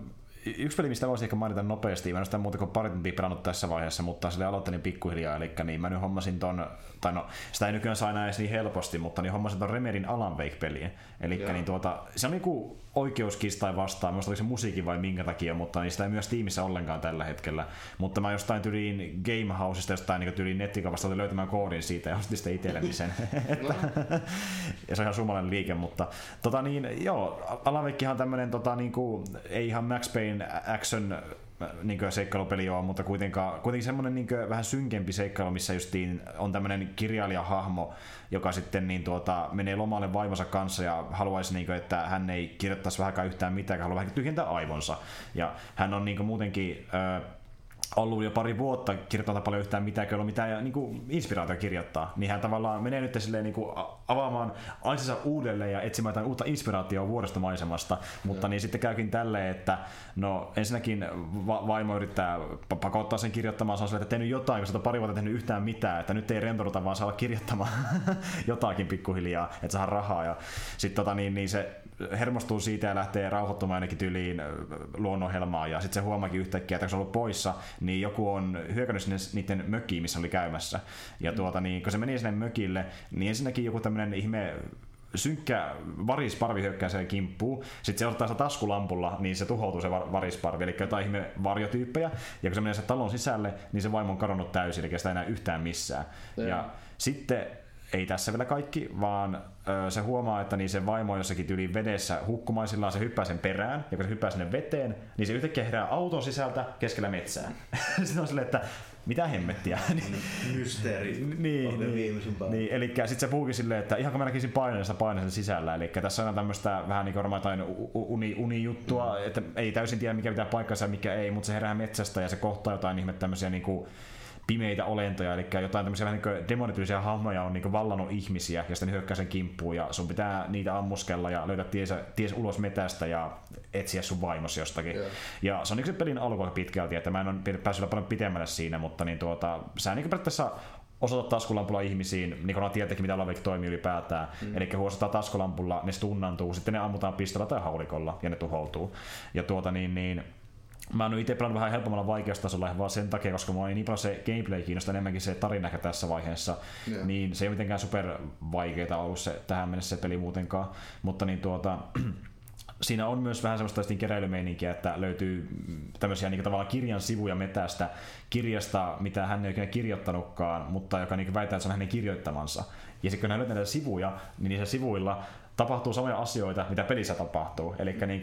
yksi peli, mistä voisin ehkä mainita nopeasti, mä en ole sitä muuta kuin pari tuntia pelannut tässä vaiheessa, mutta sille aloittelin pikkuhiljaa, eli niin mä nyt hommasin ton, tai no, sitä ei nykyään saa enää edes niin helposti, mutta niin hommasin ton Remedin Alan Wake-peliin. Eli niin tuota, se on niinku oikeuskistai vastaan, muista oliko se musiikin vai minkä takia, mutta niin sitä ei myös tiimissä ollenkaan tällä hetkellä. Mutta mä jostain tyliin Gamehouseista, jostain niin tyliin nettikaupasta olin löytämään koodin siitä ja ostin sitten itselleni sen. No, ja se on ihan sumalainen liike, mutta tota niin, joo, Alan Wakehan on tämmönen tota, niinku, ei ihan Max Payne action niin seikkailupeli ole, mutta kuitenkaan, kuitenkin semmoinen niin vähän synkempi seikkailu, missä justiin on tämmöinen kirjailijahahmo, joka sitten niin tuota, menee lomalle vaimonsa kanssa ja haluaisi, niin kuin, että hän ei kirjoittaisi vähänkään yhtään mitään, haluaa vähän tyhjentää aivonsa. Ja hän on niin kuin, muutenkin ö, ollut jo pari vuotta kirjoittaa paljon yhtään mitään, ei ollut mitään niin kuin inspiraatio kirjoittaa, niin hän tavallaan menee nyt silleen niin kuin avaamaan aisensa uudelleen ja etsimään jotain uutta inspiraatiota vuoristomaisemasta, mutta niin sitten käykin tälleen, että no ensinnäkin va- vaimo yrittää pa- pakottaa sen kirjoittamaan, se on silleen, että tehnyt jotain, kun sä pari vuotta tehnyt yhtään mitään, että nyt ei rentouduta, vaan saa olla kirjoittamaan jotakin pikkuhiljaa, että saa rahaa. Ja sitten tota, niin, niin se hermostuu siitä ja lähtee rauhoittumaan ainakin tyyliin ö, luonnonhelmaan ja sitten se huomaakin yhtäkkiä, että kun se on ollut poissa, niin joku on hyökännyt sinne niiden mökkiin, missä oli käymässä. Ja tuota, niin, kun se meni sinne mökille, niin ensinnäkin joku tämmöinen ihme synkkä varisparvi hyökkää sen kimppuun. Sitten se ottaa sitä taskulampulla, niin se tuhoutuu se var- varisparvi, eli jotain ihme varjotyyppejä. Ja kun se menee se talon sisälle, niin se vaimo on kadonnut täysin, eli sitä ei enää yhtään missään. Joo. Ja sitten ei tässä vielä kaikki, vaan ö, se huomaa, että niin se vaimo on jossakin tyyliin vedessä hukkumaisillaan, se hyppää sen perään, ja kun se hyppää sinne veteen, niin se yhtäkkiä herää auton sisältä keskellä metsää. Sitten on silleen, että mitä hemmettiä. Mysteeri. niin, on niin, päällä. niin, eli sitten se puhukin silleen, että ihan kun mä näkisin paineen, paineen sen sisällä. Eli tässä on tämmöistä vähän niin kuin varmaan jotain uni, unijuttua, mm. että ei täysin tiedä mikä pitää paikkansa ja mikä ei, mutta se herää metsästä ja se kohtaa jotain ihme tämmöisiä niin kuin pimeitä olentoja, eli jotain tämmöisiä vähän niin demonityylisiä hahmoja on niin vallannut ihmisiä ja sitten hyökkää sen kimppuun ja sun pitää niitä ammuskella ja löytää ties, ties ulos metästä ja etsiä sun vaimosi jostakin. Joo. Ja se on niin se pelin alku pitkälti, että mä en ole päässyt paljon pitemmälle siinä, mutta niin tuota, sä niin periaatteessa osoitat taskulampulla ihmisiin, niin kuin tietenkin mitä Lavik toimii ylipäätään. Mm. Eli kun osoittaa taskulampulla, ne stunnantuu, sitten ne ammutaan pistolla tai haulikolla ja ne tuhoutuu. Ja tuota niin, niin Mä oon itse pelannut vähän helpommalla vaikeustasolla vaan sen takia, koska mua ei niin paljon se gameplay kiinnosta enemmänkin se tarina ehkä tässä vaiheessa, Joo. niin se ei ole mitenkään super vaikeeta ollut se, tähän mennessä se peli muutenkaan, mutta niin tuota, siinä on myös vähän semmoista keräilymeininkiä, että löytyy tämmöisiä niin tavallaan kirjan sivuja metästä kirjasta, mitä hän ei oikein kirjoittanutkaan, mutta joka niin väittää, että se on hänen kirjoittamansa. Ja sitten kun hän löytää näitä sivuja, niin niissä sivuilla tapahtuu samoja asioita, mitä pelissä tapahtuu. Eli niin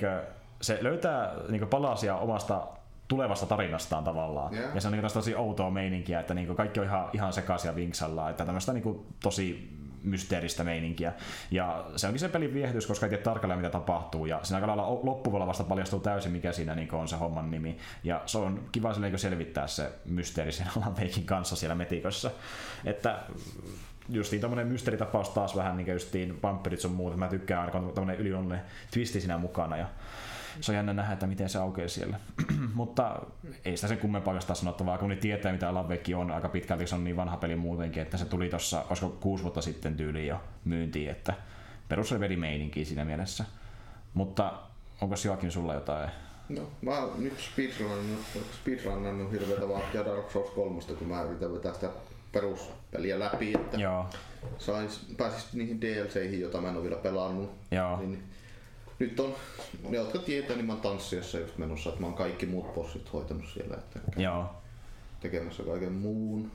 se löytää niin palasia omasta tulevasta tarinastaan tavallaan. Joo. Ja se on niin tosi outoa meininkiä, että niin kaikki on ihan, ihan sekaisin ja vinksalla, että tämmöistä niin tosi mysteeristä meininkiä. Ja se onkin se pelin viehdytys, koska ei tiedä tarkalleen mitä tapahtuu. Ja siinä aika lailla loppuvuonna vasta paljastuu täysin, mikä siinä niin on se homman nimi. Ja se on kiva silleen, niin selvittää se mysteeri sen Alan Wakein kanssa siellä metikossa. Että justiin tämmönen mysteeritapaus taas vähän niin justiin vampyrit sun muuta. Mä tykkään aina, kun on tämmönen ylionne twisti siinä mukana. Ja se on jännä nähdä, että miten se aukeaa siellä. Mutta ei sitä sen kummempaa oikeastaan sanottavaa, kun ne tietää mitä Alan Wake on aika pitkälti, se on niin vanha peli muutenkin, että se tuli tuossa, olisiko kuusi vuotta sitten tyyliin jo myyntiin, että perusreveri siinä mielessä. Mutta onko Joakin sulla jotain? No, mä oon nyt speedrunnannut, speedrunnannut hirveätä vauhtia Dark Souls 3, kun mä yritän vetää sitä peruspeliä läpi, että Joo, sais, pääsis niihin DLCihin, joita mä en ole vielä pelannut. joo, Niin, nyt on, ne jotka tietää, niin mä oon tanssiassa just menossa, että mä oon kaikki muut bossit hoitanut siellä, että joo, tekemässä kaiken muun.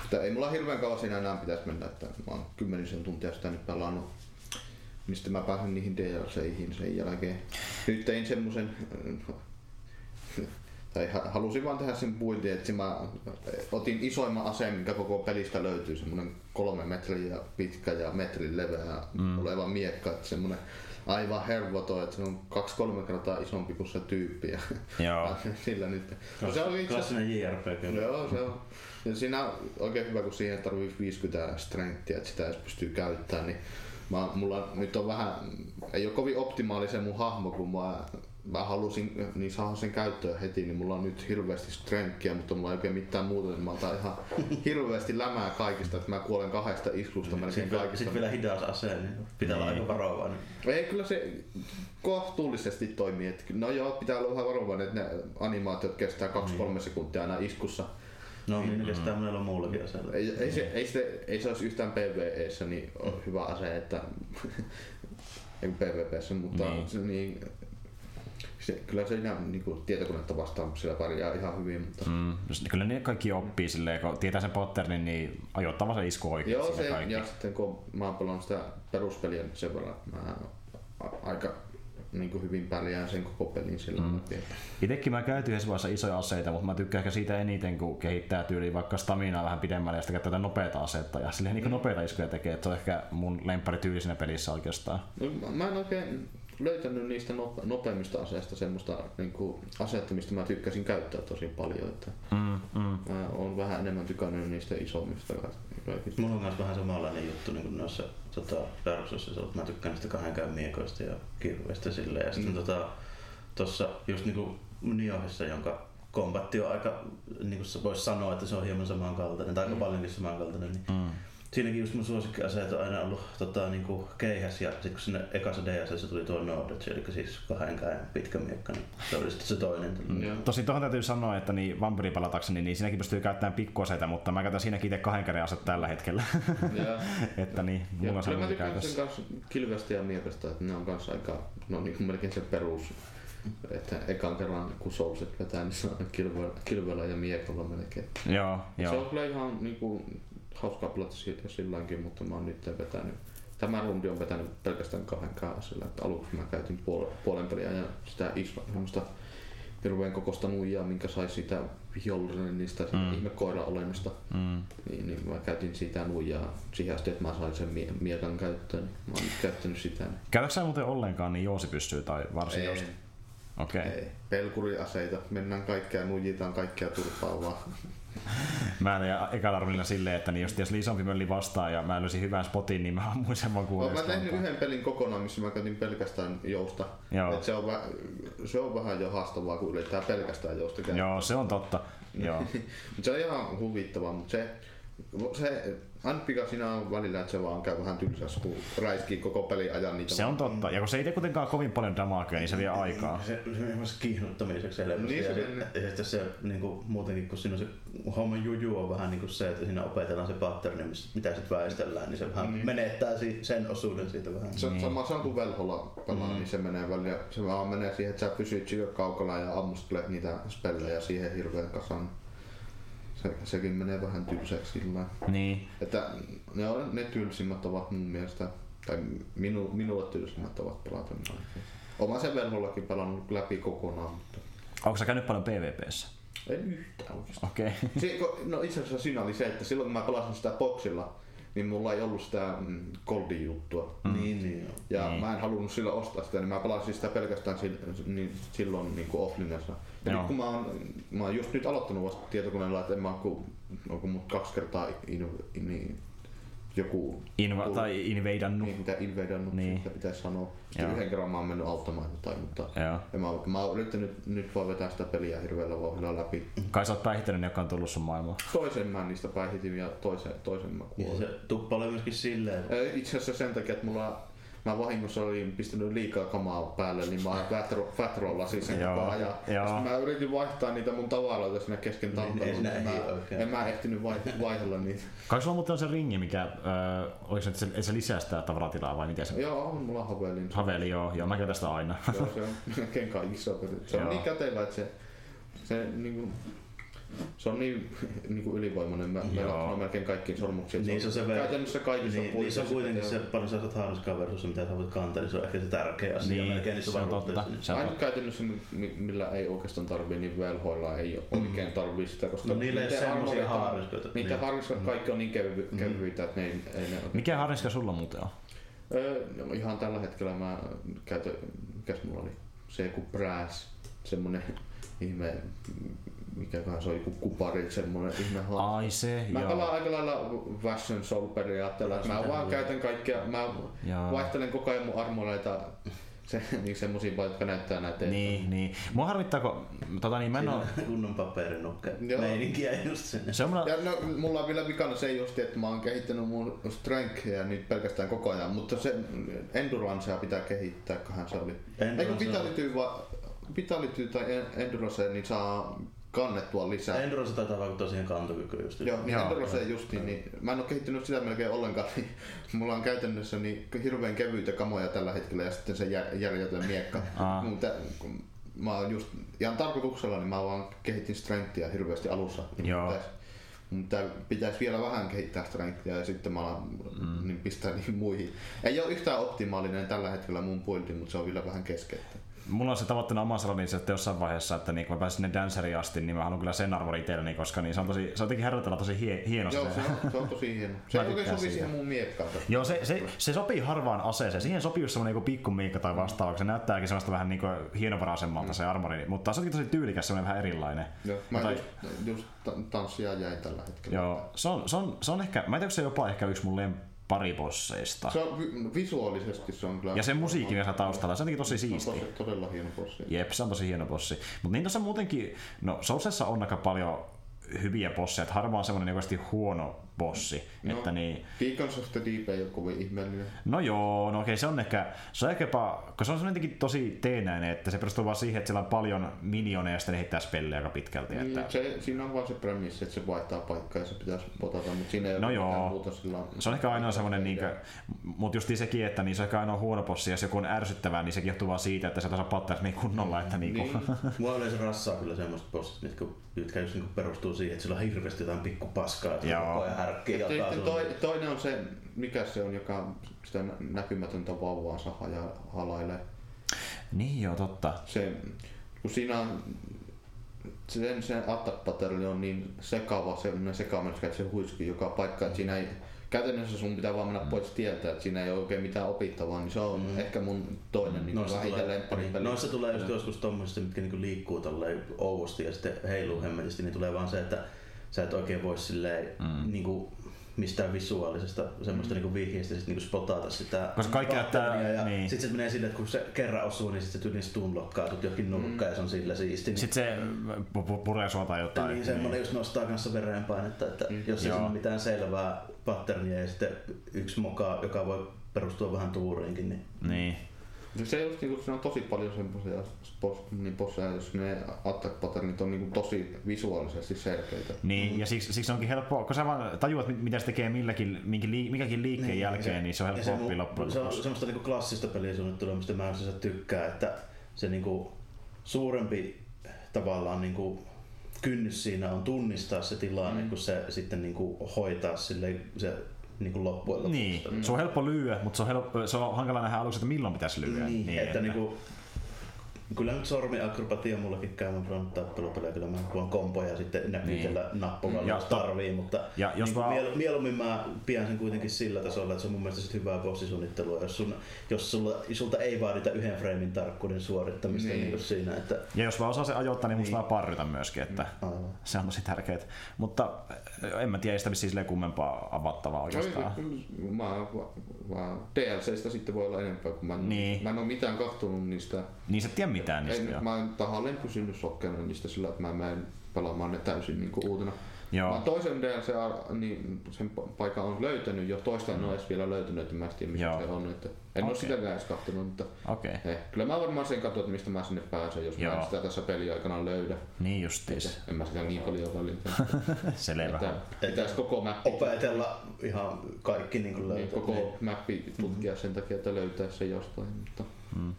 Mutta ei mulla hirveän kauan siinä enää pitäisi mennä, että mä oon kymmenisen tuntia sitä nyt pelannut. Sitten mä pääsen niihin DLCihin sen jälkeen. Nyt tein semmosen, tai ha- halusin vaan tehdä sen puintin, että mä otin isoimman aseen, mikä koko pelistä löytyy, semmonen kolme metriä pitkä ja metrin leveä mm. oleva miekka, että semmonen aivan hervoto, että se on kaksi-kolme kertaa isompi kuin se tyyppi. Ja Joo. sillä nyt. No, se oli itse Klassinen JRPG. Joo, se on. Ja siinä on oikein hyvä, kun siihen tarvii 50 strengthia, että sitä edes pystyy käyttämään, niin mä, mulla nyt on vähän, ei ole kovin optimaalisen mun hahmo, kun mä mä halusin niin saada sen käyttöön heti, niin mulla on nyt hirveästi strengthia, mutta mulla ei oikein mitään muuta, niin mä otan ihan hirveästi lämää kaikista, että mä kuolen kahdesta iskusta melkein Sitten kaikista. sit vielä hidas ase, niin pitää olla aika varovainen. Ei, kyllä se kohtuullisesti toimii. Että, no joo, pitää olla vähän varovainen, että ne animaatiot kestää 2-3 sekuntia aina iskussa. No niin, ne kestää monella muullakin aseella. Ei, ei, se, ei, se, ei se olisi yhtään PvEssä niin on hyvä ase, että ei PvPssä, mutta Niin. niin. Se, niin, se, kyllä siinä niin kuin, tietokonetta vastaan sillä pärjää ihan hyvin, mutta Mm, jos- kyllä ne kaikki oppii silleen, kun tietää sen patternin, niin ajoittava se isku oikein Joo, se, kaikki. ja sitten kun mä oon pelannut sitä peruspeliä niin sen verran, että mä aika niin kuin hyvin pärjään sen koko pelin sillä mm. läpi. Itekin mä käytin yhdessä vaiheessa isoja aseita, mutta mä tykkään ehkä siitä eniten, kun kehittää tyyliin vaikka staminaa vähän pidemmälle ja sitten käyttää tätä nopeata asetta ja silleen niin nopeita iskuja tekee, että se on ehkä mun lemppari tyyli siinä pelissä oikeastaan. No, mä- mä en oikein löytänyt niistä nope- nopeimmista aseista semmoista niin kuin asetta, mistä mä tykkäsin käyttää tosi paljon. Että Mm, mm. mä oon vähän enemmän tykännyt niistä isommista kaikista. Mulla on myös vähän samanlainen juttu niin kuin noissa tota, Darksissa, että mä tykkään niistä kahden käyn miekoista ja kirveistä silleen. Ja sitten Mm. tota, tossa just niinku Niohissa, jonka kombatti on aika, niin kuin voisi sanoa, että se on hieman samankaltainen, tai aika Mm. paljonkin samankaltainen, niin Mm. Siinäkin just mun suosikkiaseet on aina ollut tota, niinku keihäs ja sitten kun sinne ekassa DSS tuli tuo Nordage, eli siis kahden käden pitkä miekka, niin se oli sitten se toinen. Joo. Tosin tuohon täytyy sanoa, että niin Vampyrin pelatakseni, niin siinäkin pystyy käyttämään pikkuaseita, mutta mä käytän siinäkin itse kahden käden asetta tällä hetkellä. Ja, että niin, ja mulla on se kyllä mä muuta tykkään sen käytössä. kanssa kilvestä ja miekasta, että ne on kanssa aika, no niin kuin melkein se perus. Että ekan kerran kun Soulset vetää, niin se on kilvellä, kilvellä ja miekalla melkein. Joo, Se joo. on kyllä ihan niinku, hauskaa pelata si- silläkin, mutta mä oon nyt vetänyt. Tämä rundi on vetänyt pelkästään kahden kaasilla. Että aluksi mä käytin puol- puolen peliä ja sitä iso, semmoista hirveän kokosta nuijaa, minkä sai siitä vihollinen niistä Mm. ihme koira olennosta. Mm. Niin, niin, mä käytin sitä nuijaa siihen asti, että mä sain sen mie- miekan käyttöön. Niin mä oon nyt käyttänyt sitä. Niin. Käytätkö sä muuten ollenkaan niin Joosi pystyy tai varsin Joosi? Okei. Okay. ei. Pelkuriaseita. Mennään kaikkea, nujitaan kaikkea turpaa vaan. Mä ja ekalla rundilla silleen, että niin jos, oli isompi mölli vastaan ja mä löysin hyvän spotin, niin mä ammuin sen vaan Oon kuuleen. mä tehnyt yhden pelin kokonaan, missä mä käytin pelkästään jousta. Joo. Et se, on vä- se on vähän jo haastavaa, kun yrittää pelkästään jousta käyttää. Joo, se on totta. Joo. Se on ihan huvittavaa, mutta se, se Anpika siinä on välillä, että se vaan käy vähän tylsässä, kun räiskii koko pelin ajan niitä. Se on totta. Ja kun se ei tee kuitenkaan kovin paljon damagea, niin se vie aikaa. Se, se on semmoista kiihnuttamiseksi helposti. Niin ja, se menee. ja sitten se niin kuin, muutenkin, kun siinä on se homman juju on vähän niin kuin se, että siinä opetellaan se patterni, mitä sitten väistellään, niin se vähän Niin. menettää si- sen osuuden siitä vähän. Se on Niin. sama se on kuin velholla pelaa, niin se menee välillä, se vaan menee siihen, että sä pysyt kaukana ja ammustelet niitä spellejä siihen hirveän kasan. Se, sekin menee vähän tylsäksi sillä. Niin. Että ne, on, ne tylsimmät ovat mun mielestä, tai minu, minulle tylsimmät ovat pelata. Oma sen velhollakin pelannut läpi kokonaan, mutta Onko sä käynyt paljon PvPssä? en yhtään oikeastaan. Okei. Okay. Ko- no itse asiassa siinä oli se, että silloin kun mä pelasin sitä boxilla, niin mulla ei ollut sitä mm, Goldin juttua. Niin, niin joo. Ja Niin. mä en halunnut sillä ostaa sitä, niin mä pelasin sitä pelkästään sil, niin, silloin niin kuin offlinessa. Ja Joo. nyt kun mä oon, mä oon just nyt aloittanut vasta tietokoneella, että en mä oon ku, onko mut kaksi kertaa in, in, niin, joku Inva- tai inveidannut. niin, mitä invadannut, Niin. niin. sitä pitäisi sanoa. Sitten Joo. yhden kerran mä oon mennyt auttamaan jotain, mutta Joo. ja mä, mä oon yrittänyt nyt vaan vetää sitä peliä hirveällä vauhdilla läpi. Kai sä oot päihittänyt ne, jotka on tullut sun maailmaan. Toisen mä niistä päihitin ja toisen, toisen mä Ja kuolin. se tuppailee myöskin silleen, Itse asiassa sen takia, että mulla mä vahingossa olin pistänyt liikaa kamaa päälle, niin mä fatro, fatrollasin sen Joo, koko ajan. joo. Sitten mä yritin vaihtaa niitä mun tavaroita siinä kesken Niin, siinä niin mä, oikein. en mä ehtinyt vai, vaihella niitä. Kai sulla muuten on se ringi, mikä, öö, oliko se, että se, että se lisää sitä tavaratilaa vai miten se? Joo, on mulla havelin. Haveli, joo, joo, mä käytän sitä aina. Joo, se on kaikissa peli. Se on Joo. niin kätevä, että se, se, niinku, se on niin, niinku ylivoimainen mä, verrattuna melkein kaikkiin sormuksiin. Niin, se on se ver- Käytännössä kaikissa niin, niin se on kuitenkin se, paljon sä saat haaraskaan versus mitä sä voit kantaa, niin se on ehkä se tärkeä asia Niin, melkein niissä se on totta. Niin- Se on Ainut käytännössä, mi- millä ei oikeastaan tarvii, niin velhoilla ei oikein tarvii sitä, koska No niillä ei ole on- haariskoita. Niitä Niin. haariskot kaikki on niin kevy, kevyitä, että ne ei, ei ne Mikä harniska sulla muuten on? Öö, no ihan tällä hetkellä mä käytän, mikäs mulla oli, se joku brass, semmonen ihme, mikäköhän se on joku kupari, semmonen ihme haa. Ai se, Mä joo. pelaan aika lailla Fashion Soul periaatteella, että mä Sitä vaan voi. käytän kaikkia, mä Joo. vaihtelen koko ajan mun armoreita se, niin semmosia vaan, jotka näyttää näitä. Niin, niin. Mua harmittaa, kun tota, niin mä en on kunnon paperinukke Joo. meininkiä just sinne. Se on mulla... Ja no, mulla on vielä vikana se just, että mä oon kehittänyt mun strengthia nyt pelkästään koko ajan, mutta se endurancea pitää kehittää, kohan se oli. Endurance Eikö on- vitality, va, vitality tai en- endurance, niin saa kannettua lisää. Endurance taitaa vaikuttaa siihen kantokykyyn just. Joo, niin Joo. endurance justiin, niin mä en oo kehittynyt sitä melkein ollenkaan, niin mulla on käytännössä niin hirveän kevyitä kamoja tällä hetkellä ja sitten se jär- järjetön miekka. Mutta kun mä oon just ihan tarkoituksella, niin mä vaan kehitin strengthia hirveästi alussa. Niin Joo. Pitäis, mun tää pitäisi vielä vähän kehittää strengthia ja sitten mä alan mm. niin pistää niihin muihin. Ei ole yhtään optimaalinen tällä hetkellä mun buildi, mutta se on vielä vähän kesken. Mulla on se tavoitteena omassa roolissa, että jossain vaiheessa, että niin kun mä pääsen sinne danceriin asti, niin mä haluan kyllä sen arvon itselleni, koska niin se on, tosi, se on jotenkin herrotella tosi hie, hienosti. Joo, se on, se on tosi hieno. Se oikein siitä. siihen mun miekkaan. Joo, se, se, se, sopii harvaan aseeseen. Siihen sopii just semmonen joku pikkumiikka tai vastaava, se näyttääkin semmoista vähän niin hienovaraisemmalta se armori, mutta se onkin tosi tyylikäs, semmoinen vähän erilainen. Joo, mä Tai- just, just ta- tanssia jäin tällä hetkellä. Joo, se on, se on, se on ehkä, mä en tiedä, se jopa ehkä yksi mun lemparibosseista. Se on vi- visuaalisesti se on kyllä... Ja sen musiikki vielä taustalla, se on tosi se on siisti. tosi, todella hieno bossi. Jep, se on tosi hieno bossi. Mutta niin tuossa muutenkin, no Soulsessa on aika paljon hyviä bosseja, että harva on semmoinen oikeasti huono bossi. No. Että niin, Beacons of the Deep ei ole kovin ihmeellinen. no joo, no okei, se on ehkä, se on ehkä jopa, kun se on semmoinen jotenkin tosi teenäinen, että se perustuu vaan siihen, että siellä on paljon minioneja ja sitten ne heittää spellejä aika pitkälti. Niin, Että se, siinä on vaan se premissi, että se vaihtaa paikkaa ja se pitäisi potata, mutta siinä ei No ole joo. mitään muuta sillä se on ehkä ainoa semmoinen, niin mutta just sekin, että niin se on ehkä ainoa huono bossi, ja jos joku on ärsyttävää, niin sekin johtuu vaan siitä, että se taas patterni kunnolla, että niin kuin, Niin. Mua yleensä rassaa kyllä semmoista bossit, mitkä, jotka just niinku perustuu siihen, että sillä on hirveästi jotain pikku paskaa, että Joo. koko ajan härkkii Ja sulle. toi, toinen on se, mikä se on, joka sitä nä- näkymätöntä vauvaansa haja, halailee. niin joo, totta. Se, kun siinä on sen, sen attack pattern on niin sekava, semmoinen sekaaminen, että se huiski joka paikka, että siinä ei, käytännössä sun pitää vaan mennä Mm. pois tieltä, että siinä ei ole oikein mitään opittavaa, niin se on mm. ehkä mun toinen niin Noissa vähiten tulee, lemppari niin, noissa tulee just joskus tommosista, mitkä niinku liikkuu tolleen ouvosti ja sitten heiluu hemmetisti, niin tulee vaan se, että sä et oikein voi silleen Mm. niinku mistään visuaalisesta semmoista niinku vihjeistä sit niinku spotata sitä Koska kaikki näyttää- ja niin. sit se menee silleen, että kun se kerran osuu, niin sit se tyyliin stunlokkaatut johonkin nurkkaan ja se on sillä siisti. Niin, Sitten se pu- pu- puree sua tai jotain. niin semmoinen just nostaa kanssa verenpainetta, että Mm. jos ei ole mitään selvää patternia ja sitten yksi moka, joka voi perustua vähän tuuriinkin, niin Niin. Se just niinku, siinä on tosi paljon semmoisia boss, niin bosseja, jos ne attack patternit on niinku tosi visuaalisesti selkeitä. Niin, ja siksi, siksi onkin helppo, kun sä vaan tajuat, mit- mitä se tekee milläkin, minkä lii, mikäkin liikkeen niin, jälkeen, niin se on helppo se oppia loppujen Se on semmoista niinku klassista pelisuunnittelua, mistä mä yleensä tykkään, että se niinku suurempi tavallaan niinku kynnys siinä on tunnistaa se tilanne, mm. kun se sitten niinku hoitaa sille se niinku loppujen lopuksi. Niin, se on helppo lyödä, mutta se on, helppo, se on hankala nähdä aluksi, että milloin pitäisi lyödä. Niin, niin että, että niinku, kyllä nyt sormiakrobatia mullakin käy, mä pelannut tappelupelejä, kyllä mä voin kompoja sitten näpytellä niin. nappuvalla, Ja jos tarvii, mutta ja jos niin vaan- miel, mieluummin mä pidän sen kuitenkin sillä tasolla, että se on mun mielestä sit hyvää bossisuunnittelua, jos, sun, jos sulla, sulta ei vaadita yhden framein tarkkuuden suorittamista niin. Niin. Niin siinä, että Ja jos vaan osaa se ajoittaa, niin musta Niin. vaan parryta myöskin, että aivan. se on tosi tärkeää. Mutta eh, en mä tiedä, ei sitä silleen kummempaa avattavaa oikeastaan. Mä, mä, DLCstä sitten voi olla enempää, kun mä, en- Niin. mä en ole mitään kahtonut niistä. Niin sä et tiedä mitään niistä En, mä en tahalleen pysynyt sokkeena niistä sillä, että mä menen pelaamaan ne täysin niin uutena. Joo. Mä toisen DLC, niin sen pa- paikan on löytänyt jo, toista en ole edes vielä löytänyt, että mä en tiedä missä Joo. se on. Että en ole Okei. sitäkään edes kahtonut, mutta Okei, okay. eh, kyllä mä varmaan sen katson, että mistä mä sinne pääsen, jos Joo. mä en sitä tässä peliaikana löydä. niin justiis. En mä sitä niin paljon välitä. Selvä. Että pitäisi koko mappi, opetella ihan kaikki niin kuin niin, löytää. koko mappi tutkia sen takia, että löytää se jostain. Mutta Mm.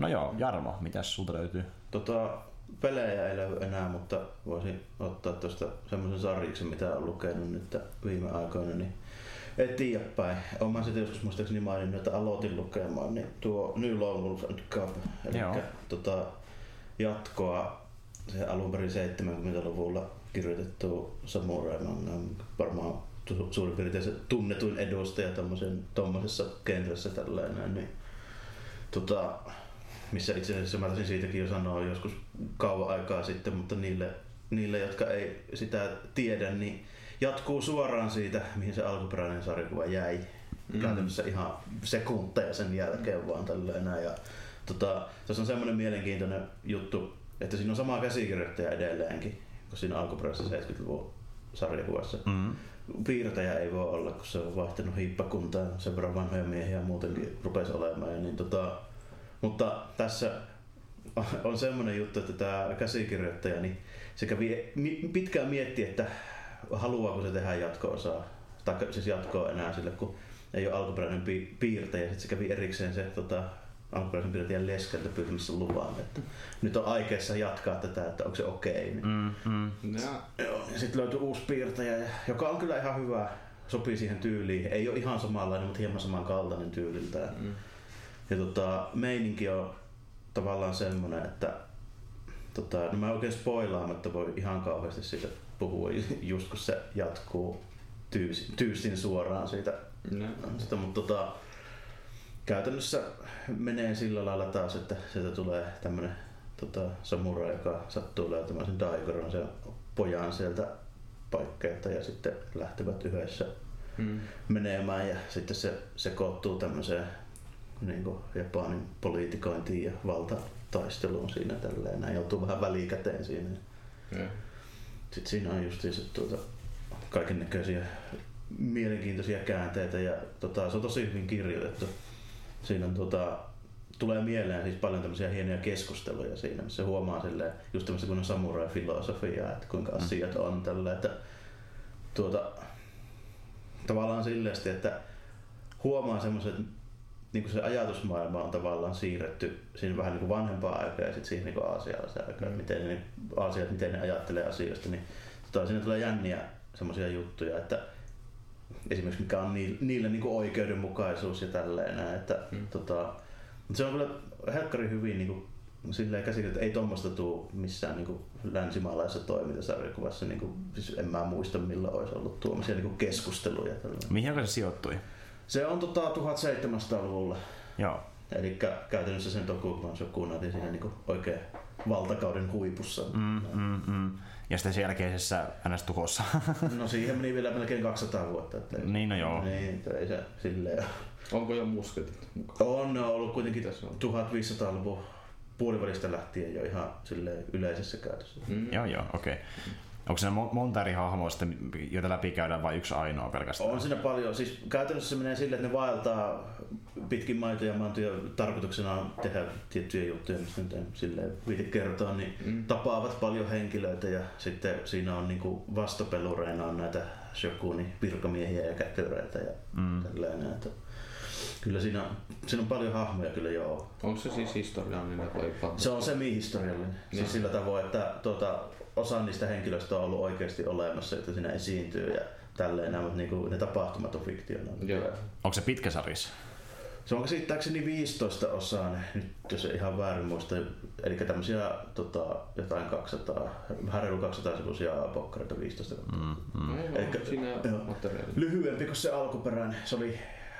No joo, Jarmo, mitäs sulta löytyy? Tota, pelejä ei löydy enää, mutta voisin ottaa tuosta semmoisen sarjiksen, mitä olen lukenut nyt viime aikoina, niin eteenpäin. Olen mä sitten joskus muistaakseni maininnut, että aloitin lukemaan, niin tuo New Lone Wolf and Cub, eli Joo. tota, jatkoa se alun perin 70-luvulla kirjoitettu samurai manga, varmaan su- suurin piirtein se tunnetuin edustaja tuommoisessa genressä tällainen, niin tota, missä itse asiassa mä taisin siitäkin jo sanoa joskus kauan aikaa sitten, mutta niille, niille jotka ei sitä tiedä, niin jatkuu suoraan siitä, mihin se alkuperäinen sarjakuva jäi. Mm. Käytännössä ihan sekunteja sen jälkeen vaan tällainen. Ja Tota, tässä on semmoinen mielenkiintoinen juttu, että siinä on sama käsikirjoittaja edelleenkin, kun siinä alkuperäisessä 70-luvun sarjakuvassa. Mm. Piirtäjä ei voi olla, kun se on vaihtanut hiippakuntaan, sen verran vanhoja miehiä muutenkin rupesi olemaan. Ja niin tota, mutta tässä on semmoinen juttu, että tämä käsikirjoittaja, niin se kävi pitkään mietti, että haluaako se tehdä jatko-osaa, tai siis jatkoa enää sille, kun ei ole alkuperäinen pi- piirtäjä. Sitten se kävi erikseen se tota, alkuperäisen piirtäjän leskeltä pyytämässä luvan, että nyt on aikeessa jatkaa tätä, että onko se okei. Okay, niin. Mm, mm. Ja, sitten löytyi uusi piirtäjä, joka on kyllä ihan hyvä, sopii siihen tyyliin. Ei ole ihan samanlainen, mutta hieman samankaltainen tyyliltään. mm. Ja tota, meininki on tavallaan semmoinen, että tota, no mä oikein spoilaamatta voi ihan kauheasti siitä puhua, just kun se jatkuu tyysin, tyysin suoraan siitä. Ja. sitä mutta tota, käytännössä menee sillä lailla taas, että sieltä tulee tämmönen tota, samurai, joka sattuu löytämään sen Daigoron, sen pojan sieltä paikkeilta ja sitten lähtevät yhdessä Mm. menemään ja sitten se sekoittuu tämmöiseen niin kuin Japanin poliitikointiin ja valtataisteluun siinä tälleen. Näin joutuu vähän välikäteen siinä. Ja. Sitten siinä on just se tuota, kaiken näköisiä mielenkiintoisia käänteitä ja tota, se on tosi hyvin kirjoitettu. Siinä on, tota, tulee mieleen siis paljon tämmöisiä hienoja keskusteluja siinä, missä huomaa silleen, just tämmöistä kun on samurai-filosofiaa, että kuinka asiat on tällä, että tuota, tavallaan silleesti, että huomaa semmoiset, niin se ajatusmaailma on tavallaan siirretty siinä vähän niin kuin vanhempaa aikaa ja sitten siihen niin aasialaiseen aikaan, mm. miten ne, aasiat, miten ne ajattelee asioista, niin tota, siinä tulee jänniä semmoisia juttuja, että esimerkiksi mikä on niille, niin kuin oikeudenmukaisuus ja tälleen näin, että Mm. tota, mutta se on kyllä helkkari hyvin niin kuin, silleen käsitetty, että ei tuommoista tule missään niin kuin länsimaalaisessa toimintasarjakuvassa, niin kuin, siis en mä muista milloin olisi ollut tuommoisia niin kuin keskusteluja. Tällainen. Mihin se sijoittui? Se on tota 1700-luvulla, Joo. eli käytännössä sen Tokugawan Shogun oli siinä niin kuin oikein valtakauden huipussa. Mm, mm, mm. Ja sitten sen jälkeisessä ns. tuhossa. No siihen meni vielä melkein 200 vuotta. Että ei- niin no joo. Niin, että ei se silleen ole. Onko jo musketit mukaan? On ne ollut kuitenkin Tässä on. 1500-luvun puolivälistä lähtien jo ihan silleen yleisessä käytössä. Mm. Joo, joo, okei. Okay. Onko siinä mo- monta eri hahmoa sitten, joita läpi käydään vai yksi ainoa pelkästään? On siinä paljon. Siis käytännössä se menee silleen, että ne vaeltaa pitkin maitoja ja mantoja. Tarkoituksena on tehdä tiettyjä juttuja, mistä nyt en silleen viiti kertoa, niin Mm. tapaavat paljon henkilöitä ja sitten siinä on niinku vastapelureina on näitä shokunin virkamiehiä ja kätköreitä ja Mm. tällainen. Että kyllä siinä, siinä on paljon hahmoja kyllä joo. Onko se siis historiallinen vai? Se on semi-historiallinen. Joo. Siis sillä tavoin, että tuota, osa niistä henkilöistä on ollut oikeasti olemassa, että siinä esiintyy ja tälleen nämä, mutta niinku, ne tapahtumat on. Joo. Onko se pitkä sarjis? Se on käsittääkseni 15 osaa, nyt jos ei ihan väärin muista. Eli tämmöisiä tota, jotain 200, vähän reilu 200 sivuisia pokkareita 15 kautta. Mm, mm. Eikä- siinä. Lyhyempi kuin se alkuperäinen. Se oli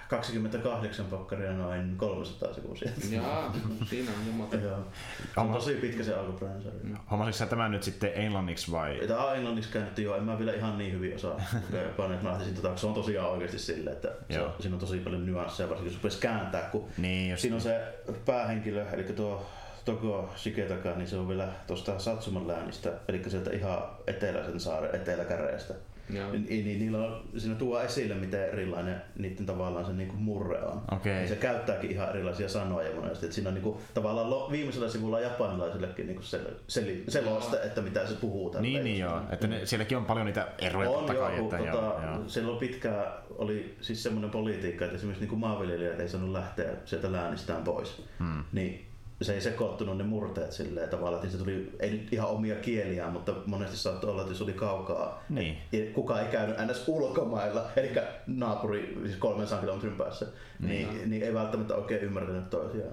28 pokkaria noin 300 sivuisia. Jaa, siinä on materiaali. Joo. On tosi pitkä se alkuperäinen sarja. Hommasitko sä tämän nyt sitten englanniksi vai? Tämä on englanniksi käännetty jo, en mä vielä ihan niin hyvin osaa lukea japanin, että mä lähtisin tota, se on tosiaan oikeasti silleen, että se Joo. on, siinä on tosi paljon nyansseja, varsinkin jos rupesi kääntää, kun Niin, siinä on se päähenkilö, eli tuo Toko Shiketaka, niin se on vielä tuosta Satsuman läänistä, eli sieltä ihan eteläisen saaren eteläkäreestä. Joo. Niin, niin niillä on, siinä tuo esille, miten erilainen niiden tavallaan se niinku murre on. Okei. Ja se käyttääkin ihan erilaisia sanoja monesti. Että siinä on niinku, tavallaan lo, viimeisellä sivulla japanilaisillekin niinku sel, sel, seloste, että mitä se puhuu. tälleen. Niin, niin joo. Että ne, sielläkin on paljon niitä eroja On totta joo, kai. kun Että, tota, joo, joo. silloin pitkään oli siis semmoinen politiikka, että esimerkiksi niin maanviljelijät ei saanut lähteä sieltä läänistään pois. Hmm. Niin se ei sekoittunut ne murteet silleen tavallaan, että se tuli, ei nyt ihan omia kieliään, mutta monesti saattoi olla, että jos oli kaukaa, Niin. ja kukaan ei käynyt ns. ulkomailla, eli naapuri siis 300 kilometrin päässä, niin, niin, ei välttämättä oikein ymmärtänyt toisiaan.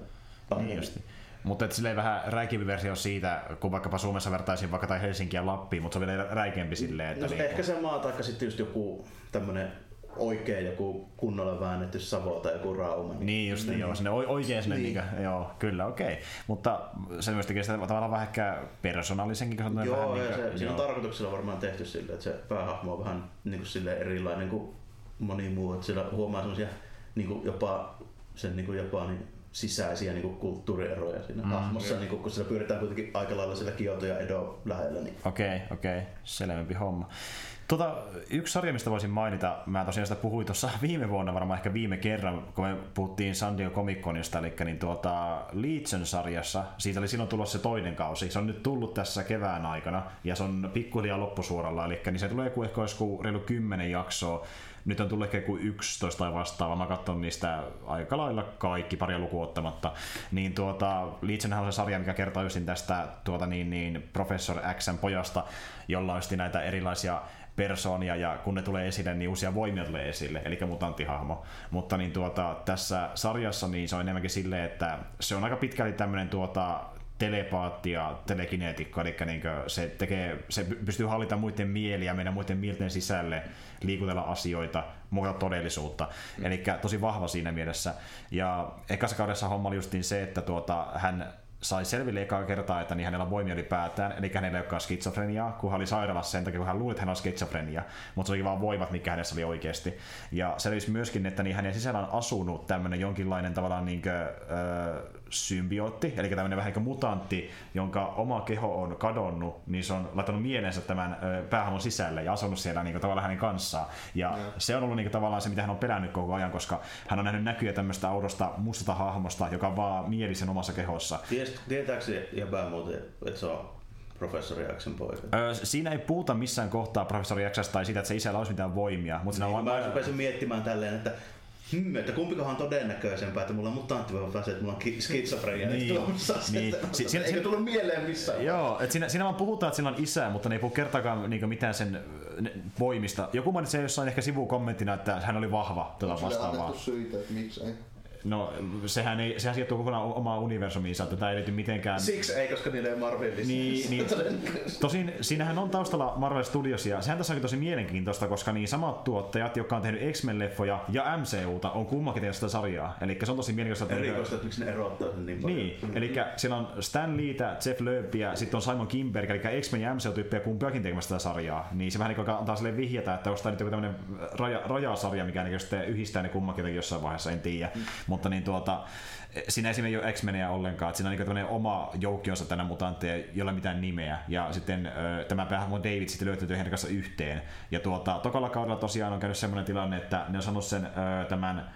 Niin justi. Mutta et silleen vähän räikeämpi versio siitä, kun vaikkapa Suomessa vertaisin vaikka tai Helsinkiä ja Lappiin, mutta se on vielä räikeämpi silleen, että No, niinku- ehkä se maa, tai sitten just joku tämmönen oikein joku kunnolla väännetty Savo tai joku Rauma. Niin just niin. joo, sinne oi- oikein sinne, niin. Niin. Niinkö, joo, kyllä, okei. Mutta se myös tekee sitä tavallaan vähän ehkä persoonallisenkin, kun Joo, vähän ja niinkö- se, siinä on joo. tarkoituksella varmaan tehty sille, että se päähahmo on vähän niin kuin sille erilainen kuin moni muu. Että siellä huomaa semmosia niin kuin jopa sen niin kuin Japanin sisäisiä niin kuin kulttuurieroja siinä mm, hahmossa, niin kuin, kun siellä pyöritään kuitenkin aika lailla sillä Kioto ja Edo lähellä. Niin... Okei, okay, okei, okay. selvempi homma. Tota, yksi sarja, mistä voisin mainita, mä tosiaan sitä puhuin tuossa viime vuonna varmaan ehkä viime kerran, kun me puhuttiin San Diego Comic Conista, eli niin tuota Legion-sarjassa, siitä oli silloin tulossa se toinen kausi, se on nyt tullut tässä kevään aikana, ja se on pikkuhiljaa loppusuoralla, eli niin se tulee joku ehkä joku reilu kymmenen jaksoa, nyt on tullut ehkä joku 11 tai vastaava, mä katson niistä aika lailla kaikki, paria lukuun ottamatta. Niin tuota, Legionhan on se sarja, mikä kertoo tästä tuota, niin, niin, Professor Xn pojasta, jolla on näitä erilaisia persoonia ja kun ne tulee esille, niin uusia voimia tulee esille, eli mutanttihahmo. Mutta niin tuota, tässä sarjassa niin se on enemmänkin silleen, että se on aika pitkälti tämmöinen tuota, telepaatti ja telekineetikko, eli niin se, tekee, se pystyy hallita muiden mieliä, mennä muiden mielten sisälle, liikutella asioita, muokata todellisuutta. Mm. Eli tosi vahva siinä mielessä. Ja ekassa kaudessa homma oli justiin se, että tuota, hän sai selville ekaa kertaa, että niin hänellä on voimia ylipäätään, eli hänellä ei olekaan skitsofreniaa, kun hän oli sairaalassa sen takia, kun hän luuli, että hän on skitsofrenia, mutta se oli vaan voimat, mikä hänessä oli oikeasti. Ja selvisi myöskin, että niin hänen sisällä on asunut tämmöinen jonkinlainen tavallaan niin kuin, öö, symbiootti, eli tämmöinen vähän niin mutantti, jonka oma keho on kadonnut, niin se on laittanut mielensä tämän päähahmon sisälle ja asunut siellä niin kuin, tavallaan hänen kanssaan. Ja, ja. se on ollut niin kuin, tavallaan se, mitä hän on pelännyt koko ajan, koska hän on nähnyt näkyä tämmöistä oudosta mustasta hahmosta, joka on vaan mielisen omassa kehossa. Tietääkö se jäbää muuten, että se on professori Xen poika? Öö, siinä ei puhuta missään kohtaa professori X tai siitä, että se isällä olisi mitään voimia. Mutta niin, on... Mä rupesin miettimään tälleen, että hmm, että kumpikohan on todennäköisempää, että mulla on mutantti vai että mulla on skitsofrenia. Niin, niin. Si- siinä, Eikö tullut mieleen missään? Joo, että siinä, siinä vaan puhutaan, että sillä on isä, mutta ne ei puhu kertaakaan niin mitään sen ne, voimista. Joku mainitsi jossain ehkä sivukommenttina, että hän oli vahva tätä vastaavaa. syitä, että miksei? No, sehän, ei, sehän sijoittuu kokonaan omaa universumiinsa, että tämä ei liity mitenkään... Siksi ei, koska niille ei Marvelissa. Niin, niin, tosin siinähän on taustalla Marvel Studios, ja sehän tässä onkin tosi mielenkiintoista, koska niin samat tuottajat, jotka on tehnyt X-Men-leffoja ja MCUta, on kummakin tehnyt sitä sarjaa. Eli se on tosi mielenkiintoista. Erikoista, että miksi ne erottaa sen niin paljon. Niin, eli siellä on Stan Leetä, Jeff Loebia, sitten on Simon Kimberg, eli X-Men ja MCU-tyyppejä kumpiakin tekemässä sitä sarjaa. Niin se vähän niin antaa sille vihjata, että onko tämä nyt joku tämmöinen raja, rajasarja, mikä niin yhdistää ne kummakin jossain vaiheessa, en tiedä. Mm. Mutta niin tuota, siinä esimerkiksi ei ole X-Meniä ollenkaan, siinä on niin oma joukkionsa tänä mutantteja, jolla mitään nimeä, ja sitten tämä päähahmo David sitten löytyy heidän kanssa yhteen. Ja tuota, tokalla kaudella tosiaan on käynyt sellainen tilanne, että ne on sanonut sen tämän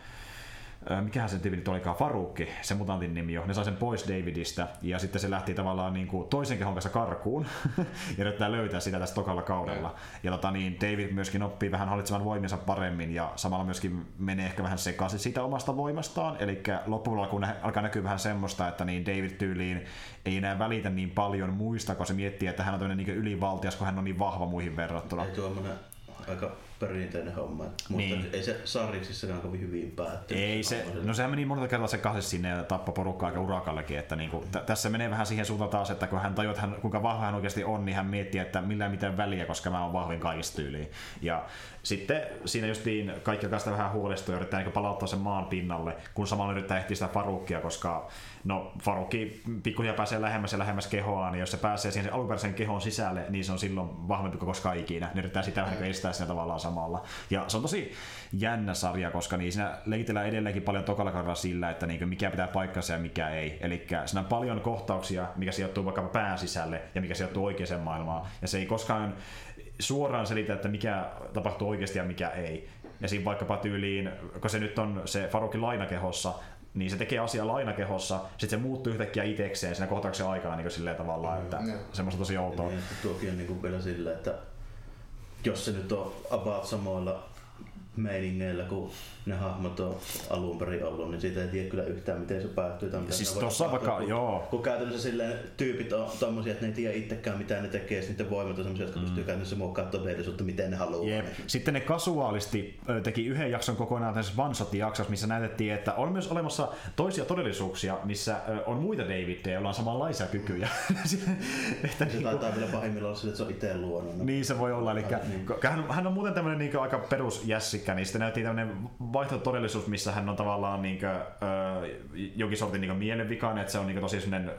mikähän sen tyyppi nyt olikaan, Farukki, se mutantin nimi jo, ne sai sen pois Davidista ja sitten se lähti tavallaan niin kuin toisen kehon kanssa karkuun ja yrittää löytää sitä tässä tokalla kaudella. Ja tota, niin David myöskin oppii vähän hallitsemaan voimiensa paremmin ja samalla myöskin menee ehkä vähän sekaisin siitä omasta voimastaan. Eli loppujen kun alkaa näkyä vähän semmoista, että niin David tyyliin ei enää välitä niin paljon muista, kun se miettii, että hän on tämmöinen niin ylivaltias, kun hän on niin vahva muihin verrattuna. Ei tuommoinen aika perinteinen homma. Mutta niin. ei se sarjiksissakaan kovin hyvin päättynyt. Ei se, no sehän meni monta kertaa se kahden sinne ja tappoi porukkaa aika urakallekin. Että niinku, t- tässä menee vähän siihen suuntaan taas, että kun hän tajuaa, että hän, kuinka vahva hän oikeasti on, niin hän miettii, että millään mitään väliä, koska mä oon vahvin kaikista tyyliin. Ja sitten siinä justiin kaikki alkaa sitä vähän huolestua ja yrittää niin palauttaa sen maan pinnalle, kun samalla yrittää ehtiä sitä Farukia, koska no Farukki pikkuhiljaa pääsee lähemmäs ja lähemmäs kehoaan, niin jos se pääsee siihen alkuperäisen kehon sisälle, niin se on silloin vahvempi kuin koskaan ikinä. Ne yrittää sitä vähän estää siinä tavallaan samalla. Ja se on tosi jännä sarja, koska niin siinä leikitellään edelleenkin paljon tokalla sillä, että niin mikä pitää paikkansa ja mikä ei. Eli siinä on paljon kohtauksia, mikä sijoittuu vaikka pään sisälle ja mikä sijoittuu oikeaan maailmaan. Ja se ei koskaan suoraan selitä, että mikä tapahtuu oikeasti ja mikä ei. Ja siinä vaikkapa tyyliin, kun se nyt on se Farukin lainakehossa, niin se tekee asiaa lainakehossa, sitten se muuttuu yhtäkkiä itsekseen siinä kohtauksen aikana niin silleen tavallaan, että mm, semmoista tosi outoa. Niin, tuokin on niin kuin vielä silleen, että jos se nyt on about samoilla meiningeillä, kun ne hahmot on alun perin ollut, niin siitä ei tiedä kyllä yhtään, miten se päättyy. Tai siis tossa vaikka, kun, joo. Kun käytännössä silleen tyypit on tommosia, että ne ei tiedä itsekään, mitä ne tekee, sitten niiden voimat on semmosia, jotka mm. pystyy käytännössä muokkaamaan todellisuutta, miten ne haluaa. Jep. Sitten ne kasuaalisti teki yhden jakson kokonaan tässä one jaksossa missä näytettiin, että on myös olemassa toisia todellisuuksia, missä on muita Davideja, joilla on samanlaisia kykyjä. että se niin taitaa vielä pahimmillaan olla sille, että se on itse luonut. Niin se voi olla, eli niin. hän, hän on muuten tämmöinen niin aika perusjässi itsekään, niin sitten näytti tämmöinen vaihtotodellisuus, missä hän on tavallaan niinkö, jokin sortin niinkö mielenvikainen, että se on niinkö tosi semmoinen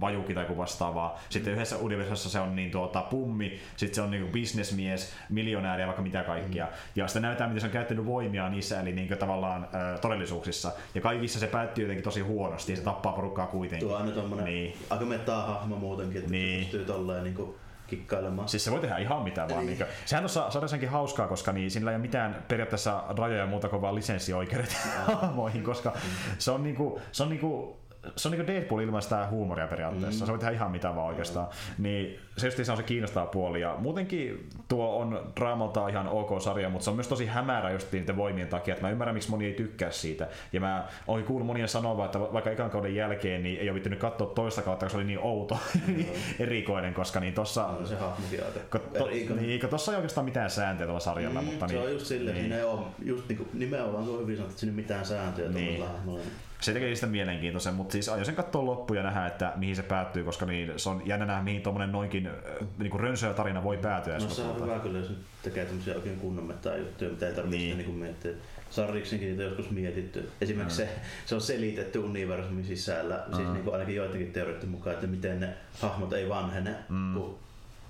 vajuki tai vastaavaa. Sitten yhdessä universumissa se on niin tuota pummi, sitten se on niinkö bisnesmies, miljonääri ja vaikka mitä kaikkia. Mm. Ja sitten näytetään, miten se on käyttänyt voimia niissä, eli niinkö tavallaan ö, todellisuuksissa. Ja kaikissa se päättyy jotenkin tosi huonosti, ja se tappaa porukkaa kuitenkin. Tuo on aina tommonen Niin. aika metaa-hahmo muutenkin, että Niin. niin. pystyy tolleen niinku kikkailemaan. Siis se voi tehdä ihan mitä vaan. Niin. Sehän tuossa sarjassakin hauskaa, koska niin, sillä ei ole mitään periaatteessa rajoja muuta kuin vaan lisenssioikeudet hahmoihin, koska se on niinku, se on niinku se on niinku Deadpool ilman sitä huumoria periaatteessa. Mm. Se voi tehdä ihan mitä vaan oikeastaan. Niin se just se on se kiinnostava puoli. Ja muutenkin tuo on draamalta ihan ok sarja, mutta se on myös tosi hämärä just niiden voimien takia. Että mä ymmärrän, miksi moni ei tykkää siitä. Ja mä oon kuullut monien sanovan, että vaikka ekan kauden jälkeen niin ei ole vittynyt katsoa toista kautta, koska se oli niin outo, niin erikoinen, koska niin tossa On se Kun to, niin, kun tossa ei oikeastaan mitään sääntöjä tuolla sarjalla, Mm, mutta se niin, on just silleen, niin, ne on just niinku, nimenomaan tuo hyvin sanottu, että ole mitään sääntöjä Niin. tuolla. Se tekee sitä mielenkiintoisen, mutta siis aion sen katsoa loppuun ja nähdä, että mihin se päättyy, koska niin, se on jännä nähdä, mihin tuommoinen noinkin niin kuin rönsöä tarina voi päätyä. No se on hyvä kyllä, jos tekee tämmöisiä oikein kunnon metaa juttuja, mitä ei tarvitse Niin. niin. miettiä. Sarjiksenkin niitä joskus mietitty. Esimerkiksi se, se on selitetty universumin sisällä, siis niin kuin ainakin joidenkin teorioiden mukaan, että miten ne hahmot ei vanhene, mm. kun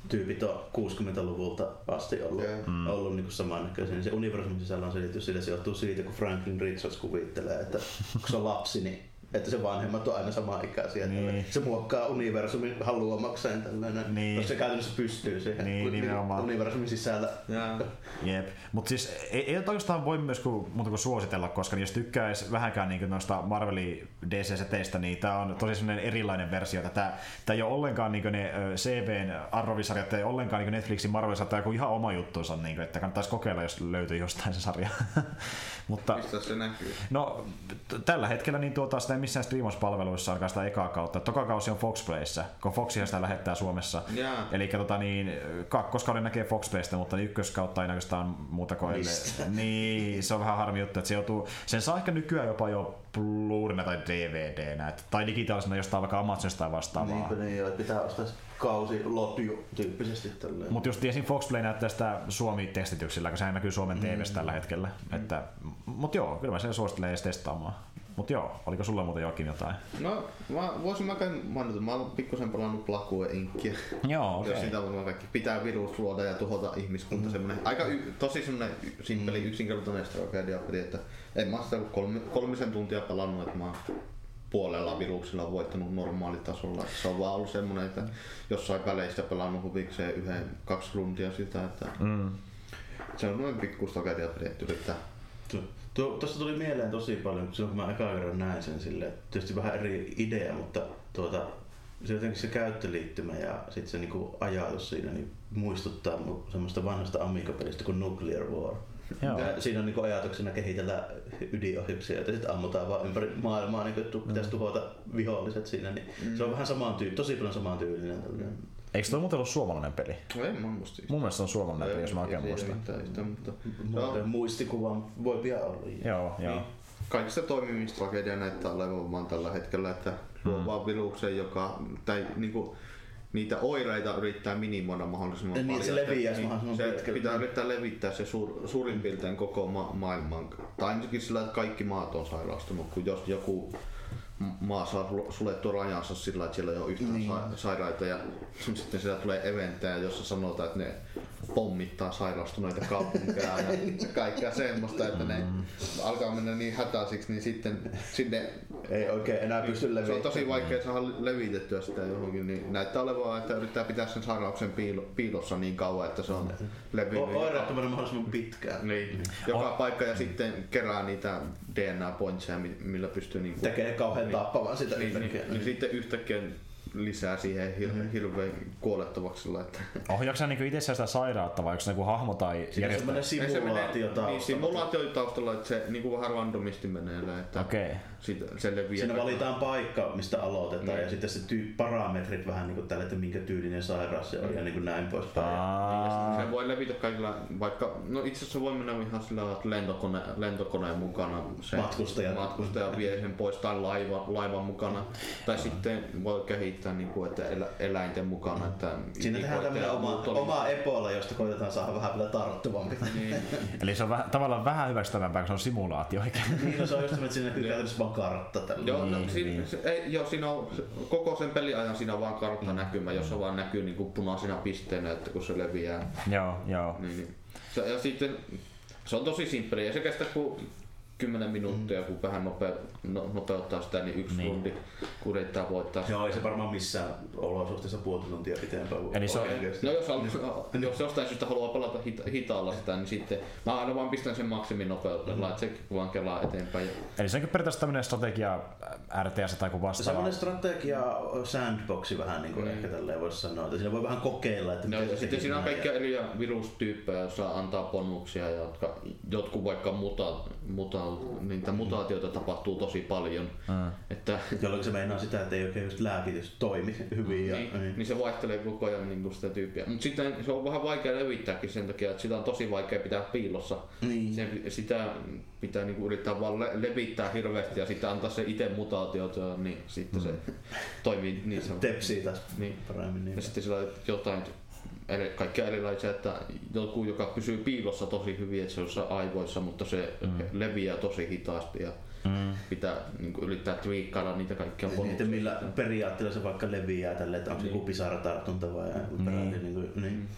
tyypit on 60-luvulta asti ollut, Joo. mm. ollut niin samannäköisiä. Se universumin sisällä on selitys, sillä se johtuu siitä, kun Franklin Richards kuvittelee, että kun se on lapsi, niin että se vanhemmat on aina sama ikäisiä. Niin. Niin. Se muokkaa universumin haluamakseen tällainen, Niin. koska se käytännössä pystyy siihen Niin, kun nimenomaan. universumin sisällä. Jaa. Jep. Mutta siis ei, ei oikeastaan voi myös kuin, muuta kuin suositella, koska niin jos tykkäisi vähänkään niin noista Marvelin DC-seteistä, niin tämä on tosi sellainen erilainen versio. Tämä, tämä ei ole ollenkaan niin ne CBn arvovisarjat, ei ollenkaan niin Netflixin Marvel-sarjat, tämä on ihan oma juttuunsa, niin kuin, että kannattaisi kokeilla, jos löytyy jostain se sarja. Mutta Mistä se näkyy? No, t- tällä hetkellä niin tuota, sitä ei missään striimauspalveluissa ainakaan sitä ekaa kautta. Toka kausi on Fox Playssä, kun Foxia sitä lähettää Suomessa. Jaa. Eli tota, niin, kakkoskauden näkee Fox Playstä, mutta niin ykköskautta ei oikeastaan muuta kuin? Niin, se on vähän harmi juttu, että se joutuu, sen saa ehkä nykyään jopa jo Blu-rayna tai DVDnä, tai digitaalisena jostain vaikka Amazonista tai vastaavaa. Niinpä niin, joo, pitää ostaa kausi lotju tyyppisesti tälleen. Mutta just tiesin Fox Play näyttää sitä Suomi-tekstityksillä, kun sehän näkyy Suomen TVstä tällä hetkellä. Että, mut joo, kyllä mä sen suosittelen edes testaamaan. Mut joo, oliko sulla muuten jokin jotain? No, mä voisin mä käyn mainita, mä oon pikkusen pelannut Blackwell Inkia. Joo, okei. Jos sitä varmaan kaikki pitää virus luoda ja tuhota ihmiskunta. Mm. Semmonen, aika y- tosi semmonen y- simppeli, yksinkertainen strategiapeli, että en mä sitä kolme, kolmisen tuntia pelannut, että mä oon puolella viruksilla voittanut normaalitasolla. Se on vaan ollut semmonen, että jossain väleistä pelannut huvikseen yhden, kaksi runtia sitä, että Mm. se on noin pikku strategiapeli, että yrittää Tu- Tuo, tuosta tuli mieleen tosi paljon, kun silloin kun mä eka kerran näin sen silleen, tietysti vähän eri idea, mutta tuota, se jotenkin se käyttöliittymä ja sitten se niinku ajatus siinä niin muistuttaa mu- semmoista vanhasta Amiga-pelistä kuin Nuclear War. Joo. Ja siinä on niinku ajatuksena kehitellä ydinohjuksia, joita sitten ammutaan vaan ympäri maailmaa, niin että pitäisi tuhota viholliset siinä. Niin Se on vähän samaan tyy- tosi paljon samaan tyylinen. tällainen. Eikö toi muuten ollut suomalainen peli? No en mä muista. Mun mielestä se on suomalainen peli, jos mä oikein Ei muistan. Sitä, mutta muistikuva voi pian olla. Joo, joo. kaikista toimivin tragedia näyttää olevan vaan tällä hetkellä, että luo vaan viruksen, joka, tai niinku, niitä oireita yrittää minimoida mahdollisimman Niin, paljon. se leviäisi Niin, mahdollisimman se pitkälle. pitää yrittää levittää se suur, suurin piirtein koko ma- maailman. Tai ainakin sillä, että kaikki maat on sairastunut, kun jos joku m- maa saa sul- suljettua rajansa sillä, että siellä ei ole yhtään niin. sa- sairaita ja sitten siellä tulee eventtejä, jossa sanotaan, että ne pommittaa sairastuneita kaupunkeja ja kaikkea semmoista, että ne alkaa mennä niin hätäisiksi, niin sitten sinne Ei oikein enää pysty se on levittämään. tosi vaikea saada levitettyä sitä johonkin, niin näyttää olevan, että yrittää pitää sen sairauksen piilo, piilossa niin kauan, että se on levinnyt. O- Oireettomana mahdollisimman pitkään. Niin. Joka paikka ja sitten kerää niitä DNA-pointseja, mi- millä pystyy niinku, Tekee kauhean tappavan sitä niin, yhtäkkiä. niin, niin, sitten yhtäkkiä lisää siihen hir- hirveän kuolettavaksi. sillä, Että Ohjaako sä niinku itse sitä sairautta vai onko se joku hahmo tai järjestelmä? semmoinen se menee- simulaatio Niin, taustalla. simulaatio taustalla, että se niinku vähän randomisti menee. Että Okei. Sit, se leviää. Siinä valitaan paikka, mistä aloitetaan Niin. ja sitten se tyy- parametrit vähän niin kuin tälle, että minkä tyylinen sairaus se on ja niin kuin näin poispäin. Aa, Se voi levitä kaikilla, vaikka, no itse asiassa voi mennä ihan sillä lailla, että lentokone, lentokoneen mukana se Matkustaja. matkustaja vie sen pois tai laiva, laivan mukana. Tai sitten voi kehitellä mitään niin kuin, että elä, eläinten mukana. Että Siinä tehdään tämmöinen oma, oma epola, josta koitetaan saada vähän vielä tarttuvampi. Niin. Eli se on väh, tavallaan vähän hyväksyttävämpää, kun se on simulaatio. Eikä? niin, no se on just että siinä näkyy käytännössä vaan kartta tällä. Joo, no, Niin, siinä, niin. se, ei, joo, siinä on koko sen peliajan siinä on vaan kartta näkymä, jossa vaan näkyy niin kuin punaisina pisteinä, että kun se leviää. joo, joo. Niin, niin. Se, ja sitten se on tosi simppeli, ei se kestä kuin 10 minuuttia, kun vähän nope, no, nopeuttaa sitä, niin yksi Niin. rundi, kun yrittää voittaa. Joo, ei se varmaan missään olosuhteessa puoli tuntia pitempään voi Eli se on-. No jos, al- jos jostain syystä haluaa pelata hita- hitaalla sitä, niin sitten mä aina vaan pistän sen maksiminopeudella, että se vaan kelaa eteenpäin. Ja, Eli se onkin periaatteessa tämmöinen strategia RTS tai kuin vastaava. Semmoinen strategia sandboxi vähän niin kuin Mm. ehkä tälleen voisi sanoa, että siinä voi vähän kokeilla, että no, ja sitten siinä on kaikkia eri virustyyppejä, joissa antaa bonuksia, jotka jotkut vaikka muta, muta, niitä mutaatioita tapahtuu tosi paljon. Mm. Että, Jolloin se meinaa sitä, että ei oikein just lääkitys toimi hyvin. Ja, niin, niin. se vaihtelee koko ajan niin sitä tyyppiä. Mutta sitten se on vähän vaikea levittääkin sen takia, että sitä on tosi vaikea pitää piilossa. Niin. Se, sitä pitää niinku yrittää vaan le- levittää hirveästi ja sitten antaa se itse mutaatiot, niin sitten se toimii niin se Tepsii taas Niin. paremmin. Niin. Ja sitten sillä on jotain eri, kaikkia erilaisia, että joku, joka pysyy piilossa tosi hyvin, että se on aivoissa, mutta se mm. leviää tosi hitaasti ja Mm. pitää niin kuin, yrittää tweakkailla niitä kaikkia Niin, että millä periaatteella se vaikka leviää tälle, että onko se Niin. joku pisaratartunta vai peräti niin kuin, niin.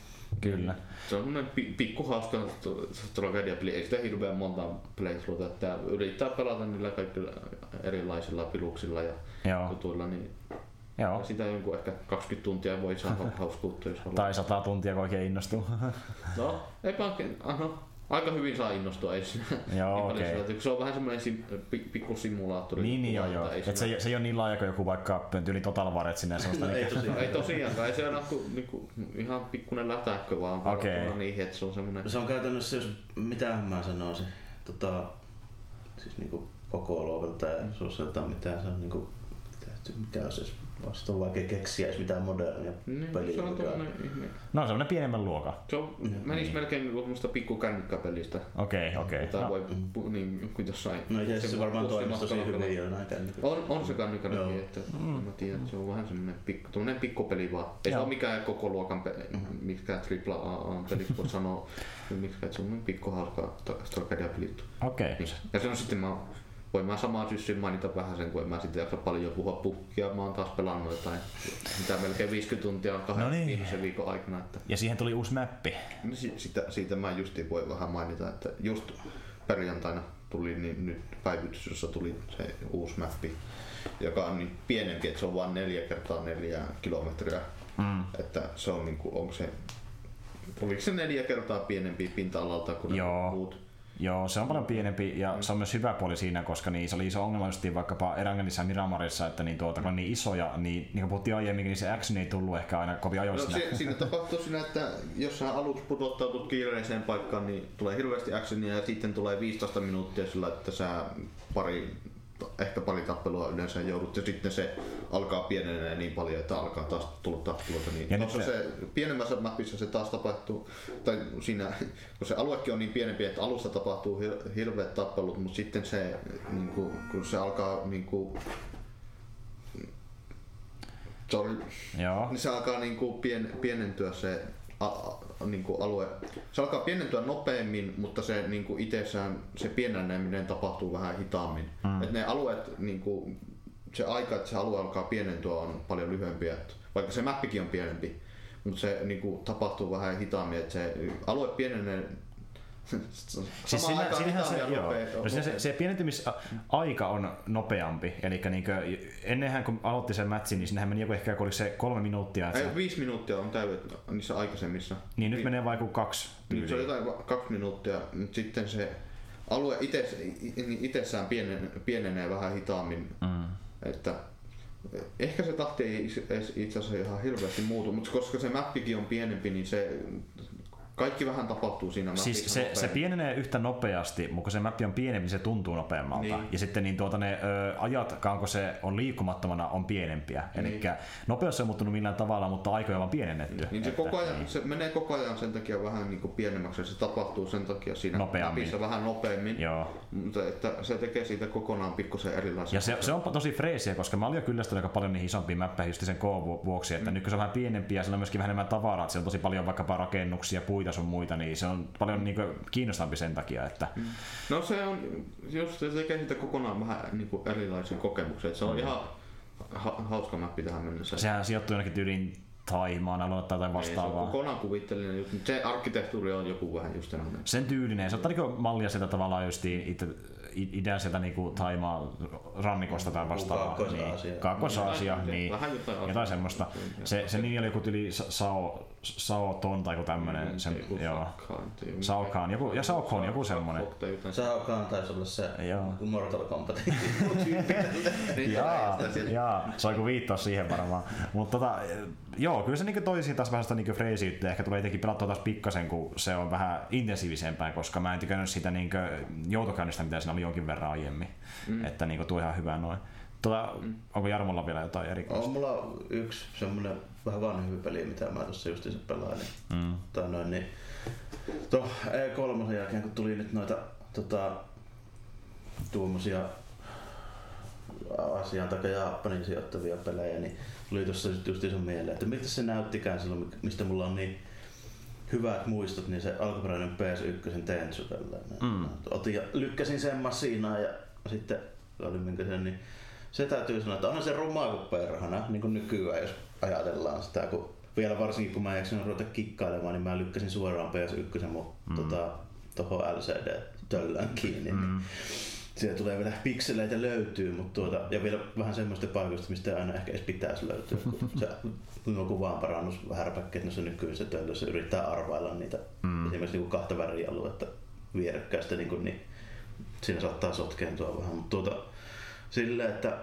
Kyllä. Se on semmoinen pi- pikku hauska tragediapeli, ei sitä hirveän monta playthroughta, että yrittää pelata niillä kaikilla erilaisilla piluksilla ja Joo. jutuilla, niin Joo. ja sitä jonkun ehkä 20 tuntia voi saada hauskuutta, jos haluaa. Tai sata tuntia, kun oikein innostuu. No, eipä oikein, aha, aika hyvin saa innostua, ei siinä Joo, niin okei. sitä- Se on vähän semmoinen sim, pi, pikku simulaattori. niin, niin joo, että joo. Et se, se ei ole niin laaja kuin joku vaikka yli Total War, et sinne sellaista. No, ei niinku- tosiaan. ei tosiaankaan, ei se ole kuin, niinku, ihan pikkuinen lätäkkö vaan Okei. verrattuna niihin, että se on semmoinen... Se on käytännössä, jos mitä mä sanoisin, tota, siis niinku koko luokalta ja suosilta mitään se on niinku, tehty, mikä on se vasta on vaikea keksiä edes mitään modernia Niin, peliä. se on tuommoinen ihme. No se on ne pienemmän luokan. Se on, menis melkein niinku semmoista pikku kännykkäpelistä. Okei, okei. Jota No, voi pu- niin, kuin jossain... No asiassa se varmaan toimisi tosi hyvin jo näin kännykällä. On, on se kännykälläkin, Joo. että mä tiedän, että se on vähän semmoinen pikku, tuommoinen pikkupeli vaan. Ei se Joo. ole mikään koko luokan peli, mikään tripla A peli, kun sanoo, mikään se on semmoinen pikku hauska tragediapeli. Okei. Niin. Ja se on sitten, mä voin mä samaa syssyyn mainita vähän sen, kun en mä sitten jaksa paljon puhua pukkia. Mä oon taas pelannut jotain, mitä melkein 50 tuntia on kahden No niin. viimeisen viikon aikana. Että, Ja siihen tuli uusi mappi. niin si- sitä, siitä mä justiin voi vähän mainita, että just perjantaina tuli niin nyt päivitys, jossa tuli se uusi mappi, joka on niin pienempi, että se on vain 4 kertaa 4 kilometriä. Mm. Että se on niinku, onko se, oliko se neljä kertaa pienempi pinta-alalta kuin muut? Joo, se on paljon pienempi ja se on myös hyvä puoli siinä, koska niin, se oli iso ongelma just vaikkapa Erangelissa ja Miramarissa, että niin, tuota, kun on niin isoja, niin, niin kuin puhuttiin aiemmin, niin se action ei tullut ehkä aina kovin No, sinne. si- siinä tapahtuu siinä, että jos sä aluksi pudottautut kiireiseen paikkaan, niin tulee hirveästi actionia ja sitten tulee 15 minuuttia sillä, että sä pari, ehkä pari tappelua yleensä joudut ja sitten se alkaa pienenee niin paljon, että alkaa taas tulla tappeluita. Niin Ja nyt se, pienemmässä mapissa se taas tapahtuu, tai siinä, kun se aluekin on niin pienempi, että alussa tapahtuu hir- hirveät tappelut, mutta sitten se, niin kuin, kun se alkaa niin kuin, sorry, Joo. niin se alkaa niinku pien, pienentyä se a, a, niinku alue. Se alkaa pienentyä nopeammin, mutta se niinku itsessään se pieneneminen tapahtuu vähän hitaammin. Mm. Et ne alueet, niinku, se aika, että se alue alkaa pienentyä on paljon lyhyempi. Et vaikka se mappikin on pienempi, mutta se niinku, tapahtuu vähän hitaammin. Et se alue pienenee Siis siinä, siinähän se, joo. No siinä se, se pienentymisaika on nopeampi. Eli niinkö, ennenhän kun aloitti sen matchin, niin sinnehän meni joku ehkä oliko se kolme minuuttia. Ei, se, viisi minuuttia on täydet niissä aikaisemmissa. niin nyt Vi- menee vaikka kaksi Niin, se on tyyliä. jotain kaksi minuuttia, mutta sitten se alue itse, niin itsessään pienen, pienenee vähän hitaammin. Mm. Että ehkä se tahti ei itse asiassa ihan hirveästi muutu, mutta koska se mappikin on pienempi, niin se kaikki vähän tapahtuu siinä Siis mapissa se, se nopeammin. pienenee yhtä nopeasti, mutta kun se mappi on pienempi, niin se tuntuu nopeammalta. Niin. Ja sitten niin tuota ne ö, ajatkaan, kun se on liikkumattomana, on pienempiä. Niin. Eli nopeus ei muuttunut millään tavalla, mutta aikoja on pienennetty. Niin se, Että- koko ajan, niin. se menee koko ajan sen takia vähän niin kuin pienemmäksi ja se tapahtuu sen takia siinä Nopeammin. mapissa vähän nopeammin. Joo. Mutta että se tekee siitä kokonaan pikkusen erilaisen. Ja se, se on tosi freesiä, koska mä olin jo kyllästynyt aika paljon niihin isompiin mäppäihin just sen K vuoksi, että mm. nyt kun se on vähän pienempi ja siellä on myöskin vähän enemmän tavaraa, siellä on tosi paljon vaikkapa rakennuksia, puita sun muita, niin se on paljon niin kiinnostavampi sen takia, että No se on, just se tekee siitä kokonaan vähän niin kuin erilaisen kokemuksen. Että se on ihan ha- hauska mappi tähän mennessä. sehän sijoittuu jonnekin tyyliin Taimaan alueelle tai jotain Ei, se on vastaavaa. kokonaan kuvitteellinen juttu, mutta se arkkitehtuuri on joku vähän just tämmöinen. Sen tyylinen. Se ottaa niinku mallia sieltä tavallaan just itse idän sieltä niinku Taimaan rannikosta tai vastaavaa. Kaakkois-Aasia. Niin, Kaakkois-Aasia, Jotain- niin. vähän jotain Jotain semmoista. Se, se nimi oli joku tyli Sao, Sao Ton tai joku tämmönen. Sen, Joku joo. Fakkaan, tai joku- Saukaan, joku- ja Saukon, joku semmonen. Jotain. Saukaan taisi olla se Joo. Mortal Kombatin tyyppi. Niin, Jaa, jaa, se on kuin viittaus siihen varmaan. Mutta tota, joo, kyllä se niinku toisi taas vähän sitä niinku freesiyttä. Ehkä tulee jotenkin pelattua taas pikkasen, kun se on vähän intensiivisempää, koska mä en tykännyt sitä niinku joutokäynnistä, mitä siinä oli jonkin verran aiemmin. Mm. Että niinku tuo ihan hyvä noin. Tota, mm. Onko Jarmolla vielä jotain erikoista? On mulla yksi semmonen vähän vanhempi peli, mitä mä tuossa justiinsa pelailin. Mm. Tai noin, niin to E3 jälkeen, kun tuli nyt noita tota, tuommoisia Aasian tai Japanin sijoittavia pelejä, niin tuli tuossa just sen mieleen, että miltä se näyttikään silloin, mistä mulla on niin hyvät muistot, niin se alkuperäinen PS1 Tensu tällainen. Mm. Otin ja lykkäsin sen masinaan ja sitten oli minkä sen, niin se täytyy sanoa, että onhan se rumaa kuin perhana, niin kuin nykyään, jos ajatellaan sitä, kun vielä varsinkin kun mä jaksin ruveta kikkailemaan, niin mä lykkäsin suoraan PS1 mun mm. tota, tohon LCD-töllään kiinni. Mm. Siellä tulee vielä pikseleitä löytyy, mutta tuota, ja vielä vähän semmoista paikoista, mistä aina ehkä edes pitäisi löytyä. Kun se kuvaan parannus härpäkkeet noissa nykyisissä töllöissä yrittää arvailla niitä mm. esimerkiksi niin kahta värialuetta vierekkäistä, niin, kuin, niin siinä saattaa sotkeentua vähän. Mutta tuota, silleen, että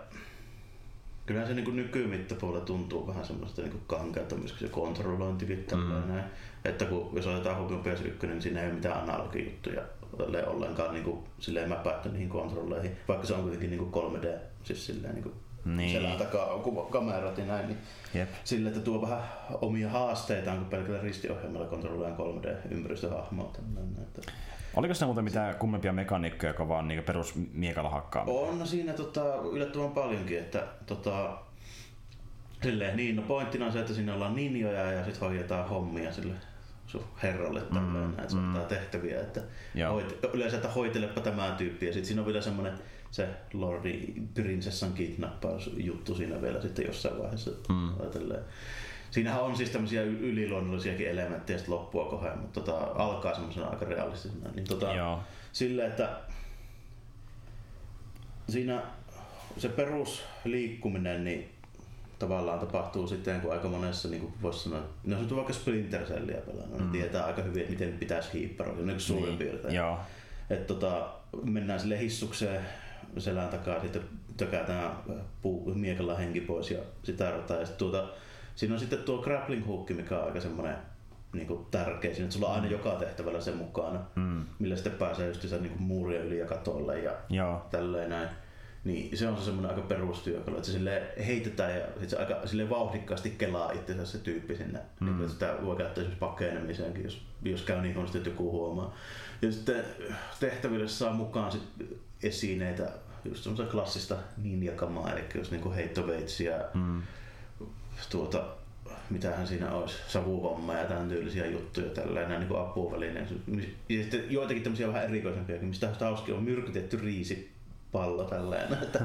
kyllähän se niin nykymittapuolella tuntuu vähän semmoista niin kankealta myöskin se kontrollointikin mm. näin. Että kun, jos otetaan huomioon PS1, niin siinä ei ole mitään analogijuttuja tälleen ollenkaan niin kuin, silleen mäpätty niihin kontrolleihin, vaikka se on kuitenkin niin kuin 3D, siis silleen niin kuin Niin. selän takaa on kamerat ja näin, niin Jep. sille, että tuo vähän omia haasteitaan, kun pelkällä ristiohjelmalla kontrolloidaan 3D-ympäristöhahmoa. tällainen, Että Oliko siinä muuten mitään kummempia mekaniikkoja, joka vaan niinku perus miekalla hakkaaminen? on no siinä tota, yllättävän paljonkin, että tota, silleen, niin, no pointtina on se, että siinä ollaan ninjoja ja sitten hoidetaan hommia sille sun herralle tälleen, mm, että se ottaa tehtäviä, että Joo. hoit, yleensä, että hoitelepa tämä tyyppi ja sitten siinä on vielä semmoinen se Lordi prinsessan kidnappaus juttu siinä vielä sitten jossain vaiheessa mm. ajatelleen. Siinähän on siis tämmöisiä yliluonnollisiakin elementtejä sitten loppua kohden, mutta tota, alkaa semmoisena aika realistisena. Niin tota, Joo. sille, että siinä se perusliikkuminen niin tavallaan tapahtuu sitten, kun aika monessa, niin kuin voisi sanoa, no jos nyt vaikka Splinter Cellia pelannut, niin tietää aika hyvin, että miten pitäisi hiipparoida, niin suurin Niin, piirtein. Joo. Et tota, mennään sille hissukseen selän takaa, sitten tökätään puu, miekalla henki pois ja sitä rataa. Ja sit tuota, siinä on sitten tuo grappling hook, mikä on aika semmoinen niin kuin tärkeä siinä, että sulla on aina joka tehtävällä sen mukana, Mm. millä sitten pääsee just niin kuin muurien yli ja katolle ja Joo. tälleen näin. Niin se on se semmoinen aika perustyökalu, että se sille heitetään ja sit se aika sille vauhdikkaasti kelaa itsensä se tyyppi sinne. Mm. Niin, että sitä voi käyttää esimerkiksi pakkeenemiseenkin, jos, jos käy niin huonosti, että joku huomaa. Ja sitten tehtäville saa mukaan sit esineitä, just semmoista klassista ninjakamaa, eli just niinku heittoveitsiä, Mm. Tuota, mitähän siinä olisi, savuvamma ja tämän tyylisiä juttuja tällainen niin apuvälineen. Ja sitten joitakin tämmöisiä vähän erikoisempiakin, mistä hauski on myrkytetty riisi pallo tällainen, että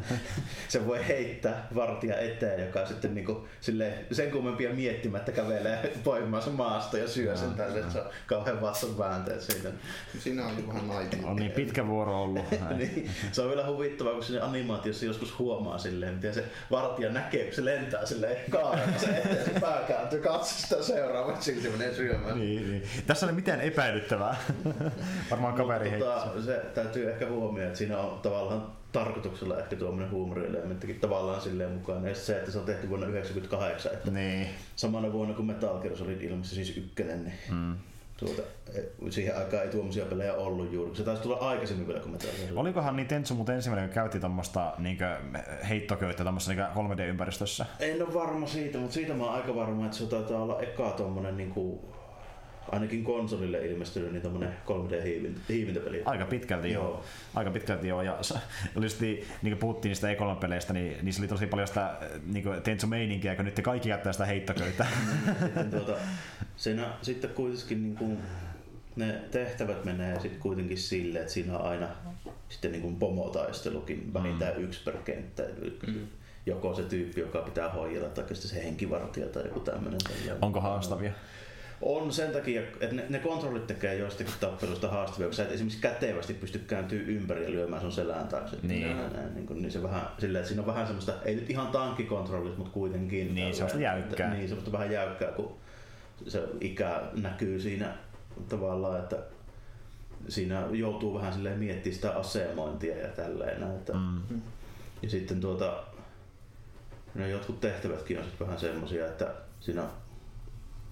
se voi heittää vartija eteen, joka sitten niin kuin, silleen, sen kummempia miettimättä kävelee poimimassa maasta ja syö sen tälle, että se on kauhean vastan väänteet siitä. Siinä on vähän naivi. On niin pitkä vuoro ollut. Niin, se on vielä huvittavaa, kun siinä animaatiossa joskus huomaa silleen, miten se vartija näkee, kun se lentää silleen kaarella se eteen, se pää kääntyy, katso sitä seuraavaksi, silti menee syömään. Niin, niin. Tässä ei ole mitään epäilyttävää. Varmaan kaveri heitti. tota, se täytyy ehkä huomioida, että siinä on tavallaan tarkoituksella ehkä tuommoinen huumorielementtikin tavallaan silleen mukaan. Ja se, että se on tehty vuonna 1998, että Niin. samana vuonna kun Metal Gear Solid ilmestyi siis ykkönen, niin Mm. Tuota, siihen aikaan ei tuommoisia pelejä ollut juuri. Se taisi tulla aikaisemmin vielä, kun me täällä Olikohan niin Tentsu mutta ensimmäinen, kun käytti tuommoista niin heittoköyttä tuommoisessa niin 3D-ympäristössä? En ole varma siitä, mutta siitä mä oon aika varma, että se taitaa olla eka tuommoinen niin kuin ainakin konsolille ilmestynyt niin 3D-hiivintäpeli. Aika pitkälti joo. joo. Aika pitkälti joo. Ja just niin, niin kuin puhuttiin niistä E3-peleistä, niin niissä oli tosi paljon sitä niin Tenso-meininkiä, kun nyt te kaikki jättää sitä heittoköytä. sitten, tuota, siinä, sitten kuitenkin niin kuin, ne tehtävät menee sitten kuitenkin sille, että siinä on aina sitten niin kuin pomotaistelukin vähintään mm. yksi per kenttä. Mm. Joko se tyyppi, joka pitää hoidella, tai sitten se henkivartija tai joku tämmöinen. Onko haastavia? On sen takia, että ne, ne kontrollit tekee joistakin tappeluista haastavia, kun sä et esimerkiksi kätevästi pysty kääntyä ympäri ja lyömään sun selään taakse. Niin. Näin, näin, niin, kuin, niin se vähän silleen, että siinä on vähän semmoista, ei nyt ihan tankkikontrollit, mutta kuitenkin. Niin, semmoista jäykkää. Niin, semmoista vähän jäykkää, kun se ikä näkyy siinä tavallaan, että siinä joutuu vähän silleen miettimään sitä asemointia ja tälleen. Että, mm. Ja sitten tuota, no jotkut tehtävätkin on sitten vähän semmoisia, että siinä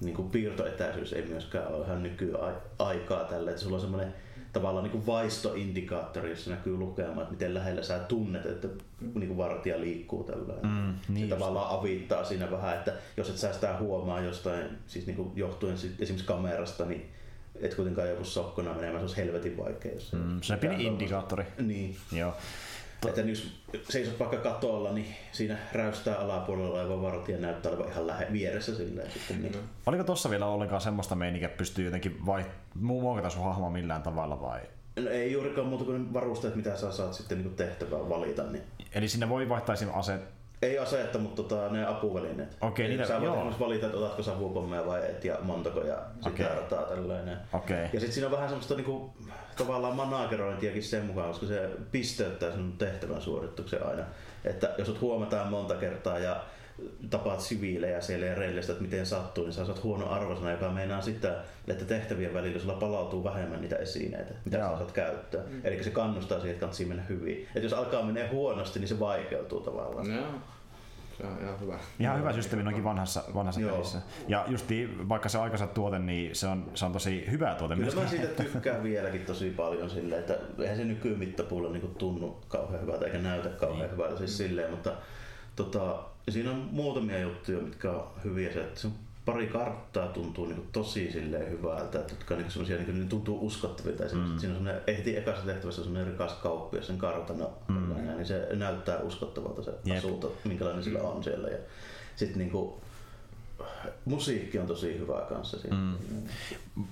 niin kuin piirtoetäisyys ei myöskään ole ihan nykyaikaa tällä, että sulla on semmoinen tavallaan niin kuin vaistoindikaattori, jossa näkyy lukemaan, että miten lähellä sä tunnet, että niin kuin vartija liikkuu tällä. Mm, niin se tavallaan avittaa siinä vähän, että jos et sä sitä huomaa jostain, siis niin kuin johtuen esimerkiksi kamerasta, niin et kuitenkaan joku sokkona menemään, se olisi helvetin vaikea. Jos mm, se on pieni indikaattori. Niin. Joo. Että jos seisot vaikka katolla, niin siinä räystää alapuolella oleva vartija näyttää olevan ihan lähe, vieressä silleen. Sitten, niin. Oliko tossa vielä ollenkaan semmoista meininkiä, että pystyy jotenkin vai, muokata sun hahmoa millään tavalla vai? No ei juurikaan muuta kuin varusteet, mitä sä saat sitten niin tehtävää valita. Niin. Eli sinne voi vaihtaa esimerkiksi aseet ei asetta, mutta tota, ne apuvälineet. Okei, okay, Sä voit valita, että otatko sä huopommeja vai et ja montako ja sitten okay. rataa tällainen. Okay. Ja sitten siinä on vähän semmoista niinku, tavallaan managerointiakin sen mukaan, koska se pisteyttää sun tehtävän suorituksen aina. Että jos sut huomataan monta kertaa ja tapaat siviilejä siellä ja reilistä, että miten sattuu, niin sä saat huono arvosana, joka meinaa sitä, että tehtävien välillä sulla palautuu vähemmän niitä esineitä, mitä Joo. sä saat käyttää. Mm. Eli se kannustaa siihen, että kannattaa mennä hyvin. Että jos alkaa mennä huonosti, niin se vaikeutuu tavallaan. Joo. Se on ihan hyvä. Ihan hyvä systeemi noinkin vanhassa, vanhassa pelissä. Ja justi vaikka se aikansa tuote, niin se on, se on tosi hyvä tuote Kyllä myöskin. mä siitä tykkään vieläkin tosi paljon silleen, että eihän se nykymittapuulla niin tunnu kauhean hyvältä eikä näytä kauhean niin. hyvältä siis silleen, mutta tota, siinä on muutamia juttuja, mitkä on hyviä. Se, että pari karttaa tuntuu niin tosi silleen hyvältä, että jotka niin semmosia, niin, niin tuntuu uskottavilta. Mm. Siinä on ehti ekassa tehtävässä semmoinen rikas kauppi, sen kartana, mm. niin se näyttää uskottavalta se Jep. asunto, minkälainen sillä on siellä. Ja sitten niin kuin, musiikki on tosi hyvää kanssa siinä. Mm.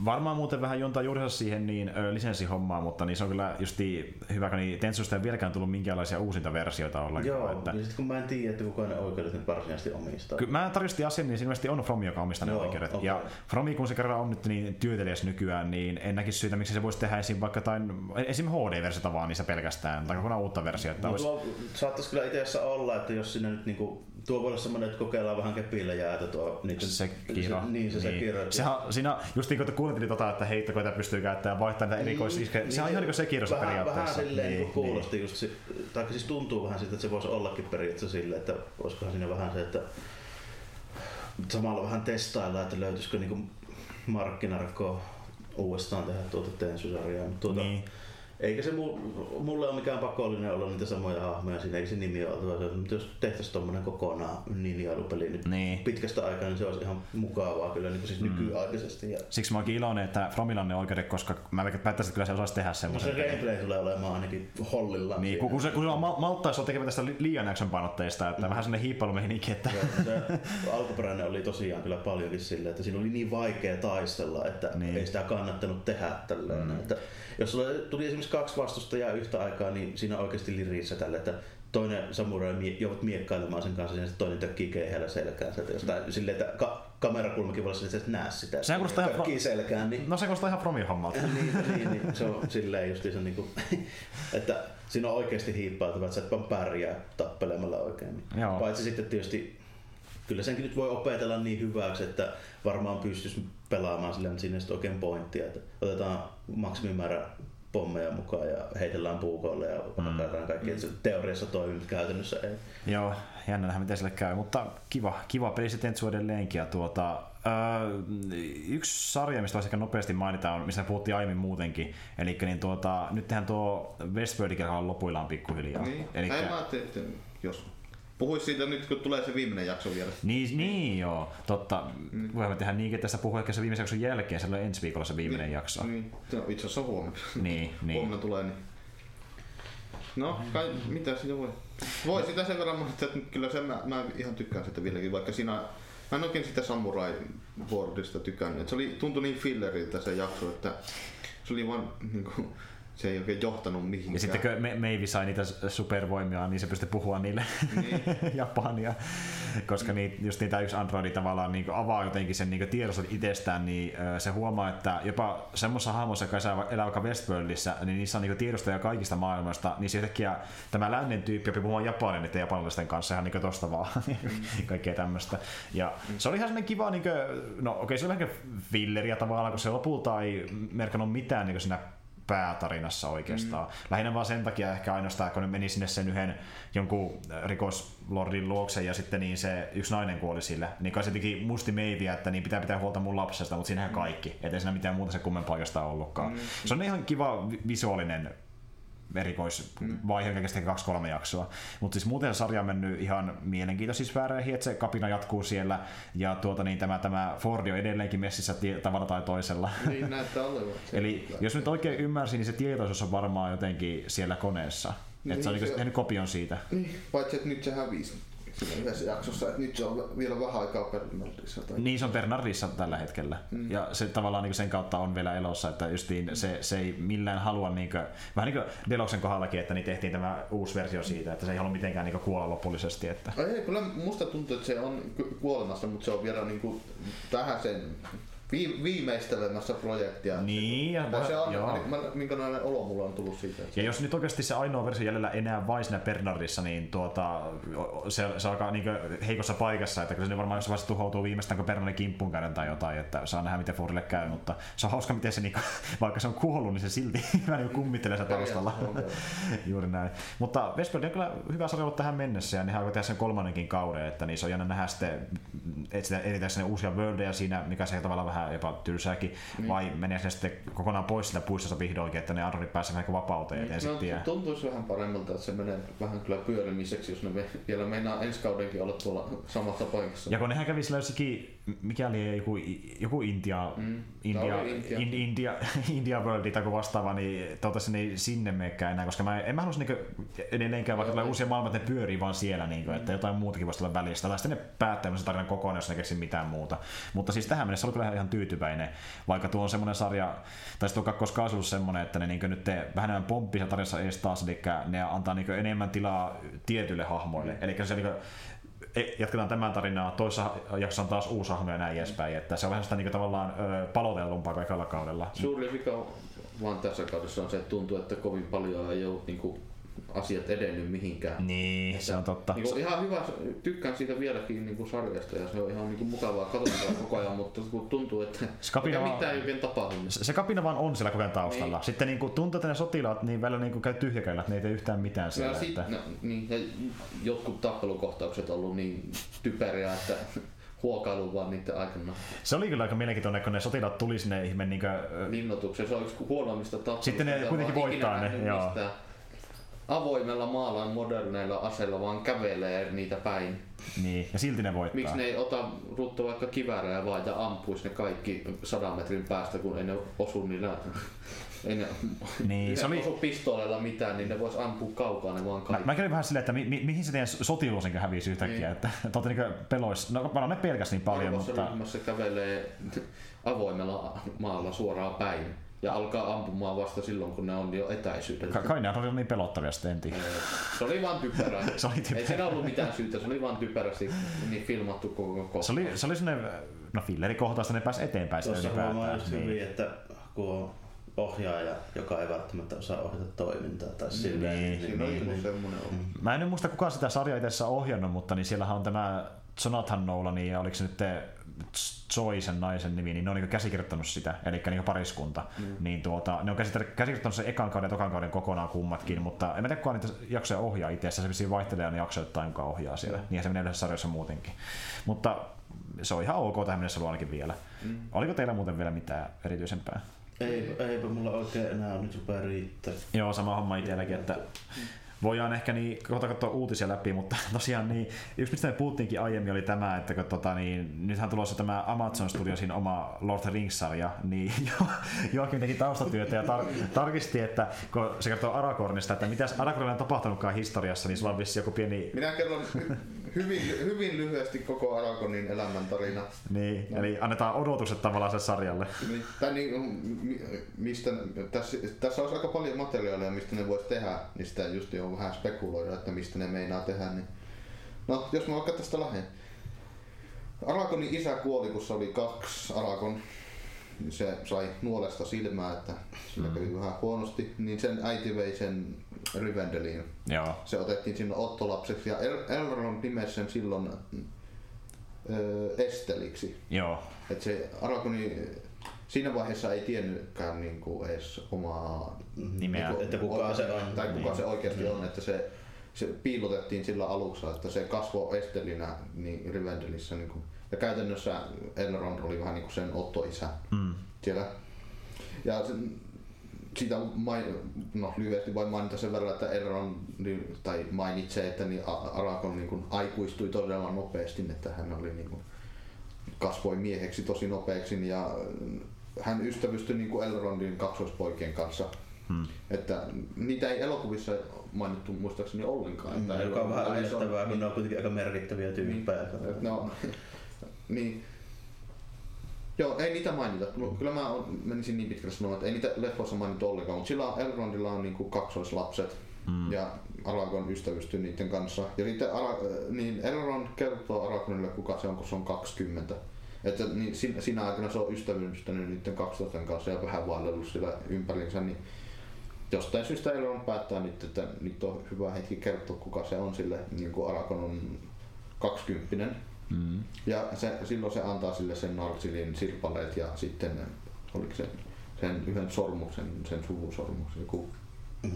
Varmaan muuten vähän jontaa juuri siihen niin lisenssihommaa, mutta niin se on kyllä justi hyvä, kun niin Tentsusta ei vieläkään tullut minkäänlaisia uusinta versioita ollenkaan. Joo, että... ja sitten kun mä en tiedä, että kuka ne oikeudet nyt varsinaisesti omistaa. Kyllä mä tarkistin asian, niin ilmeisesti on From, joka omistaa ne Joo, oikeudet. Okay. Ja Fromi, kun se kerran on nyt niin työtelijäs nykyään, niin en näkisi syytä, miksi se voisi tehdä esim. vaikka tain, esim. HD-versiota vaan niissä pelkästään, tai kokonaan uutta versiota. No, olisi... Saattaisi kyllä itse olla, että jos sinne nyt niinku tuo voi olla semmoinen, että kokeillaan vähän kepillä jäätä tuo niitä, se kiro. Se, niin, se, niin. se kiro. Sehän, siinä, just niin kuin kuultiin tota, että heittokoita pystyy käyttämään vaihtamaan näitä erikoisiskejä. Niin, se on ihan niin kuin se kiro vähän, periaatteessa. Vähän silleen niin, niin kuulosti niin. just, tai siis tuntuu vähän siltä, että se voisi ollakin periaatteessa silleen, että olisikohan siinä vähän se, että samalla vähän testailla, että löytyisikö niin markkinarkkoa uudestaan tehdä tuota Tensu-sarjaa. Tuota, niin eikä se mulle ole mikään pakollinen olla niitä samoja hahmoja siinä, eikä se nimi ole. Mutta jos tehtäisiin tuommoinen kokonaan ninjailupeli nyt niin. pitkästä aikaa, niin se olisi ihan mukavaa kyllä niin siis mm. nykyaikaisesti. Ja... Siksi mä oonkin iloinen, että Fromilla on ne oikeudet, koska mä päättäisin, että kyllä se osaisi tehdä semmoisen. No se gameplay tulee olemaan ainakin hollilla. Niin, kun, kun, se, kun se on malttaisi tekemään tästä liian action painotteista, että mm. vähän sellainen hiippailumeininki. Että... se alkuperäinen oli tosiaan kyllä paljonkin silleen, että siinä oli niin vaikea taistella, että niin. ei sitä kannattanut tehdä tälleen. Mm. Että jos sulle tuli esimerkiksi kaksi vastustajaa yhtä aikaa, niin siinä oikeasti lirissä tälle, että toinen samurai mie- joudut miekkailemaan sen kanssa, ja sitten toinen tökkii keihällä selkään. Sieltä jostain, mm. silleen, että ka- kamerakulmakin voi olla näe sitä. Se kuulostaa ihan, pro- selkään, niin... No se kuulostaa ihan Fromin hommalta. niin, niin, niin, se on silleen just se, niin kuin, että siinä on oikeasti hiippautuva, että sä et vaan pärjää tappelemalla oikein. Niin. Joo. Paitsi sitten tietysti kyllä senkin nyt voi opetella niin hyväksi, että varmaan pystyisi pelaamaan sillä, että sinne oikein pointtia, että otetaan maksimimäärä pommeja mukaan ja heitellään puukoille ja mm. kaikki, että se teoriassa toimii, mutta käytännössä ei. Joo, jännä nähdä miten sille käy, mutta kiva, kiva peli se Tentsu edelleenkin. Ja tuota, Öö, yksi sarja, mistä voisi ehkä nopeasti mainita, on, mistä puhuttiin aiemmin muutenkin. Eli niin tuota, nyt tehdään tuo Westworldikin alkaa lopuillaan pikkuhiljaa. Niin. Elikkä... Ei, mä ajattelin, että jos Puhuis siitä nyt, kun tulee se viimeinen jakso vielä. Niin, niin joo, totta. Mm. Voimme tehdä niinkin, että tästä puhuu ehkä se viimeisen jakson jälkeen, se on ensi viikolla se viimeinen niin, jakso. Niin, no, itse asiassa huomenna. Niin, niin. Huomenna tulee, niin No, kai, mitä sitä voi? Voi sitä sen verran mutta että kyllä se, mä, mä ihan tykkään sitä vieläkin, vaikka siinä Mä en oikein sitä Samurai Boardista tykännyt. Se oli, tuntui niin filleriltä se jakso, että se oli vaan niin kuin, se ei oikein johtanut mihinkään. Ja sitten kun Meivi sai niitä supervoimia, niin se pystyi puhua niille niin. japania. Koska niin, just niitä yksi Androidi tavallaan niin avaa jotenkin sen niin tiedostot itsestään, niin se huomaa, että jopa semmoisessa hahmossa, joka elää vaikka Westworldissa, niin niissä on niin tiedostoja kaikista maailmasta, niin se yhtäkkiä tämä lännen tyyppi oppi puhumaan japanin niiden japanilaisten kanssa ihan niin tosta vaan. Mm. Kaikkea tämmöistä. Ja se oli ihan semmoinen kiva, niin kuin, no okei okay, se oli vähän filleriä tavallaan, kun se lopulta ei merkannut mitään niin siinä päätarinassa oikeastaan. Mm. Lähinnä vaan sen takia ehkä ainoastaan, kun ne meni sinne sen yhden jonkun rikoslordin luokse ja sitten niin se yksi nainen kuoli sille, niin kai se teki musti meiviä, että niin pitää pitää huolta mun lapsesta, mutta siinähän mm. kaikki. Ettei siinä mitään muuta se kummempaa ollutkaan. Mm. Se on ihan kiva visuaalinen erikoisvaihe, kestää kaksi-kolme jaksoa. Mutta siis muuten sarja on mennyt ihan mielenkiintoisissa sfääreihin, että se kapina jatkuu siellä ja tuota, niin tämä, tämä Fordi on edelleenkin messissä tie, tavalla tai toisella. Niin näyttää olevan. Eli jos nyt oikein ymmärsin, niin se tietoisuus on varmaan jotenkin siellä koneessa. Niin, että se on niin se... tehnyt kopion siitä. Niin, paitsi että nyt se hävisi yhdessä jaksossa, että nyt se on vielä vähän aikaa Bernardissa. Tai... Niin, se on Bernardissa tällä hetkellä. Mm. Ja se tavallaan niin sen kautta on vielä elossa, että justiin mm. se, se ei millään halua, niin kuin, vähän niin kuin Deloxen kohdallakin, että niin tehtiin tämä uusi versio siitä, että se ei halua mitenkään niin kuolla lopullisesti. Että... Ei, kyllä musta tuntuu, että se on kuolemassa, mutta se on vielä niin kuin tähän sen viimeistelemässä projektia. Niin, ja se on, joo. minkälainen olo mulla on tullut siitä. Ja jos nyt oikeasti se ainoa versio jäljellä enää vain siinä Bernardissa, niin tuota, se, se alkaa niin heikossa paikassa, että kyllä se varmaan jossain vaiheessa tuhoutuu viimeistään, kun Bernardin kimppuun käydään tai jotain, että saa nähdä miten Fordille käy, mutta se on hauska, miten se, niin, vaikka se on kuollut, niin se silti vähän niin kummittelee sitä taustalla. Juuri näin. Mutta Westworld on kyllä hyvä sarja ollut tähän mennessä, ja ne haluaa tehdä sen kolmannenkin kauden, että niin se on jännä nähdä sitten, että etsitään uusia worldeja siinä, mikä se tavallaan vähän vähän jopa tylsääkin, niin. vai menee se sitten kokonaan pois sitä puistosta vihdoinkin, että ne Androidit pääsevät vähän vapauteen. Niin, no, tiedä. tuntuisi vähän paremmalta, että se menee vähän kyllä pyörimiseksi, jos ne vielä meinaa ensi kaudenkin olla tuolla samassa paikassa. Ja kun nehän kävi sillä jossakin, mikä oli joku, joku Intia, mm. India, India. In, India, India World tai vastaava, niin toivottavasti ne ei sinne menekään enää, koska mä en mä haluaisi niin edelleenkään vaikka uusia maailmat, ne pyörii vaan siellä, niin kuin, että jotain muutakin voisi olla välistä. Tai sitten ne päättää se tarinan kokonaan, jos ne keksi mitään muuta. Mutta siis tähän mennessä oli kyllä ihan tyytyväinen, vaikka tuo on semmoinen sarja, tai tuo kakkoskausi on semmoinen, että ne niin nyt te vähän enemmän pomppii tarinassa edes taas, eli ne antaa niin enemmän tilaa tietyille hahmoille. Mm. Eli se niin kuin, e, jatketaan tämän tarinaa, toisessa jaksossa on taas uusi hahmo ja näin edespäin, että se on vähän sitä niin tavallaan palotellumpaa kaikilla kaudella. Suuri vika vaan tässä kaudessa on se, että tuntuu, että kovin paljon ei ole niin kuin asiat edennyt mihinkään. Niin, että, se on totta. Niin kuin, ihan hyvä, tykkään siitä vieläkin niin kuin sarjasta ja se on ihan niin kuin mukavaa katsotaan koko ajan, mutta kun tuntuu, että se kapina vaan, mitään ei oikein tapahdu. Se, se kapina vaan on siellä koko ajan taustalla. Niin. Sitten niin kuin, tuntuu, että ne sotilaat niin välillä niin kuin käy tyhjäkäillä, että ne ei tee yhtään mitään siellä. Ja, sit, että... no, niin, ja jotkut tappelukohtaukset on ollut niin typeriä, että huokailu vaan niiden aikana. Se oli kyllä aika mielenkiintoinen, kun ne sotilaat tuli sinne ihme niin kuin... Linnoitukseen, se on yksi huonoimmista tappelusta. Sitten ne kuitenkin voittaa ne, joo. Mistään avoimella maalla moderneilla aseilla vaan kävelee niitä päin. Niin, ja silti ne voittaa. Miksi ne ei ota ruttu vaikka kiväärejä vaan ja ampuisi ne kaikki sadan metrin päästä, kun ei ne osu niillä ei ne, niin, se oli... osu pistooleilla mitään, niin ne vois ampua kaukaa ne vaan kaikki. Mä, mä kävin vähän silleen, että mi, mi, mihin se teidän sotiluus hävisi yhtäkkiä, niin. että te olette niinku pelois, no mä ne pelkäs niin paljon, Arvossa mutta... ryhmässä kävelee avoimella maalla suoraan päin ja alkaa ampumaan vasta silloin, kun ne on jo etäisyydellä. Ka- kai ne oli niin pelottavia sitten, Se oli vaan typerä. se oli typerä. Ei siinä ollut mitään syytä, se oli vaan typerästi niin filmattu koko kohta. Se oli, se oli sellainen, no fillerikohtaista, ne pääsi eteenpäin Tuossa huomaa just niin. hyvin, että kun on ohjaaja, joka ei välttämättä osaa ohjata toimintaa tai niin, silleen. Niin, niin, niin, niin, semmoinen on. Mä en muista kuka sitä sarjaa itse ohjannut, mutta niin siellähän on tämä Jonathan Nolan ja oliko se nyt Zoe sen naisen nimi, niin ne on niin käsikirjoittanut sitä, eli niin pariskunta. Mm. Niin tuota, ne on käsikirjoittanut sen ekan kauden ja tokan kauden kokonaan kummatkin, mutta en mä tiedä, kuka niitä jaksoja ohjaa itse, se vaihtelee ne jaksoittain, kuka ohjaa siellä. Mm. Niin se menee yleensä sarjassa muutenkin. Mutta se on ihan ok tähän mennessä ollut ainakin vielä. Mm. Oliko teillä muuten vielä mitään erityisempää? Ei, eipä mulla oikein enää nyt super riittää. Joo, sama homma itselläkin, että voidaan ehkä niin, kohta katsoa uutisia läpi, mutta tosiaan niin, yksi mistä me puhuttiinkin aiemmin oli tämä, että kun, tota, niin, nythän tulossa tämä Amazon Studiosin oma Lord of the Rings-sarja, niin jo, Joakim teki taustatyötä ja tar- tarkisti, että kun se kertoo Aragornista, että mitä Aragornilla on tapahtunutkaan historiassa, niin sulla on vissi joku pieni... Minä kerron hyvin, hyvin lyhyesti koko Aragonin elämäntarina. Niin, no. eli annetaan odotukset tavallaan sen sarjalle. Niin, tai niin, mistä, tässä, tässä olisi aika paljon materiaalia, mistä ne voisi tehdä, niin sitä just jo vähän spekuloida, että mistä ne meinaa tehdä. Niin. No, jos mä vaikka tästä lähden. Aragonin isä kuoli, kun se oli kaksi Aragon. Se sai nuolesta silmää, että sillä kävi mm. vähän huonosti. Niin sen äiti vei sen Rivendeliin. Joo. Se otettiin sinne ottolapseksi ja Elrond nimesi sen silloin öö, Esteliksi. Joo. Et se Aragoni siinä vaiheessa ei tiennytkään niin kuin edes omaa nimeä, niin että kuka se on. Tai kuka niin. se oikeasti mm. on, että se, se piilotettiin sillä alussa, että se kasvoi Estelinä niin Rivendelissä. Niin kuin, ja käytännössä Elrond oli vähän niin kuin sen Otto-isä mm. siellä. Ja sen, siitä main, no, lyhyesti voin mainita sen verran, että Elrond niin, tai mainitsee, että niin Aragorn niin kuin, aikuistui todella nopeasti, että hän oli niin kuin, kasvoi mieheksi tosi nopeaksi ja hän ystävystyi niin kuin Elrondin kaksoispoikien kanssa. Hmm. Että niitä ei elokuvissa mainittu muistaakseni ollenkaan. Hmm, että joka on vähän yllättävää, kun ne on kuitenkin aika merkittäviä tyyppejä. Niin, no, niin, Joo, ei niitä mainita. Kyllä mä menisin niin pitkälle sanomaan, että ei niitä leffoissa mainita ollenkaan, mutta sillä Elrondilla on niinku kaksoislapset mm. ja Aragorn ystävystyy niiden kanssa. Ja sitten Ara, niin Elrond kertoo Aragornille, kuka se on, kun se on 20. Että niin siinä aikana se on ystävystynyt niiden 12 kanssa ja vähän vaellellut sillä ympärinsä, niin jostain syystä Elrond päättää nyt, että nyt on hyvä hetki kertoa, kuka se on sille, niin kuin Aragorn on 20 Mm. Ja se, silloin se antaa sille sen Narsilin sirpaleet ja sitten oliko se sen yhden sormuksen, sen suvun sormuksen, joku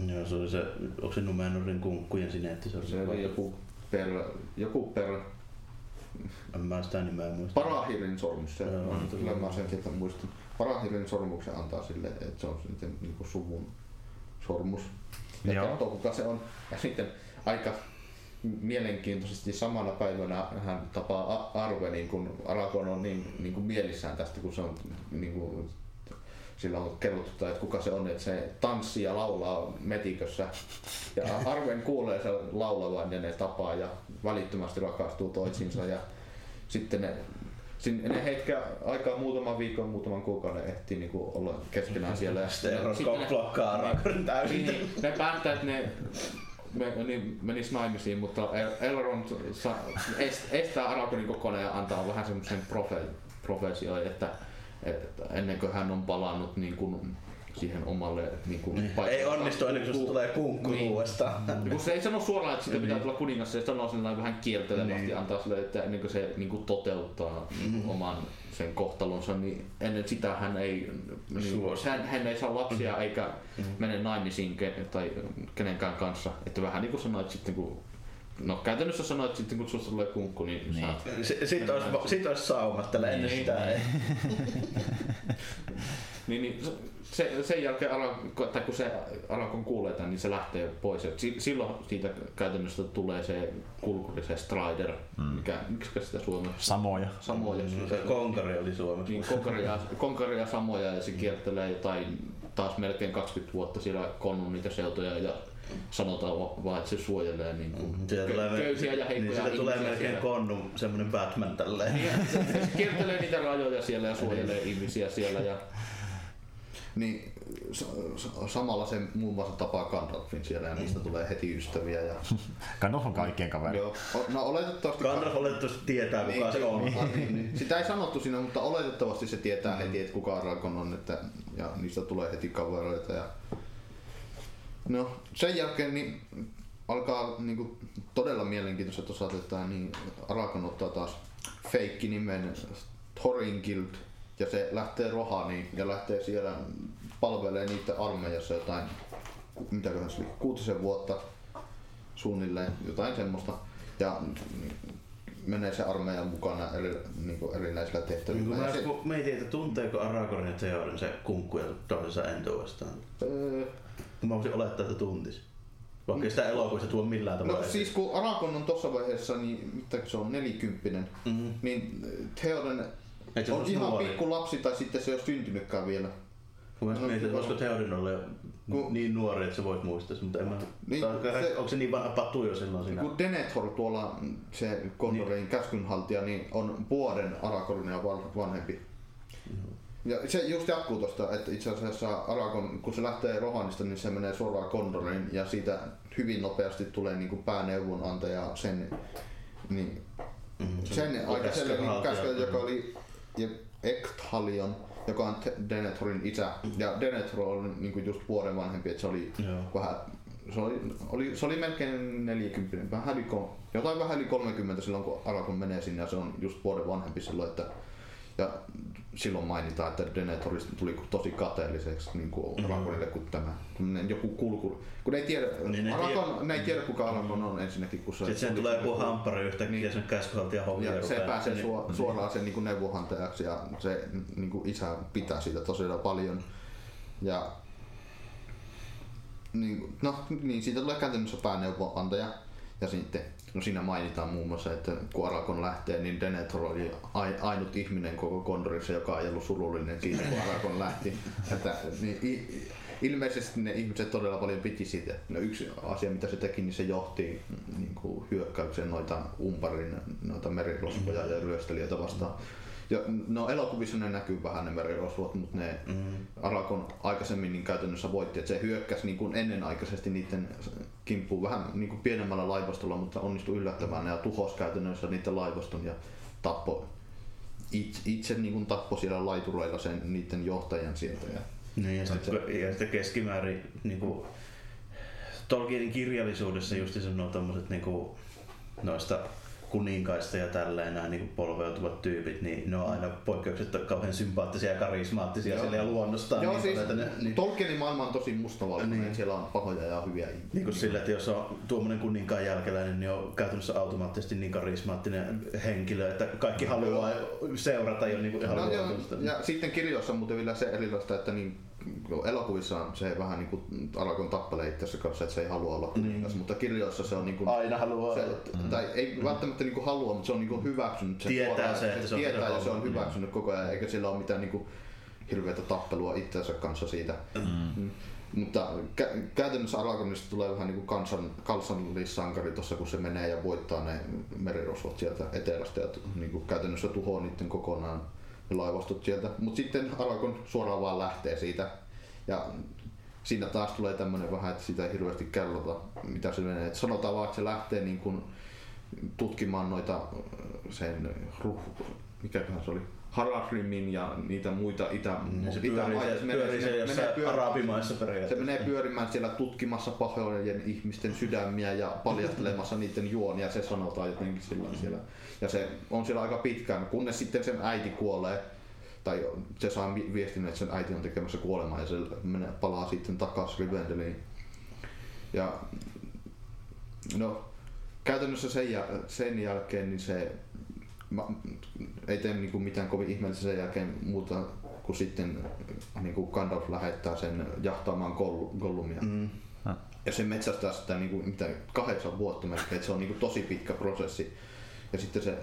Joo, se oli se, onko se Numenorin kunkkujen sineetti? Se, se oli joku per, joku per en mä sitä nimeä muista. Parahirin sormus, se, Joo, kyllä mä sen sieltä muistan. Parahirin sormuksen antaa sille, että se on sitten niin kuin suvun sormus. Ja Joo. katsoo kuka se on. Ja sitten aika mielenkiintoisesti samana päivänä hän tapaa Arvenin, kun Aragorn on niin, niin kuin mielissään tästä, kun se on niin kuin, sillä on kerrottu, että kuka se on, että se tanssii ja laulaa metikössä. Ja Arven kuulee sen laulavan ja ne tapaa ja välittömästi rakastuu toisiinsa. Ja sitten ne, sinne, ne hetkä aikaa muutaman viikon, muutaman kuukauden ehtii niin kuin olla keskenään siellä. Ja sitten blokkaa Aragorn täysin. Niin, ne päättää, että ne me, niin menis naimisiin, mutta Elrond sa, estää Aragornin kokonaan ja antaa vähän semmoisen profe, profesioon, että, että ennen kuin hän on palannut niin kuin siihen omalle niin kuin, niin. Ei onnistu ennen kuin tulee kunkku niin. uudestaan. Niin kun se ei sano suoraan, että sitä pitää niin. tulla kuningas, se sanoo sen vähän kieltelevästi niin. antaa sille, että ennen kuin se niin kuin toteuttaa mm-hmm. oman sen kohtalonsa, niin ennen sitä hän ei, niin, hän, hän ei saa lapsia mm-hmm. eikä mm-hmm. mene naimisiin ke, tai kenenkään kanssa. Että vähän niin kuin sanoit sitten, kun No käytännössä sanoit, että sitten kun susta tulee kunkku, niin, niin. saat... Sitten olisi, sit olisi saumat tällä niin, ennen sitä. Niin. niin, niin se, sen jälkeen Arakon, tai kun se Arakon kuulee tämän, niin se lähtee pois. Et silloin siitä käytännössä tulee se kulkuri, se Strider, mm. mikä, miksi sitä Suomessa? Samoja. Samoja. Mm. Se Konkari oli Suomessa. Niin, Konkari ja, Konkari ja Samoja ja se kiertelee jotain taas melkein 20 vuotta siellä konnun niitä seutoja ja sanotaan vaan, että se suojelee niin kuin mm, tulee köysiä ja heikkoja niin tulee melkein siellä. konnu, semmoinen Batman tälleen. Niin, se, se, kiertelee niitä rajoja siellä ja suojelee ihmisiä siellä ja niin samalla se muun muassa tapaa Gandalfin siellä ja niistä tulee heti ystäviä. Ja... Gandalf on kaikkien kaveri. Joo. No oletettavasti... Gandalf oletettavasti tietää kuka niin, se on. Niin, niin, niin. Sitä ei sanottu siinä, mutta oletettavasti se tietää heti, että kuka Aragorn on, että, ja niistä tulee heti kavereita. Ja... No, sen jälkeen niin alkaa niin kuin, todella mielenkiintoiset osat, että niin Aragorn ottaa taas feikki nimen Thoringild ja se lähtee Rohaniin ja lähtee siellä palvelee niitä armeijassa jotain, mitäköhän se oli, kuutisen vuotta suunnilleen, jotain semmoista. Ja menee se armeijan mukana eri, niin kuin erinäisillä Niin tehtävillä. mä se, mietin, että tunteeko Aragorn ja Theoden se kunkku ja toisensa entuudestaan. öö, mä voisin olettaa, että tuntis. Vaikka ei sitä elokuvissa tuo millään tavalla. no siis kun Arakon on tuossa vaiheessa, niin mitä se on, nelikymppinen, mm-hmm. niin Theoden Et on ihan nuori. pikku lapsi tai sitten se ei ole syntynytkään vielä. Mä No, mietin, että kun- voisiko Theoden olla Kun- niin nuori, että se voisi muistaa sen, mutta en mä... Niin, tai se- onko se niin vanha patu jo silloin siinä? Kun Denethor tuolla se Gondorin käskynhaltija niin on vuoden Aragornia van- vanhempi. Ja se just jatkuu tosta, että itse asiassa Aragorn, kun se lähtee Rohanista, niin se menee suoraan Gondoriin ja siitä hyvin nopeasti tulee niin kuin pääneuvonantaja sen, niin, Mm, se sen on aikaiselle niin käskyjä, joka oli ja Ekthalion, joka on Denethorin isä. Ja Denethor on niin kuin just vuoden vanhempi, että se oli Joo. vähän se oli, oli, se oli melkein 40, vähän yli, jotain vähän yli 30 silloin kun Aragorn menee sinne ja se on just vuoden vanhempi silloin, että ja silloin mainitaan, että Denethorista tuli tosi kateelliseksi niin kuin Mhm. Aragornille kuin tämä joku kulku, kun ne ei tiedä, Niin, ne Aragorn, ne ei tiedä kuka Aragorn on ensinnäkin, kun se Sitten tuli tulee joku hamppari yhtäkkiä Niin. sen käskyhaltijan hommia ja se pääsee niin- suo, suoraan sen niin kuin neuvonantajaksi ja se niin kuin isä pitää siitä tosiaan paljon. Ja niin, no, niin siitä tulee käytännössä pääneuvonantaja. Ja sitten, no siinä mainitaan muun muassa, että kun Aragorn lähtee, niin Denethor oli ai- ainut ihminen koko Gondorissa, joka ei ollut surullinen siitä, kun Aragorn lähti. Että, niin, ilmeisesti ne ihmiset todella paljon piti siitä. No yksi asia, mitä se teki, niin se johti niin kuin hyökkäykseen noita umparin, noita merirosvoja ja ryöstelijöitä vastaan. Ja, no elokuvissa ne näkyy vähän ne merirosvot, mutta ne Mm. Arakon aikaisemmin niin käytännössä voitti, että se hyökkäsi niin kuin ennenaikaisesti niiden kimppuun vähän niin kuin pienemmällä laivastolla, mutta onnistui yllättämään ja tuhosi käytännössä niiden laivaston ja tappoi itse, itse niin kuin tappoi siellä laitureilla sen niiden johtajan sieltä. Ja, Niin, ja sitten, ja sitten keskimäärin niin kuin, Tolkienin kirjallisuudessa just sanoo tommoset niin kuin, noista kuninkaista ja tälleen nämä niin polveutuvat tyypit, niin ne on aina poikkeuksetta kauhean sympaattisia ja karismaattisia Joo. ja luonnostaan. Joo, niin, siis ne, niin, Tolkienin maailma on tosi mustavalkoinen, Niin. siellä on pahoja ja hyviä ihmisiä. niin kuin sillä, että jos on tuommoinen kuninkaan jälkeläinen, niin on käytännössä automaattisesti niin karismaattinen henkilö, että kaikki haluaa seurata jo niin kuin No, joo, luontoista. ja sitten kirjoissa on muuten vielä se erilaista, että niin, elokuvissa se vähän niin kuin Arakon tappelee itse kanssa, että se ei halua olla kuningas, Niin. mutta kirjoissa se on niin kuin, Aina haluaa se, olla. tai ei välttämättä niin kuin halua, mutta se on niin kuin hyväksynyt sen Tietää suoraan, se, että se on tietää ja se on haluaa. hyväksynyt koko ajan, eikä sillä ole mitään niin kuin hirveätä tappelua itsensä kanssa siitä. Mm. Mutta kä- käytännössä Aragornista tulee vähän niin kuin kansan, kansallissankari tuossa, kun se menee ja voittaa ne merirosvot sieltä etelästä ja t- niin kuin käytännössä tuhoaa niiden kokonaan laivastot sieltä. Mutta sitten Aragorn suoraan vaan lähtee siitä ja siinä taas tulee tämmöinen vähän, että sitä ei hirveästi kerrota, mitä se menee. Et sanotaan vaan, että se lähtee niin kuin tutkimaan noita sen, ruh, mikäköhän se oli, Haradrimin ja niitä muita itä, Niin se itämaita. pyörii, se, menee pyörii sinne- se menee pyörimään- arabimaissa se periaatteessa. menee pyörimään siellä tutkimassa pahojen ihmisten sydämiä ja paljastelemassa niiden juonia, se sanotaan jotenkin sillä siellä. Ja se on siellä aika pitkään, kunnes sitten sen äiti kuolee, tai se saa vi- viestin, että sen äiti on tekemässä kuolemaa ja se menee, palaa sitten takaisin Rivendeliin. Ja no, käytännössä sen, jäl- sen jälkeen niin se mä, ei tee niinku mitään kovin ihmeellistä sen jälkeen muuta kuin sitten niinku Gandalf lähettää sen jahtaamaan Goll- Gollumia. Mm. Ja se metsästää sitä niinku, mitä, kahdeksan vuotta melkein, että se on niinku tosi pitkä prosessi. Ja sitten se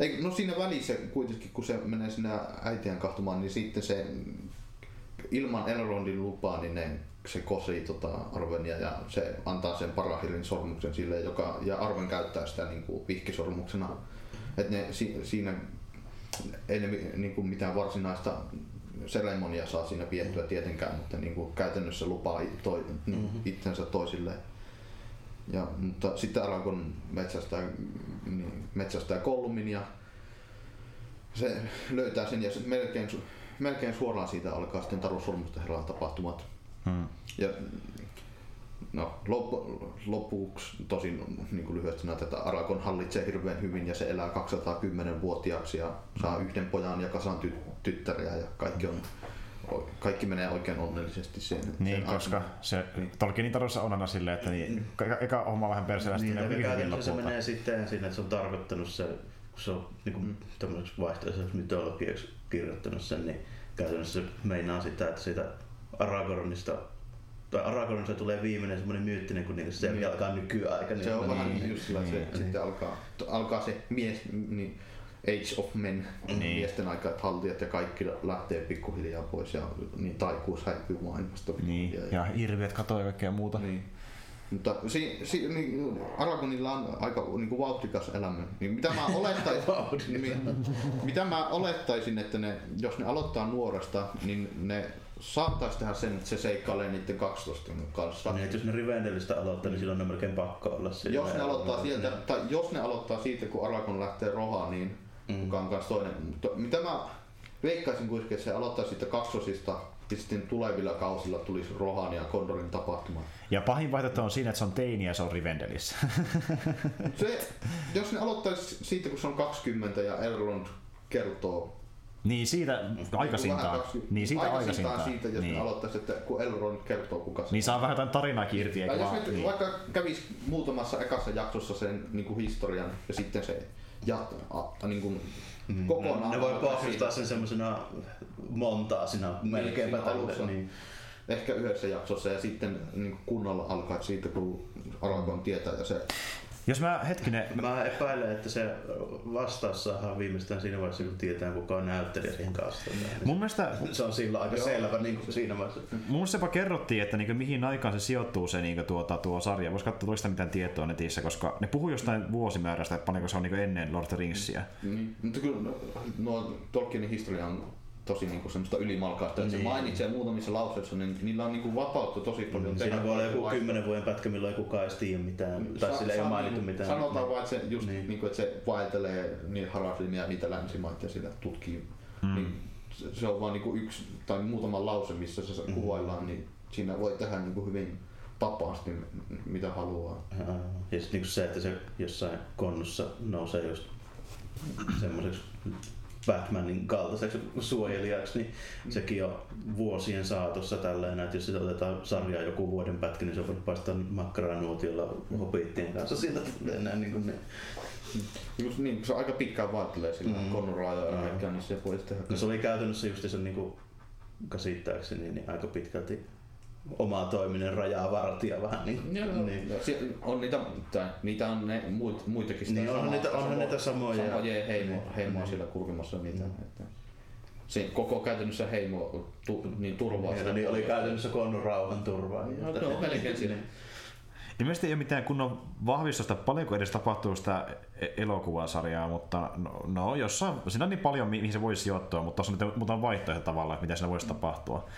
ei, no siinä välissä kuitenkin, kun se menee sinne äitien kahtomaan, niin sitten se ilman Elrondin lupaa, niin ne, se kosi tota Arvenia ja se antaa sen Parahirin sormuksen sille, joka, ja Arven käyttää sitä niin kuin vihkisormuksena. Et ne, si, siinä ei ne niin kuin mitään varsinaista seremonia saa siinä piettyä tietenkään, mutta niin kuin käytännössä lupaa toi, mm-hmm. itsensä toisilleen. Ja, mutta sitten Aragorn metsästää, niin, metsästää Gollumin ja se löytää sen ja se melkein, melkein suoraan siitä alkaa sitten Taru Sormusten herran tapahtumat. Hmm. Ja no, loppu, lopuksi tosin niin kuin lyhyesti näitä, että Aragorn hallitsee hirveän hyvin ja se elää 210-vuotiaaksi ja saa yhden pojan ja kasan ty- tyttäriä ja kaikki on, kaikki menee oikein onnellisesti sen. Niin, sen koska aikana. se Tolkienin tarjossa on aina silleen, että niin, eka, homma vähän perseellä, Niin, sitten hyvin käytännössä se menee sitten siinä, että se on tarkoittanut se, kun se on niin kuin, tämmöiseksi vaihtoehtoiseksi mytologiaksi kirjoittanut sen, niin käytännössä se meinaa sitä, että siitä Aragornista tai Aragornista tulee viimeinen semmoinen myyttinen kuningas, se Niin. alkaa nykyaika. Se on vähän niin, niin, just sillä, että se, niin. sitten alkaa, alkaa se mies, niin Age of Men, Niin. miesten aika, että haltijat ja kaikki lähtee pikkuhiljaa pois ja niin taikuus häipyy maailmasta. Niin, ja, ja hirviöt katoaa ja kaikkea muuta. Niin. Mutta si, si, niin, Aragonilla on aika niin kuin vauhtikas elämä. Niin mitä, mä olettaisin, niin, mitä mä olettaisin, että ne, jos ne aloittaa nuoresta, niin ne saattaisi tehdä sen, että se seikkailee niiden 12 kanssa. Niin, jos ne Rivendellistä aloittaa, niin silloin ne on melkein pakko olla siinä. Jos ne aloittaa sieltä, tai jos ne aloittaa siitä, kun Aragon lähtee rohaan, niin Mm. kuka on kanssa toinen. Mutta mitä mä veikkaisin kuitenkin, että se aloittaa siitä kaksosista ja sitten tulevilla kausilla tulisi Rohan ja Kondorin tapahtuma. Ja pahin vaihtoehto on siinä, että se on teini ja se on Rivendelissä. Se, jos ne aloittaisi siitä, kun se on 20 ja Elrond kertoo niin siitä aikaisintaan. vähän kaksi- Niin siitä aikaisintaan. siitä, jos niin. ne aloittaisi, että kun Elrond kertoo kuka se niin saa vähän jotain tarinaakin irti, eikä Tai jos vaan, nyt niin. vaikka kävis muutamassa ekassa jaksossa sen niin kuin historian ja sitten se jat, a, a, niin kuin Mm. kokonaan Ne voi alkaa pohjustaa sen semmosena montaasina melkeinpä siinä alussa. tälle. Niin. ehkä yhdessä jaksossa ja sitten niin kunnolla alkaa siitä, kun Aragorn tietää ja se Jos mä hetkinen, Mä epäilen, että se vastaus saadaan viimeistään siinä vaiheessa, kun tietää kuka on näyttelijä siihen kanssa. mun mielestä Se on silloin aika selvä niin kuin siinä vaiheessa. Mun mielestä jopa kerrottiin, että niinku mihin aikaan se sijoittuu se niinku tuota, tuo sarja. Voisi katsoa toista mitään tietoa netissä, koska ne puhuu jostain vuosimäärästä, että paljonko se on niinku ennen Lord of the Ringsia. Niin, mutta kyllä no, Tolkienin historia on tosi niinku semmoista ylimalkaista, että se Niin. mainitsee muutamissa lauseissa, niin niillä on niinku vapautta tosi paljon. Mm, Siinä voi olla joku kymmenen vuoden pätkä, milloin ei kukaan edes tiedä mitään. Tai Sa- sillä ei ole mainittu niinku- mitään. Sanotaan vaan, että se, just, Niin. niin. Niinku, että se vaeltelee niin Haradlimia ja niitä länsimaita ja sillä tutkii. Mm. Niin, se, se on vaan niinku yksi tai muutama lause, missä se mm. kuvaillaan, niin siinä voi tehdä niinku hyvin vapaasti mitä haluaa. Aa, Ja sitten niinku se, että se jossain konnussa nousee just semmoiseksi Batmanin kaltaiseksi suojelijaksi, niin sekin on vuosien saatossa tällainen, että jos sitä otetaan sarjaa joku vuoden pätkä, niin se voinut paistaa makkaraa nuotiolla hobittien kanssa siitä tulee näin niin kuin ne. Just niin, se aika pitkään vaeltelee sillä Mm. mm. konnoraa ja kaikkea, niin se voi tehdä. No se oli käytännössä just se niin kuin käsittääkseni niin aika pitkälti omaa toiminen rajaa vartija vähän niin kuin. Joo, niin. ja sie- on niitä, tai, niitä on ne muit, muitakin. sitä Niin, onhan niitä- onhan samoja- niitä samoja. Samoja heimo, Niin. heimoa Niin. siellä kulkemassa niitä. Mm. Että se koko käytännössä heimo tu, niin turvaa sitä niin oli käytännössä konnun rauhan turvaa. No, no, melkein siinä. Ilmeisesti ei ole mitään kunnon vahvistusta, paljonko edes tapahtuu sitä e- elokuvasarjaa, mutta no, no jossain, siinä on niin paljon, mi- mihin se voisi sijoittua, mutta tuossa on nyt muutama vaihtoehto tavallaan, että mitä siinä voisi tapahtua.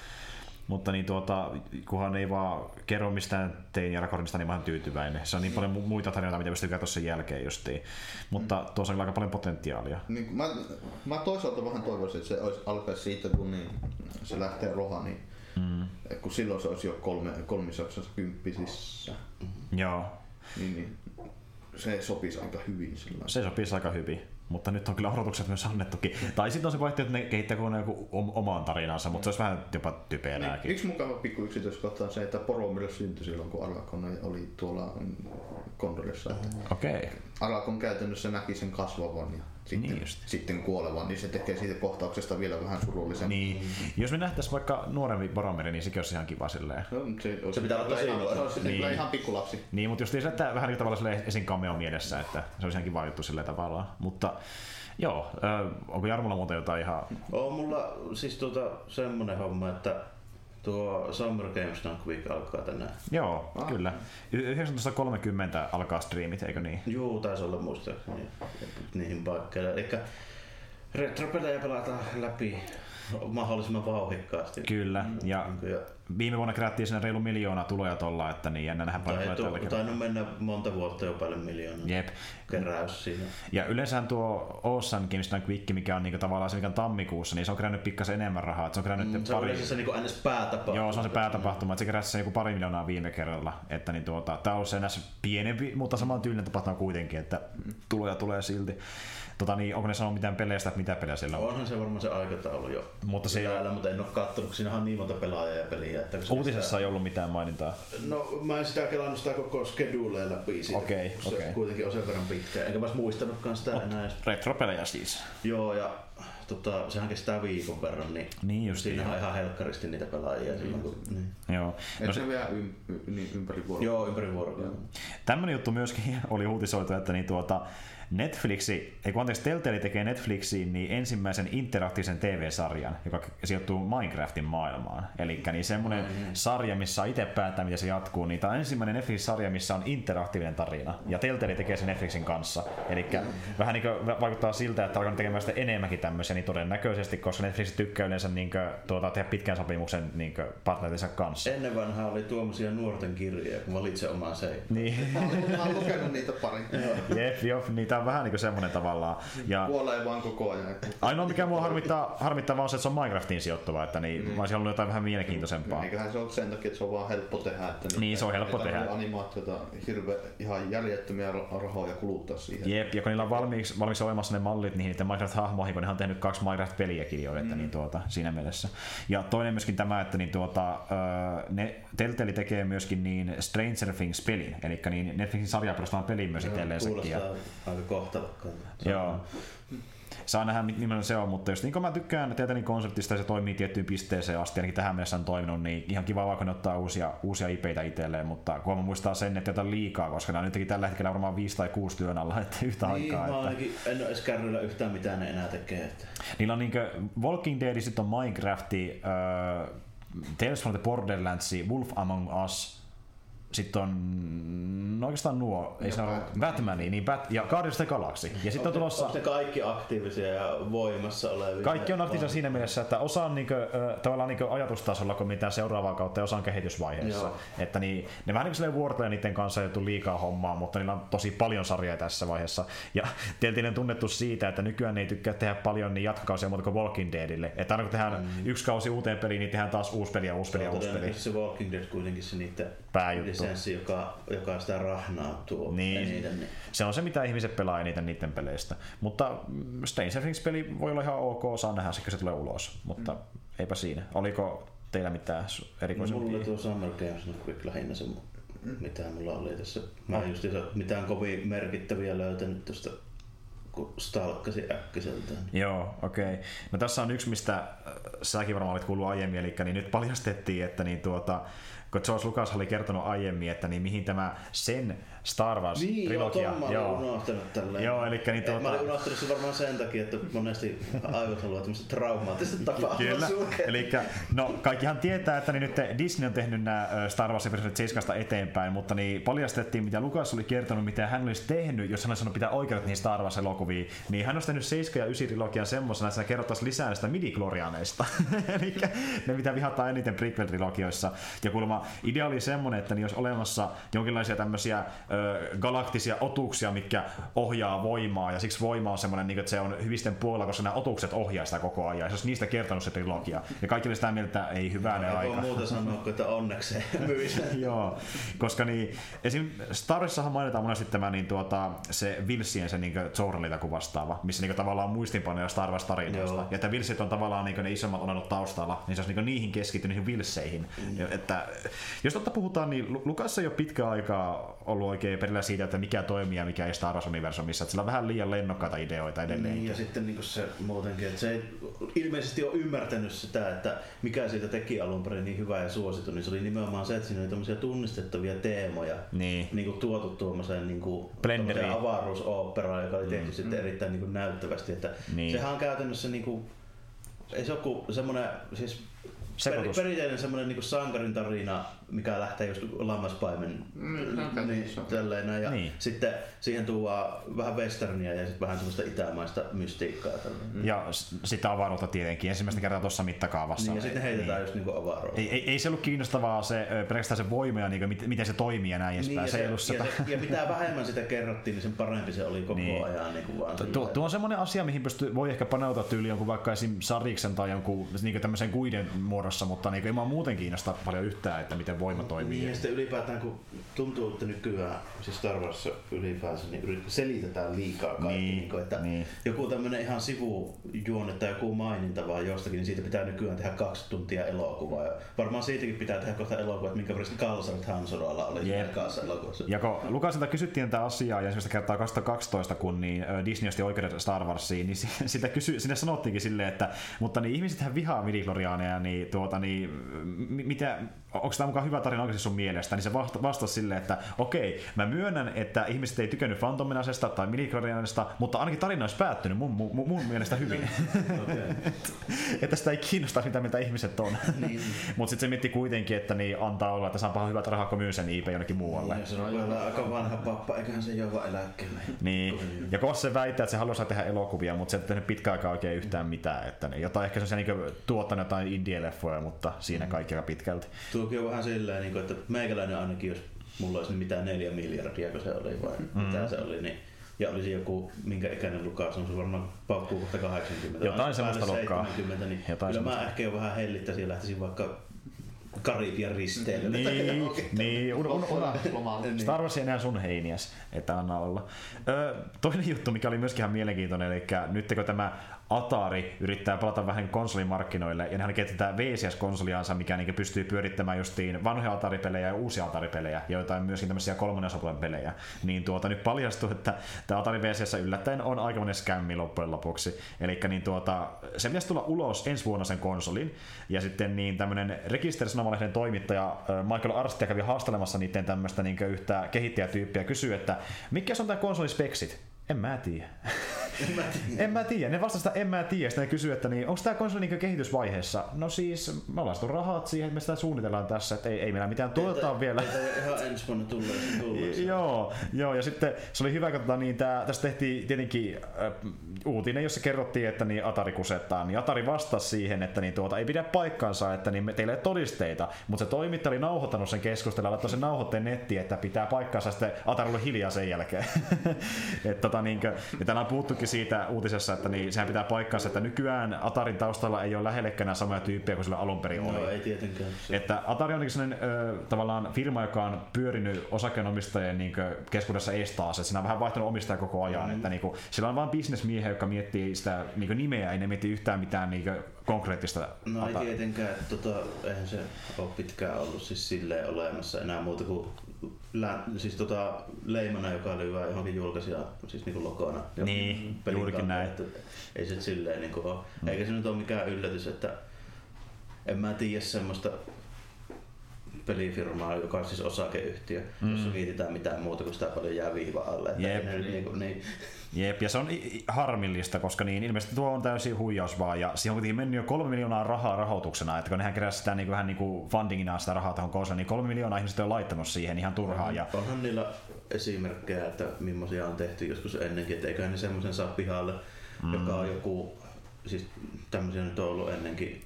Mutta niin tuota, kunhan ei vaan kerro mistään tein Aragornista, niin mä tyytyväinen. Se on niin paljon mu- muita tarinoita, mitä pystyy katsoa sen jälkeen justiin. Mutta tuossa on aika paljon potentiaalia. Niin, mä, mä toisaalta vähän toivoisin, että se olisi, alkaisi siitä, kun niin, se lähtee roha, niin Mm. kun silloin se olisi jo kolme, kolmisaksassa kymppisissä, Joo, niin, niin se sopisi aika hyvin sillä se sopisi aika hyvin. Mutta nyt on kyllä odotukset myös annettukin. Tai sitten on se vaihtoehto, että ne kehittää kokonaan joku om- omaan tarinansa, mutta se olisi vähän jopa Niin, typerääkin. yksi mukava pikku yksityiskohta on se, että Poromille syntyi silloin, kun Aragorn oli tuolla Kondorissa. Okei. Okay. Aragorn käytännössä näki sen kasvavan ja sitten, Niin just. sitten kuolevan, niin se tekee siitä kohtauksesta vielä vähän surullisen. Niin. Jos me nähtäisiin vaikka nuorempi Boromiri, niin sekin olisi ihan kiva silleen. No, se, Se pitää olla tosi ihan, nuori. se olisi Niin. niin. ihan pikkulapsi. Niin, mutta just se, että vähän niin tavallaan esim. cameo mielessä, että se olisi ihan kiva juttu sillä tavalla. Mutta joo, ö, onko Jarmulla muuta jotain ihan... On mulla siis tuota semmonen homma, että tuo Summer Games Dunk Week alkaa tänään. Joo, Ah. kyllä. Y- 19.30 alkaa streamit, eikö niin? Juu, taisi olla muistaakseni niihin paikkeille. Eli retropelejä pelataan läpi mahdollisimman vauhikkaasti. Kyllä, ja Niin ja viime vuonna kerättiin sinne reilu miljoona tuloja tuolla, että niin jännä nähdä paljon tulee tällä kertaa. mennä monta vuotta jo paljon miljoonaa Jep. keräys siinä. Ja yleensä tuo Ocean Games Quick, mikä on niinku tavallaan se, mikä on tammikuussa, niin se on kerännyt pikkasen enemmän rahaa. Se on kerännyt Mm, Se on pari... yleensä se niin ns. päätapahtuma. Joo, se on se päätapahtuma, että se keräsi sen joku pari miljoonaa viime kerralla. Että niin tuota, tää on se enää pienempi, mutta saman tyylinen tapahtuma kuitenkin, että tuloja tulee silti. Tota, niin, onko ne sanonut mitään peleistä, että mitä pelejä siellä on? Onhan se varmaan se aikataulu jo. Mutta se ei Täällä, mutta en ole kattonut, kun siinähän on niin monta pelaajaa ja peliä. Että se Uutisessa ei ollut mitään mainintaa. Sitä... No mä en sitä kelannut sitä koko scheduleen läpi siitä. Okei, kun se okei. kuitenkin on sen verran pitkä. Enkä mä ois muistanutkaan sitä enää edes. Retropelejä siis. Joo, ja tota, sehän kestää viikon verran, niin, Niin just siinä on ihan helkkaristi niitä pelaajia silloin. Kun, niin. Joo. No Et se, se vielä ym, y, niin ympäri vuoroa. Joo, ympäri vuorokauden. tämmönen juttu myöskin oli uutisoitu, että niin tuota, Netflixi, ei kun anteeksi, Telltale tekee Netflixiin niin ensimmäisen interaktiivisen TV-sarjan, joka sijoittuu Minecraftin maailmaan. Eli niin semmoinen sarja, missä itse päättää, miten se jatkuu. Niin tämä on ensimmäinen Netflix-sarja, missä on interaktiivinen tarina. Ja Telltale tekee sen Netflixin kanssa. Eli vähän niin kuin vaikuttaa siltä, että alkaa tekemään sitä enemmänkin tämmöisiä, niin todennäköisesti, koska Netflix tykkää yleensä niin kuin, tuota, tehdä pitkän sopimuksen niin kuin, partnerinsa kanssa. Ennen vanhaa oli tuommoisia nuorten kirjoja, kun valitse omaa se. Niin. Mä oon- mä oon lukenut niitä pari. Jep, jop, tää on vähän niinku semmonen tavallaan. Ja Kuolee vaan koko ajan. ainoa mikä mua harmittaa, harmittaa vaan se, että se on Minecraftiin sijoittuva, että niin, mm. mä olisin halunnut jotain vähän mielenkiintoisempaa. Eiköhän se ole sen takia, että se on vaan helppo tehdä. Että Niin, se on helppo tehdä. animaatiota hirve, ihan järjettömiä rahoja kuluttaa siihen. Jep, ja kun niillä on valmiiksi, valmiiksi olemassa ne mallit niihin niiden Minecraft-hahmoihin, kun ne on tehnyt kaksi Minecraft-peliäkin jo, että mm. niin tuota, siinä mielessä. Ja toinen myöskin tämä, että niin tuota, ne, Telltale tekee myöskin niin Stranger Things-pelin, eli niin Netflixin sarjaa perustavan pelin myös itselleen Kuulostaa aika kohtalokkaalta. Joo. Saa nähdä, millainen se on, mutta jos niin kuin mä tykkään Teetänin konseptista ja se toimii tiettyyn pisteeseen asti, ainakin tähän mennessä on toiminut, niin ihan kiva vaan, kun ne ottaa uusia, uusia IPitä itselleen, mutta kun mä muistaa sen, että jotain liikaa, koska nämä on nytkin tällä hetkellä varmaan viisi tai kuusi työn alla että yhtä Niin, aikaa. mä Että, ainakin en ole edes kärryillä yhtään mitään ne enää tekee. Että. niillä on niinkö Walking Dead, sitten on Minecrafti, äh, Tales from the Borderlands, Wolf Among Us, sitten on no oikeastaan nuo, ei Ja se ole Batman. Batmani, niin Bat, ja Guardians of the Galaxy. Ja sitten on tulossa... Onko ne kaikki aktiivisia ja voimassa olevia? Kaikki on aktiivisia siinä mielessä, että osa on niinku, tavallaan niinku ajatustasolla kuin mitään seuraavaa kautta ja osa on kehitysvaiheessa. Joo. Että niin, ne vähän niin kuin niiden kanssa ei liikaa hommaa, mutta niillä on tosi paljon sarjaa tässä vaiheessa. Ja Telltale on tunnettu siitä, että nykyään ne ei tykkää tehdä paljon niin jatkokausia muuta kuin Walking Deadille. Että aina kun tehdään mm. yksi kausi uuteen peliin, niin tehdään taas uusi peli ja uusi peli ja uusi peli. Se Walking Dead kuitenkin se niiden Pääjuttu. Lisenssi, joka, joka sitä rahnaa tuo Niin. eniten. Niin. Se on se, mitä ihmiset pelaa eniten niiden peleistä. Mutta mm, Stranger Things-peli voi olla ihan ok, saa nähdä se, kun se tulee ulos. Mutta mm. eipä siinä. Oliko teillä mitään No, erikoisempia? mulla oli tuo Summer Games nyt Quick lähinnä se, mitä mulla oli tässä. Mä en just mitään kovin merkittäviä löytänyt tuosta, kun stalkkasin äkkiseltään. Joo, okei. Okay. No tässä on yksi, mistä äh, säkin varmaan olit kuullut aiemmin, eli niin nyt paljastettiin, että niin tuota, kun George Lucas oli kertonut aiemmin, että niin mihin tämä sen Star Wars Niin, joo, trilogia. ton mä olin unohtanut tälleen. Joo, elikkä niin Eh, Mä tuota- olin unohtanut sen varmaan sen takia, että monesti aivot haluaa tämmöistä traumaattista tapahtumaa. Eli no, kaikkihan tietää, että niin nyt Disney on tehnyt nämä Star Wars episodit 7 eteenpäin, mutta niin paljastettiin, mitä Lukas oli kertonut, mitä hän olisi tehnyt, jos hän olisi sanonut pitää oikeudet niihin Star Wars elokuviin. Niin hän olisi tehnyt 7 ja 9 trilogian semmoisena, että kerrottaisiin lisää näistä midi-glorianeista. Eli ne, mitä vihataan eniten prequel-trilogioissa. Ja kuulemma idea oli semmoinen, että niin olisi olemassa jonkinlaisia tämmöisiä ö, galaktisia otuksia, mitkä ohjaa voimaa, ja siksi voima on semmoinen, niin että se on hyvisten puolella, koska nämä otukset ohjaa sitä koko ajan, ja se olisi niistä kertonut se trilogia. Ja kaikki oli sitä mieltä, että ei hyvää ne aika. muuta sanoa kuin, että onneksi se. Joo, koska niin, esim. Star mainitaan monesti tämä niin tuota, se Vilsien se niin Zorrelita kuin vastaava, missä niin tavallaan muistinpanoja Star Wars tarinoista. Ja että Vilsit on tavallaan niin ne isommat olennot taustalla, niin se olisi niin niihin keskittynyt niihin Vilseihin. Mm. Että, jos totta puhutaan, niin Lu- Lukas ei ole pitkä aikaa ollut oikein perillä siitä, että mikä toimii ja mikä ei Star Wars-universumissa. Että sillä on vähän liian lennokkaita ideoita edelleen. Niin, ja sitten niin se muutenkin, että se ei ilmeisesti ole ymmärtänyt sitä, että mikä siitä teki alun perin niin hyvä ja suosittu, niin se oli nimenomaan se, että siinä oli tämmöisiä tunnistettavia teemoja Niin. niin kuin tuotu tuommoiseen niin kuin, avaruusoperaan, joka oli tehty mm. sitten erittäin niin kuin näyttävästi. Että Niin. Sehän on käytännössä niin kuin, ei se ole kuin semmoinen, siis per, perinteinen semmoinen niin sankarin tarina mikä lähtee just lammaspaimen Mm, niin, käytännössä. tälleen näin. Ja Niin. sitten siihen tuodaan vähän westernia ja sitten vähän semmoista itämaista mystiikkaa. Tälleen. Ja sitä avaruutta tietenkin ensimmäistä kertaa tuossa mittakaavassa. Niin, ja sitten heitetään Niin. just niinku avaruuteen. Ei, ei, ei, se ollut kiinnostavaa se, pelkästään se voima ja niin, miten se toimii ja näin Niin, edespäin. ja, se, ja, se, ja mitä vähemmän sitä kerrottiin, niin sen parempi se oli koko Niin. ajan. Niin kuin vaan Tuo, tuo on semmoinen asia, mihin pystyy, voi ehkä paneutua tyyli jonkun vaikka esim. sariksen tai jonkun niin tämmöisen kuiden muodossa, mutta niin ei mua muuten kiinnosta paljon yhtään, että miten voima toimii. Niin, ja sitten ylipäätään kun tuntuu, että nykyään, siis Star Wars ylipäänsä, niin selitetään liikaa kaikki. Niin, Niin, kuin, että niin. Joku tämmöinen ihan sivujuone tai joku maininta vaan jostakin, niin siitä pitää nykyään tehdä kaksi tuntia elokuvaa. Ja varmaan siitäkin pitää tehdä kohta elokuva, että minkä verran kalsarit Han Sololla oli ekassa elokuvassa. Ja kun Lukasilta kysyttiin tätä asiaa ja ensimmäistä kertaa 2012, kun niin Disney osti oikeudet Star Warsiin, niin si- sitä kysy, sinne sanottiinkin silleen, että mutta niin ihmisethän vihaa midichlorianeja, niin, tuota, niin mitä, onko tämä mukaan hyvä tarina oikeasti sun mielestä? Niin se vasta- vastasi silleen, että okei, mä myönnän, että ihmiset ei tykännyt Phantominasesta tai midichlorianista, mutta ainakin tarina olisi päättynyt mun, mun, mun mielestä hyvin. Okei. että sitä ei kiinnosta mitä mitä ihmiset on. Niin. mutta sitten se mietti kuitenkin, että niin antaa olla, että saa hyvät rahaa, kun myy sen IP jonnekin muualle. Ja se on vielä aika vanha pappa, eiköhän se jo vaan eläkkeelle. Niin, ja kun se väittää, että se haluaa tehdä elokuvia, mutta se ei tehnyt pitkään aikaa oikein yhtään mitään. Että niin, jotain ehkä se on niin tuottanut jotain indie-leffoja, mutta siinä kaikki aika pitkälti. Tuokin on vähän silleen, niin kuin, että meikäläinen ainakin, jos mulla olisi niin mitään neljä miljardia, kun se oli vai mm. mitä se oli, niin ja olisi joku, minkä ikäinen Lukas on, se varmaan paukkuu kohta 80. Jotain semmoista luokkaa. 70, niin Jotain kyllä mä semmoista. ehkä jo vähän hellittäisin ja lähtisin vaikka Karibian risteilylle. Niin, niin, un, un, un, Lomalle. Niin. Star Wars ei enää sun heiniäs, että anna olla. Ö, toinen juttu, mikä oli myöskin ihan mielenkiintoinen, eli nyt kun tämä Atari yrittää palata vähän konsolimarkkinoille, ja nehän kehittää VCS-konsoliansa, mikä niin pystyy pyörittämään justiin vanhoja Atari-pelejä ja uusia Atari-pelejä, ja jotain myöskin tämmöisiä kolmannen osapuolen pelejä. Niin tuota, nyt paljastuu, että tämä Atari VCS yllättäen on aikamoinen skämmi loppujen lopuksi. Eli niin tuota, se pitäisi tulla ulos ensi vuonna sen konsolin, ja sitten niin tämmöinen rekisterisanomalehden toimittaja Michael Arstia kävi haastelemassa niiden tämmöistä niin yhtä kehittäjätyyppiä ja kysyi, että mikä on tämä konsolispeksit? En mä tiedä. En mä tiedä. En mä tiedä. Ne vastasivat, että en mä tiedä. Sitten ne kysyy, että niin, onko tämä konsoli niin kehitysvaiheessa? No siis, me ollaan rahat siihen, että me sitä suunnitellaan tässä, että ei, ei meillä mitään tuotetaan vielä. Ei ihan ensi vuonna tulla, jos tulla. Joo, joo, ja sitten se oli hyvä, kun tota, niin tää, tästä tehtiin tietenkin äh, uutinen, jossa kerrottiin, että niin Atari kusettaa, niin Atari vastasi siihen, että niin tuota, ei pidä paikkaansa, että niin me, teillä ei ole todisteita, mutta se toimittaja oli nauhoittanut sen keskustelun, laittoi sen nauhoitteen nettiin, että pitää paikkaansa, sitten Atari oli hiljaa sen jälkeen. Et, tota, niin, ja täällä on puhuttukin siitä uutisessa, että niin, sehän pitää paikkaansa, että nykyään Atarin taustalla ei ole lähellekään samoja tyyppejä kuin sillä alun perin oli. No ei tietenkään. Että Atari on niin sellainen ö, tavallaan firma, joka on pyörinyt osakkeenomistajien niin keskuudessa ees taas. Että siinä on vähän vaihtunut omistaja koko ajan. Mm. Että niin kuin, sillä on vain bisnesmiehiä, jotka miettii sitä niin nimeä, ei ne mieti yhtään mitään niin konkreettista. No ei Atari- tietenkään, tota, eihän se ole pitkään ollut siis silleen olemassa enää muuta kuin lä- siis tota, leimana, joka lyövää johonkin julkaisija, siis niinku logona. Niin, juurikin näin. Että ei se silleen niinku ole. Eikä se nyt ole mikään yllätys, että en mä tiedä semmoista pelifirmaa, joka on siis osakeyhtiö, mm. jossa mietitään mitään muuta kuin sitä paljon jää viiva alle. Jep. ne niinku, niin, Jep, ja se on harmillista, koska niin ilmeisesti tuo on täysin huijaus vaan, ja siihen on kuitenkin mennyt jo kolme miljoonaa rahaa rahoituksena, että kun nehän keräsivät sitä niin vähän niin kuin fundingina sitä rahaa tuohon konsoliin, niin kolme miljoonaa ihmistä on laittanut siihen ihan turhaan. Ja, Onhan niillä esimerkkejä, että millaisia on tehty joskus ennenkin, että eiköhän ne semmoisen saa pihalle, mm. joka on joku, siis tämmöisiä nyt on ollut ennenkin,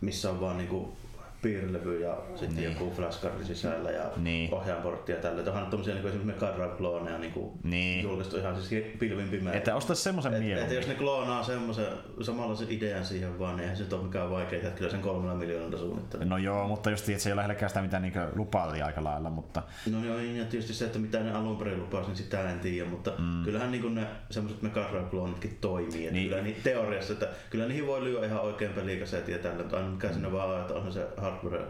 missä on vaan niinku piirlevy ja sitten Niin. joku flashcard sisällä ja Niin. ohjaanportti ja tälle. Onhan nyt tommosia niinku esimerkiksi Drive klooneja niinku Niin. julkaistu ihan siis pilvin pimeä. että ostaisi semmoisen Et, että mieluummin. jos ne kloonaa semmoisen samanlaisen idean siihen vaan, niin eihän se ole mikään vaikea, että kyllä sen kolmella miljoonalla suunnittelee. No joo, mutta just että se ei ole lähellekään sitä, mitä niin lupaili aika lailla, mutta No joo, ja tietysti se, että mitä ne alun perin lupasi, niin sitä en tiedä, mutta mm. kyllähän niin ne semmoiset Mega Drive-kloonitkin toimii. Että Niin. Kyllä niin teoriassa, että kyllä niihin voi lyödä ihan oikein pelikasetin ja tällä, mutta aina mikä mm. siinä vaan on, että onhan se hardware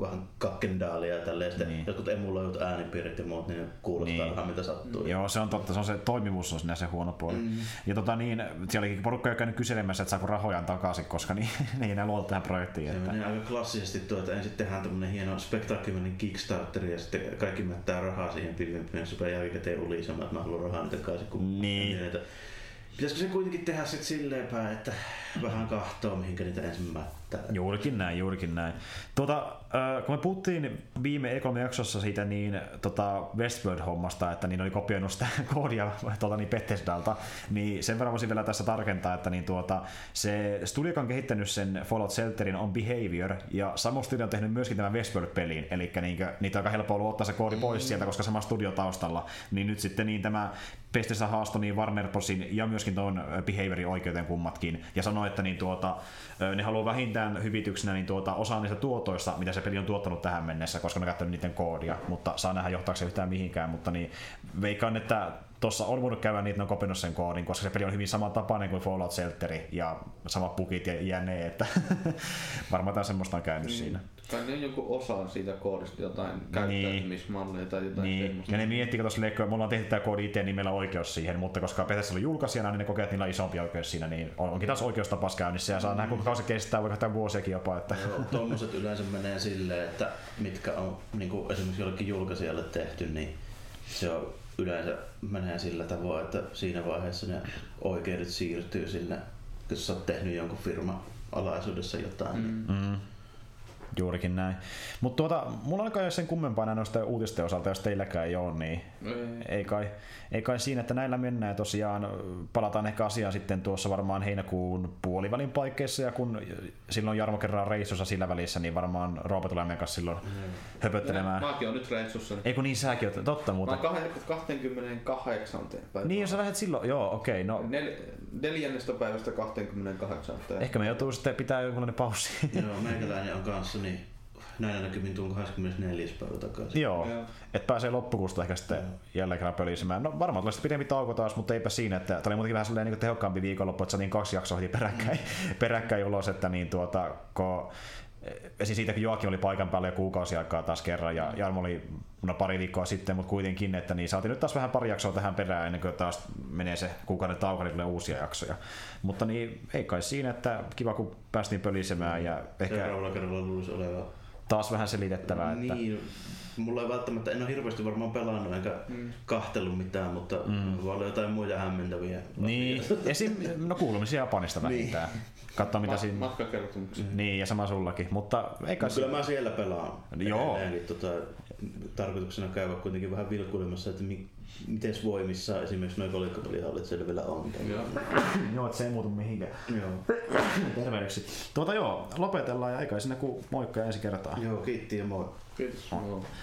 vähän kakkendaalia ja tälleen. Sitten Niin. niin. jotkut emuloidut äänipiirit ja muut, niin kuulostaa Niin. niin. vähän mitä sattuu. Joo, se on totta, se on se toimivuus on siinä se huono puoli. Mm. Ja tota niin, siellä oli porukka, joka käynyt kyselemässä, että saako rahojaan takaisin, koska niin, ne ei enää luota tähän projektiin. Se Että... menee aika klassisesti tuo, että ensin tehdään tämmönen hieno spektaakkelinen Kickstarter ja sitten kaikki mättää rahaa siihen pilvin ja super jälkikäteen ulisemaan, että mä haluan rahaa nyt takaisin. Kun Niin. Että Pitäisikö se kuitenkin tehdä sit silleen päin, että vähän kahtoo mihinkä niitä ensin mättää? Tää. Juurikin näin, juurikin näin. Tuota, kun me puhuttiin viime E3-jaksossa siitä niin, tota Westworld-hommasta, että niin oli kopioinut sitä koodia tuota, niin Bethesdalta, niin sen verran voisin vielä tässä tarkentaa, että niin tuota, se studio, joka on kehittänyt sen Fallout Shelterin on Behavior, ja sama studio on tehnyt myöskin tämän Westworld-pelin, eli niin, niitä on aika helppo ollut ottaa se koodi pois mm. sieltä, koska sama studio taustalla, niin nyt sitten niin tämä Bethesda haastoi niin Warner Brosin ja myöskin tuon Behaviorin oikeuteen kummatkin, ja sanoi, että niin tuota, ne haluaa vähintään hyvityksenä niin tuota, osa niistä tuotoista, mitä se peli on tuottanut tähän mennessä, koska ne on niiden koodia, mutta saa nähdä johtaako se yhtään mihinkään, mutta niin veikkaan, että tuossa on voinut käydä niitä, ne on sen koodin, koska se peli on hyvin samantapainen kuin Fallout Shelteri ja samat bugit ja jänne, että varmaan tämä semmoista on käynyt niin. siinä. Tai ne on joku osa siitä koodista, jotain niin. käyttäytymismalleja tai jotain niin. semmoista. Ja ne miettii, että mulla on tehty tämä koodi itse, niin meillä on oikeus siihen, mutta koska Bethesda oli julkaisijana, niin ne kokee, että niillä on isompi oikeus siinä, niin onkin taas oikeustapaus käynnissä ja saa mm. nähdä, kuinka kauan se kestää, voi käyttää vuosiakin jopa. Että... Joo, tuommoiset yleensä menee silleen, että mitkä on niin kuin esimerkiksi jollekin julkaisijalle tehty, niin se on yleensä menee sillä tavoin, että siinä vaiheessa ne oikeudet siirtyy sinne, jos sä oot tehnyt jonkun firman alaisuudessa jotain. Mm. Mm. Juurikin näin. Mutta tuota, mulla alkaa jo sen kummempaa noista uutisten osalta, jos teilläkään ei ole, niin ei. ei, kai, ei kai siinä, että näillä mennään. Tosiaan palataan ehkä asiaan sitten tuossa varmaan heinäkuun puolivälin paikkeissa, ja kun silloin Jarmo kerran reissussa sillä välissä, niin varmaan Roope tulee meidän kanssa silloin mm. höpöttelemään. Mäkin on nyt reissussa. Ei kun niin säkin oot, totta muuta. Mä 28. päivä. Niin, jos sä lähdet silloin, joo, okei. Okay, no. Nel, neljännestä päivästä 28. Ehkä me joutuu sitten pitää jonkunlainen paussi. Joo, meikäläinen on kanssa niin näin näkymin tuun 24. päivä takaisin. Joo, Joo. että pääsee loppukuusta ehkä sitten Joo. jälleen kerran pölisemään. No varmaan tulee sitten pidempi tauko taas, mutta eipä siinä, että tämä oli muutenkin vähän niin tehokkaampi viikonloppu, että niin kaksi jaksoa heti peräkkäin, mm. peräkkäin ulos, että niin tuota, kun Esim. siitä, kun Joakin oli paikan päällä jo kuukausi aikaa taas kerran ja Jarmo oli no, pari viikkoa sitten, mutta kuitenkin, että niin saatiin nyt taas vähän pari jaksoa tähän perään ennen kuin taas menee se kuukauden tauko, niin tulee uusia jaksoja. Mutta niin ei kai siinä, että kiva kun päästiin pölisemään ja ehkä... Seuraavalla kerralla luulisi olevan taas vähän selitettävää. Että... Niin, mulla ei välttämättä, en ole hirveästi varmaan pelannut enkä mm. kahtellut mitään, mutta mm. voi olla jotain muita hämmentäviä. Niin, esim, no kuulumisia Japanista niin. vähintään. niin. Katsoa mitä Ma- siinä... Matkakertomuksia. Niin, ja sama sullakin, mutta eikä... No, kyllä mä siellä pelaan. Joo. tota, tarkoituksena käydä kuitenkin vähän vilkuilemassa, että mi- miten voimissa esimerkiksi noin kolikkopelihallit vielä on. Joo, joo että se ei muutu mihinkään. Joo. Terveydeksi. Tuota joo, lopetellaan ja eikä sinne kuin moikka ensi kertaa. Joo, kiitti ja moi. Kiitos.